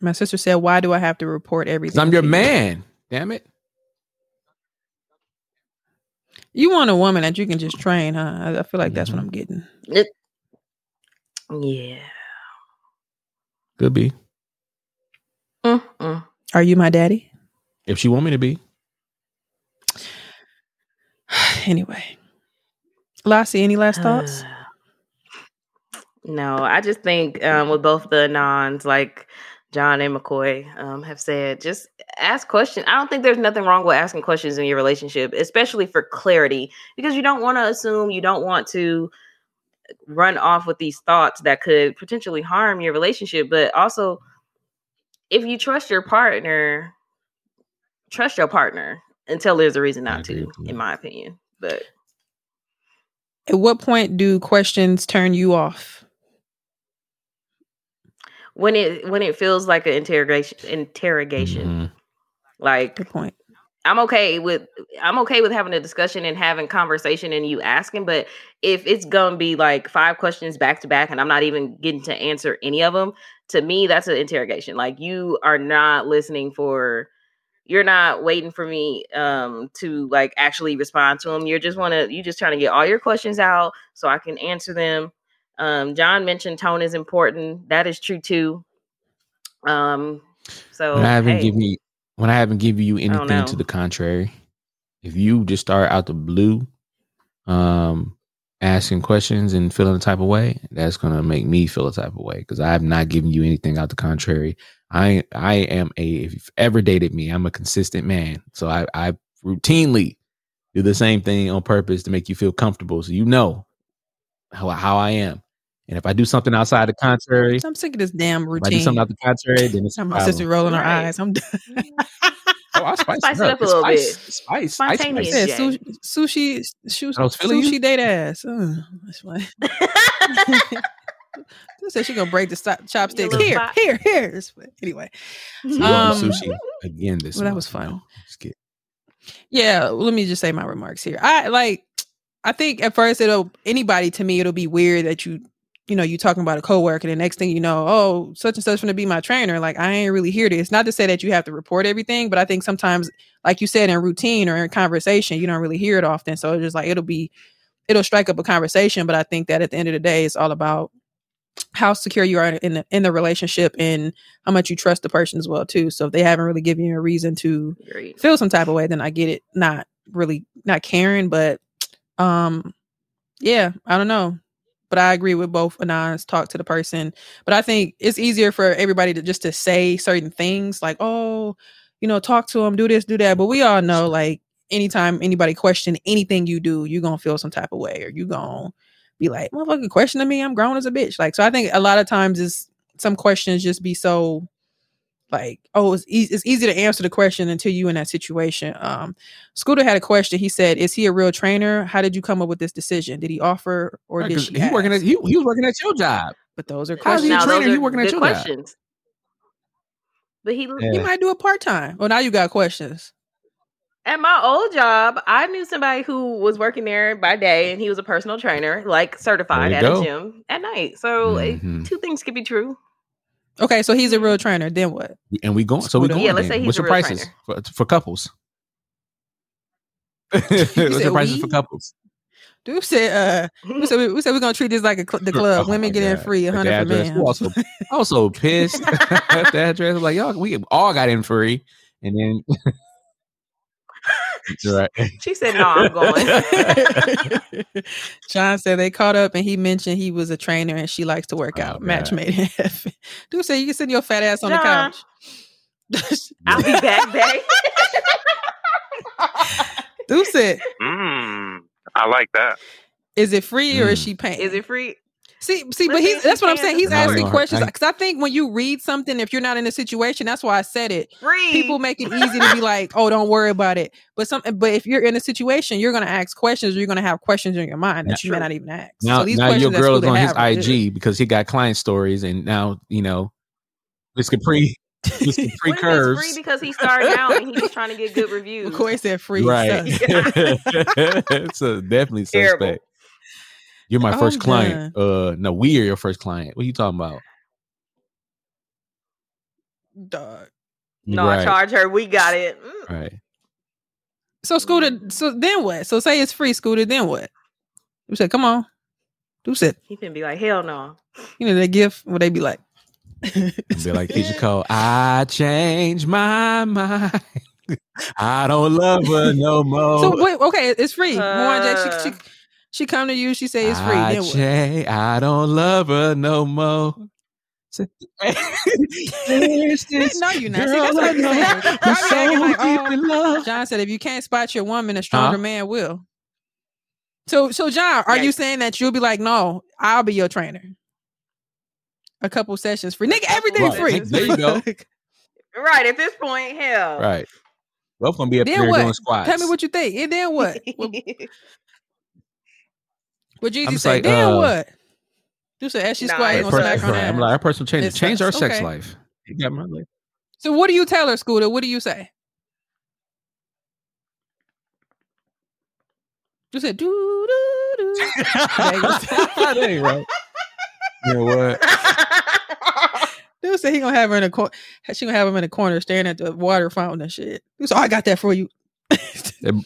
My sister said, "Why do I have to report everything?" I'm your man. Damn it. You want a woman that you can just train, huh? I, I feel like that's Mm-hmm. what I'm getting. It, yeah. Could be Mm-mm. Are you my daddy? if she want me to be. anyway, Lassie, any last thoughts? No, I just think um, with both the nons, like John and McCoy um, have said, just ask questions. I don't think there's nothing wrong with asking questions in your relationship, especially for clarity, because you don't want to assume, you don't want to run off with these thoughts that could potentially harm your relationship. But also, if you trust your partner, trust your partner until there's a reason not to, in my opinion. But At what point do questions turn you off? When it when it feels like an interrogation interrogation Mhm. like Good point. i'm okay with i'm okay with having a discussion and having conversation and you asking but if it's gonna be like five questions back to back and i'm not even getting to answer any of them to me that's an interrogation like you are not listening for you're not waiting for me um to like actually respond to them you're just want to you're just trying to get all your questions out so i can answer them um john mentioned tone is important. That is true too. Um so when I haven't hey, given you when I haven't given you anything to the contrary, if you just start out the blue, um, asking questions and feeling the type of way, that's gonna make me feel a type of way because I have not given you anything out the contrary. I I am a if you've ever dated me, I'm a consistent man, so I I routinely do the same thing on purpose to make you feel comfortable, so you know how how I am. And if I do something outside the contrary, I'm sick of this damn routine. If I do routine. something out the contrary, then it's a My sister rolling her Right. eyes. I'm done. Oh, I'll spice, Spice it up, a It's little spice, bit. Spice, Spontaneous. Ice said Jay. sushi, sushi, sushi, I was feeling you? sushi date ass. Uh, that's why. She said she gonna break the stop, chopsticks. Here, bot. here, here. It's- Anyway. Um, sushi again this well, that was fun. No, yeah. Let me just say my remarks here. I like. I think at first it'll anybody to me it'll be weird that you you know you talking about a coworker and the next thing you know oh such and such going to be my trainer like I ain't really hear this. Not to say that you have to report everything, but I think sometimes like you said in routine or in conversation you don't really hear it often. So it's just like it'll be it'll strike up a conversation. But I think that at the end of the day it's all about how secure you are in the in the relationship and how much you trust the person as well too. So if they haven't really given you a reason to Agreed. feel some type of way, then I get it. Not really not caring, but um yeah, I don't know. But I agree with both Anons talk to the person. But I think it's easier for everybody to just to say certain things like, oh, you know, talk to them, do this, do that. But we all know like anytime anybody question anything you do, you're gonna feel some type of way or you gonna be like, motherfucker, question to me, I'm grown as a bitch. Like, so I think a lot of times is some questions just be so like, oh, it's easy, it's easy to answer the question until you in that situation. Um, Scooter had a question. He said, "Is he a real trainer? How did you come up with this decision? Did he offer or Right, did 'cause she?" he working at he, he was working at your job. but those are How's he questions. a trainer? He working at good your job. But he Yeah. He might do a part time. Well, now you got questions. At my old job, I knew somebody who was working there by day, and he was a personal trainer, like certified at you a gym at night. So it- Mhm. two things could be true. Okay, so he's a real trainer. Then what? And we going. So we Scooter. going. Yeah, let's then. say he's What's a your real prices trainer. for, for couples? What's said your prices we? for couples? Dude said, uh, we said, we, we said we're gonna treat this like a cl- the club. Oh Women my get in free, At hundred for men. Who also, also pissed at the address. I'm like, y'all, we all got in free, and then right. She said, "No, I'm going." John said they caught up and he mentioned he was a trainer and she likes to work Oh, out. Match made in heaven. Dude said you can sit your fat ass on the couch. I'll be back, babe. Dude said, Mm, I like that. is it free or is Mm. she paying? Is it free? See, see, but he's that's what I'm saying. He's asking questions because I think when you read something, if you're not in a situation, that's why I said it. Free. People make it easy to be like, "Oh, don't worry about it." But some, but if you're in a situation, you're gonna ask questions, or you're gonna have questions in your mind that Yeah. you may not even ask. Now, so these now your questions that girl is on his have are. IG because he got client stories, and now you know this Capri, this Capri it's curves. free because he started out and he was trying to get good reviews? McCoy said free. right. sus. it's a definitely Terrible. suspect. You're my I'm first client. Uh, no, we are your first client. What are you talking about? Dog. No, I charge her. We got it. Mm. Right. So Scooter, so then what? So say it's free, Scooter. Then what? You said, "Come on." Who said, He can be like, hell no. "You know, they gift." What they be like? And be like Keyshia Cole. I changed my mind. I don't love her no more. So wait, okay, it's free. Moana J, Uh. she, she she come to you. She say it's free. I Then what? I don't love her no more. no, you're not. See, that's what I'm saying. Y'all be like, oh, John said, if you can't spot your woman, a stronger Huh? man will. So, so John, are you saying that you'll be like, no, I'll be your trainer? A couple sessions free, nigga. Everything's Right. free. There you go. Right at this point, hell. Right. Both gonna be up Then there what? doing squats. Tell me what you think. And then what? What, what Jeezy I'm say? like, then uh, what? You said as she Nah, squat, you it's gonna per- smack her right. I'm like, our personal change. It's Change our sex Okay. life. You got my life. So what do you tell her, Scooter? What do you say? You said do do do. that ain't right. You know what? Dude said he gonna have her in a corner. She gonna have him in a corner staring at the water fountain and shit. Dude said, "Oh, I got that for you." Brown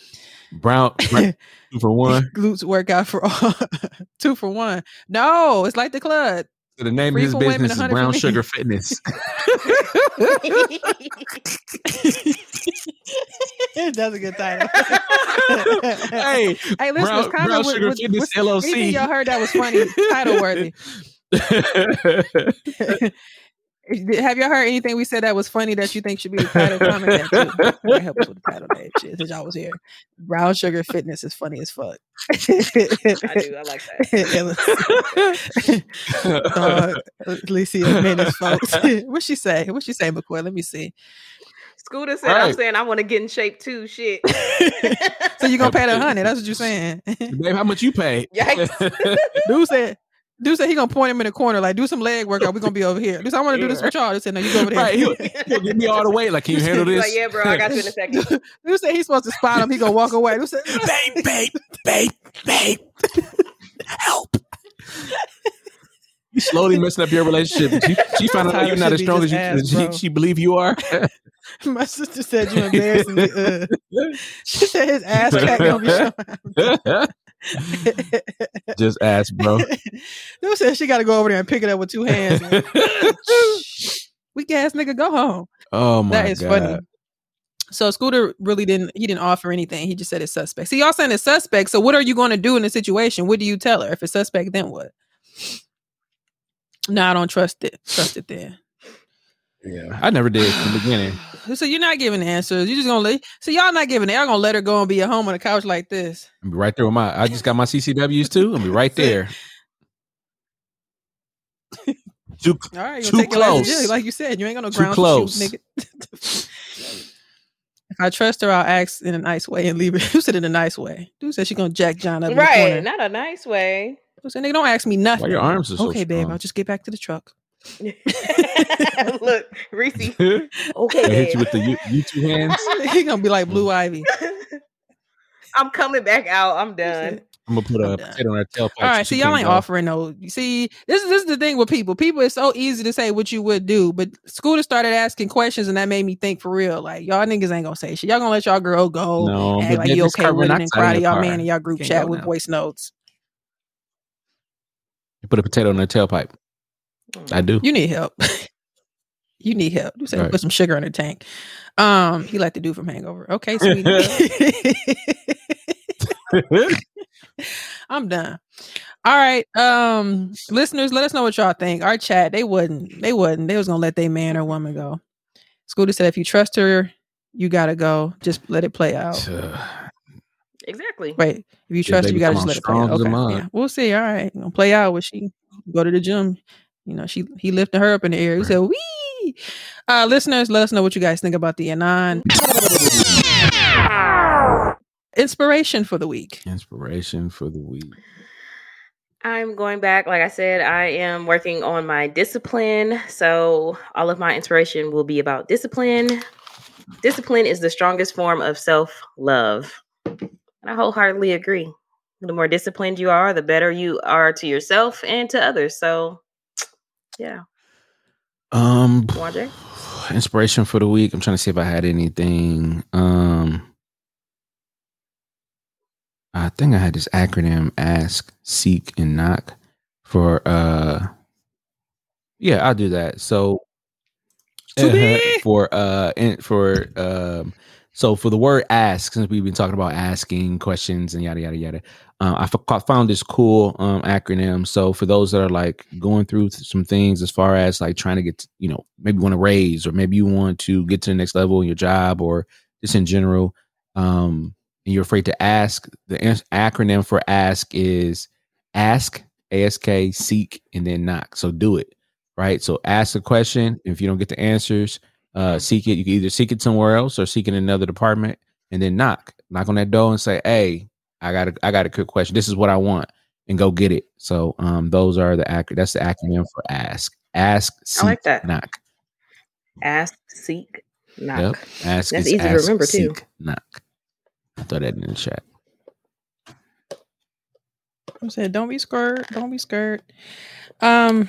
brown- two for one. Glutes workout for all. Two for one. No, it's like the club. So the name Free of his for business is Brown. Sugar Fitness. That's a good title. hey, hey, listen, Brown, it's kind Brown of Sugar Fitness LLC. Anything y'all heard that was funny, title worthy. Have y'all heard anything we said that was funny that you think should be the title? Comment that too. Might help us with the title name shit since y'all was here. Brown Sugar Fitness is funny as fuck. I do. I like that. Dog, Alicia made his folks. what she say? What she say, McCoy? Let me see. Scooter said, "I'm saying I want to get in shape too." Shit. So you gonna pay the honey? That's what you're saying. Babe, how much you pay? Yikes. Dude said, Dude said he gonna point him in the corner, like do some leg workout. We're gonna be over here. Dude said, I want to do this with y'all. Dude said, No, you go over there. right, he'll, he'll give me all the weight. Like, can you handle this? like, yeah, bro, I got you in a second. Dude said he's supposed to spot him. He gonna walk away. Dude said, babe, babe, babe, babe, help. You slowly messing up your relationship. She, she found out you're not as strong as you ass, she, bro. she believe you are. My sister said you embarrassing. me, Uh, she said his ass crack gonna be showing. Just ask, bro. Dude said she got to go over there and pick it up with two hands. Weak ass nigga, go home. Oh my god. that is god. funny. So Scooter really didn't. He didn't offer anything. He just said it's suspect. See, y'all saying it's suspect. So what are you going to do in the situation? What do you tell her? If it's suspect, then what? No, I don't trust it. Trust it then. Yeah, I never did from the beginning. So you're not giving answers. You're just gonna let. So y'all not giving. Y'all gonna let her go and be at home on the couch like this. I'll be right there with my. I just got my CCWs too. I'll be right there. Too, All right, Too take your ass to close. jail, like you said. You ain't gonna Too close. shoot, nigga. if I trust her, I'll ask in a nice way and leave it. Who said in a nice way? Dude said she gonna jack John up in the right. Not a nice way. Who said nigga don't ask me nothing. Why your arms are so okay, babe. I'll just get back to the truck. Look, Reese. I Okay, hit you with the U, U two hands. he gonna be like Blue Ivy. I'm coming back out. I'm done. I'm gonna put a I'm potato on her tailpipe. All right, so see, y'all ain't go. offering no. You see, this is this is the thing with people. People, it's so easy to say what you would do, but Scooter started asking questions, and that made me think for real. Like y'all niggas ain't gonna say shit. Y'all gonna let y'all girl go, No, act but like then you okay carbon with it, and monoxide cry to y'all man in y'all group Can't chat with now. voice notes. You put a potato in her tailpipe. I do. You need help. You need help. You said Right. put some sugar in the tank. Um, he like the dude from Hangover. Okay, sweetie. I'm done. All right. Um, listeners, let us know what y'all think. Our chat, they wouldn't, they wouldn't, they was gonna let their man or woman go. Scooter said if you trust her, you gotta go. Just let it play out. Exactly. Wait, if you Yeah, trust her, you gotta just let it play out. strong as a Okay. Yeah. We'll see. All right. Gonna play out with she go to the gym. You know, she he lifted her up in the air. He said, Wee uh listeners, let us know what you guys think about the Anon. Inspiration for the week. Inspiration for the week. I'm going back. Like I said, I am working on my discipline. So all of my inspiration will be about discipline. Discipline is the strongest form of self love. And I wholeheartedly agree. The more disciplined you are, the better you are to yourself and to others. So, yeah. Um, Wajay? inspiration for the week. I'm trying to see if I had anything. Um, I think I had this acronym: ask, seek, and knock. For uh, yeah, I'll do that. So Sweet. for uh, in, for um, so for the word ask, since we've been talking about asking questions and yada yada yada, uh, I f- found this cool um acronym. So for those that are like going through some things as far as like trying to get, to, you know, maybe want to raise or maybe you want to get to the next level in your job or just in general, um, and you're afraid to ask, the acronym for ask is ask, ask, seek, and then knock. So do it, right? So ask a question. If you don't get the answers, uh, seek it. You can either seek it somewhere else or seek it in another department, and then knock, knock on that door and say, "Hey, I got a, I got a quick question. This is what I want," and go get it. So, um, those are the ac- That's the acronym for ask. Ask, seek, I like that. knock. Ask, seek, knock. Yep. Ask That's is easy to ask, remember, too. seek, knock. I throw that in the chat. I said, don't be scared. Don't be scared. Um,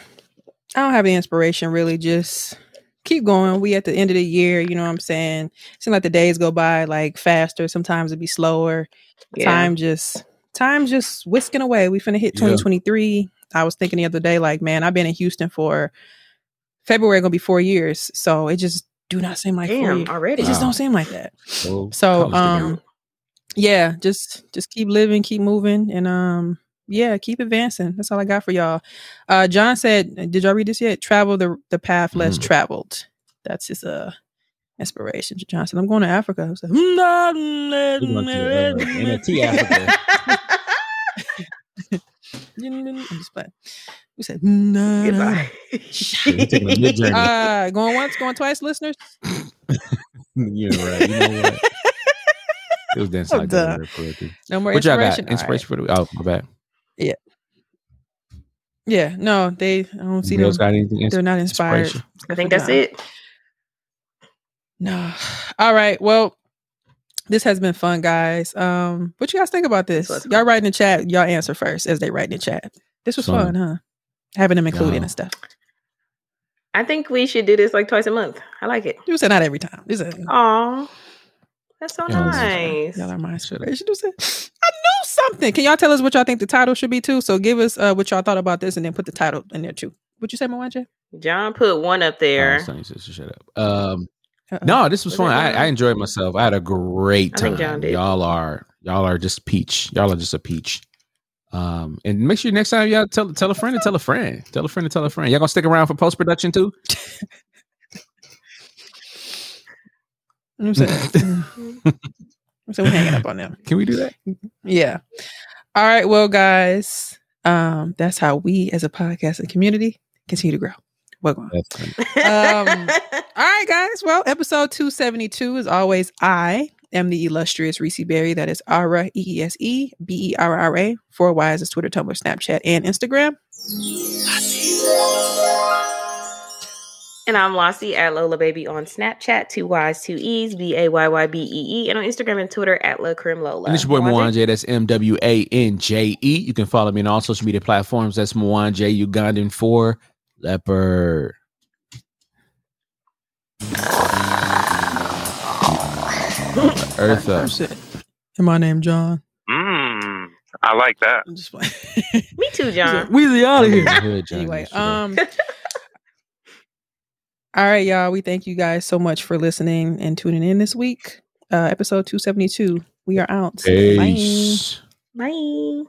I don't have any inspiration really. Just keep going. We at the end of the year, you know what I'm saying? Seems like the days go by like faster. Sometimes it be slower. Yeah. Time just time just whisking away. We finna hit Yeah. 2023. I was thinking the other day, like, man, I've been in Houston for February gonna be four years. So it just do not seem like Damn, already. It just Wow. don't seem like that. So, So um yeah, just just keep living, keep moving, and um yeah, keep advancing. That's all I got for y'all. Uh John said, did y'all read this yet? Travel the the path less Mhm. traveled. That's his uh inspiration. John said, I'm going to Africa. I was like, "Mm, nah, mm, We're going uh, NFT Africa. I'm just playing. We said, nah, nah. Goodbye. Yeah, he taking a mid journey. Uh, going once, going twice, listeners. You're right. You know what? It was dancing I'm like that. done. real quick. No more What y'all inspiration. got? All right. Inspiration for the Oh, my bad. Yeah, Yeah. no, they. I don't see Anybody them. got anything? They're not inspired. I think that's it. No. All right. Well, this has been fun, guys. Um, what you guys think about this? This Y'all fun. write in the chat. Y'all answer first as they write in the chat. This was Fun. fun, huh? Having them included Yeah. and stuff. I think we should do this like twice a month. I like it. You said not every time. You said Aw. That's so Yeah, nice. y'all are my inspiration. You said I knew something. Can y'all tell us what y'all think the title should be too? So give us uh, what y'all thought about this, and then put the title in there too. What you say, Mwanje? John put one up Oh, there. son, you said shut up. Um, Uh-oh. no, this was Was fun. I, I enjoyed myself. I had a great time. think John did. Y'all are y'all are just peach. Y'all are just a peach. Um, and make sure next time y'all tell tell a friend to tell a friend. Tell a friend to tell a friend. Y'all gonna stick around for post production too? You said. so we're hanging up on them. Can we do that? Yeah. All right. Well, guys, um, that's how we as a podcast and community continue to grow. Welcome. Um, All right, guys. Well, episode 272 is always I am the illustrious Reese Berry. That is Ara, E E S E B E R R A. Four Ys is Twitter, Tumblr, Snapchat, and Instagram. And I'm Lassie at Lola Baby on Snapchat, two Y's, two E's, B A Y Y B E E, and on Instagram and Twitter at La Creme Lola. And it's your boy Mwanje. That's M W A N J E. You can follow me on all social media platforms. That's Mwanje Ugandan for Leopard. Earth up. It. And my name John. Mm, I like that. I'm just playing. Me too, John. Weezy out of here. Anyway, um, All right, y'all. We thank you guys so much for listening and tuning in this week. Uh, episode 272. We are out. Bye. Bye.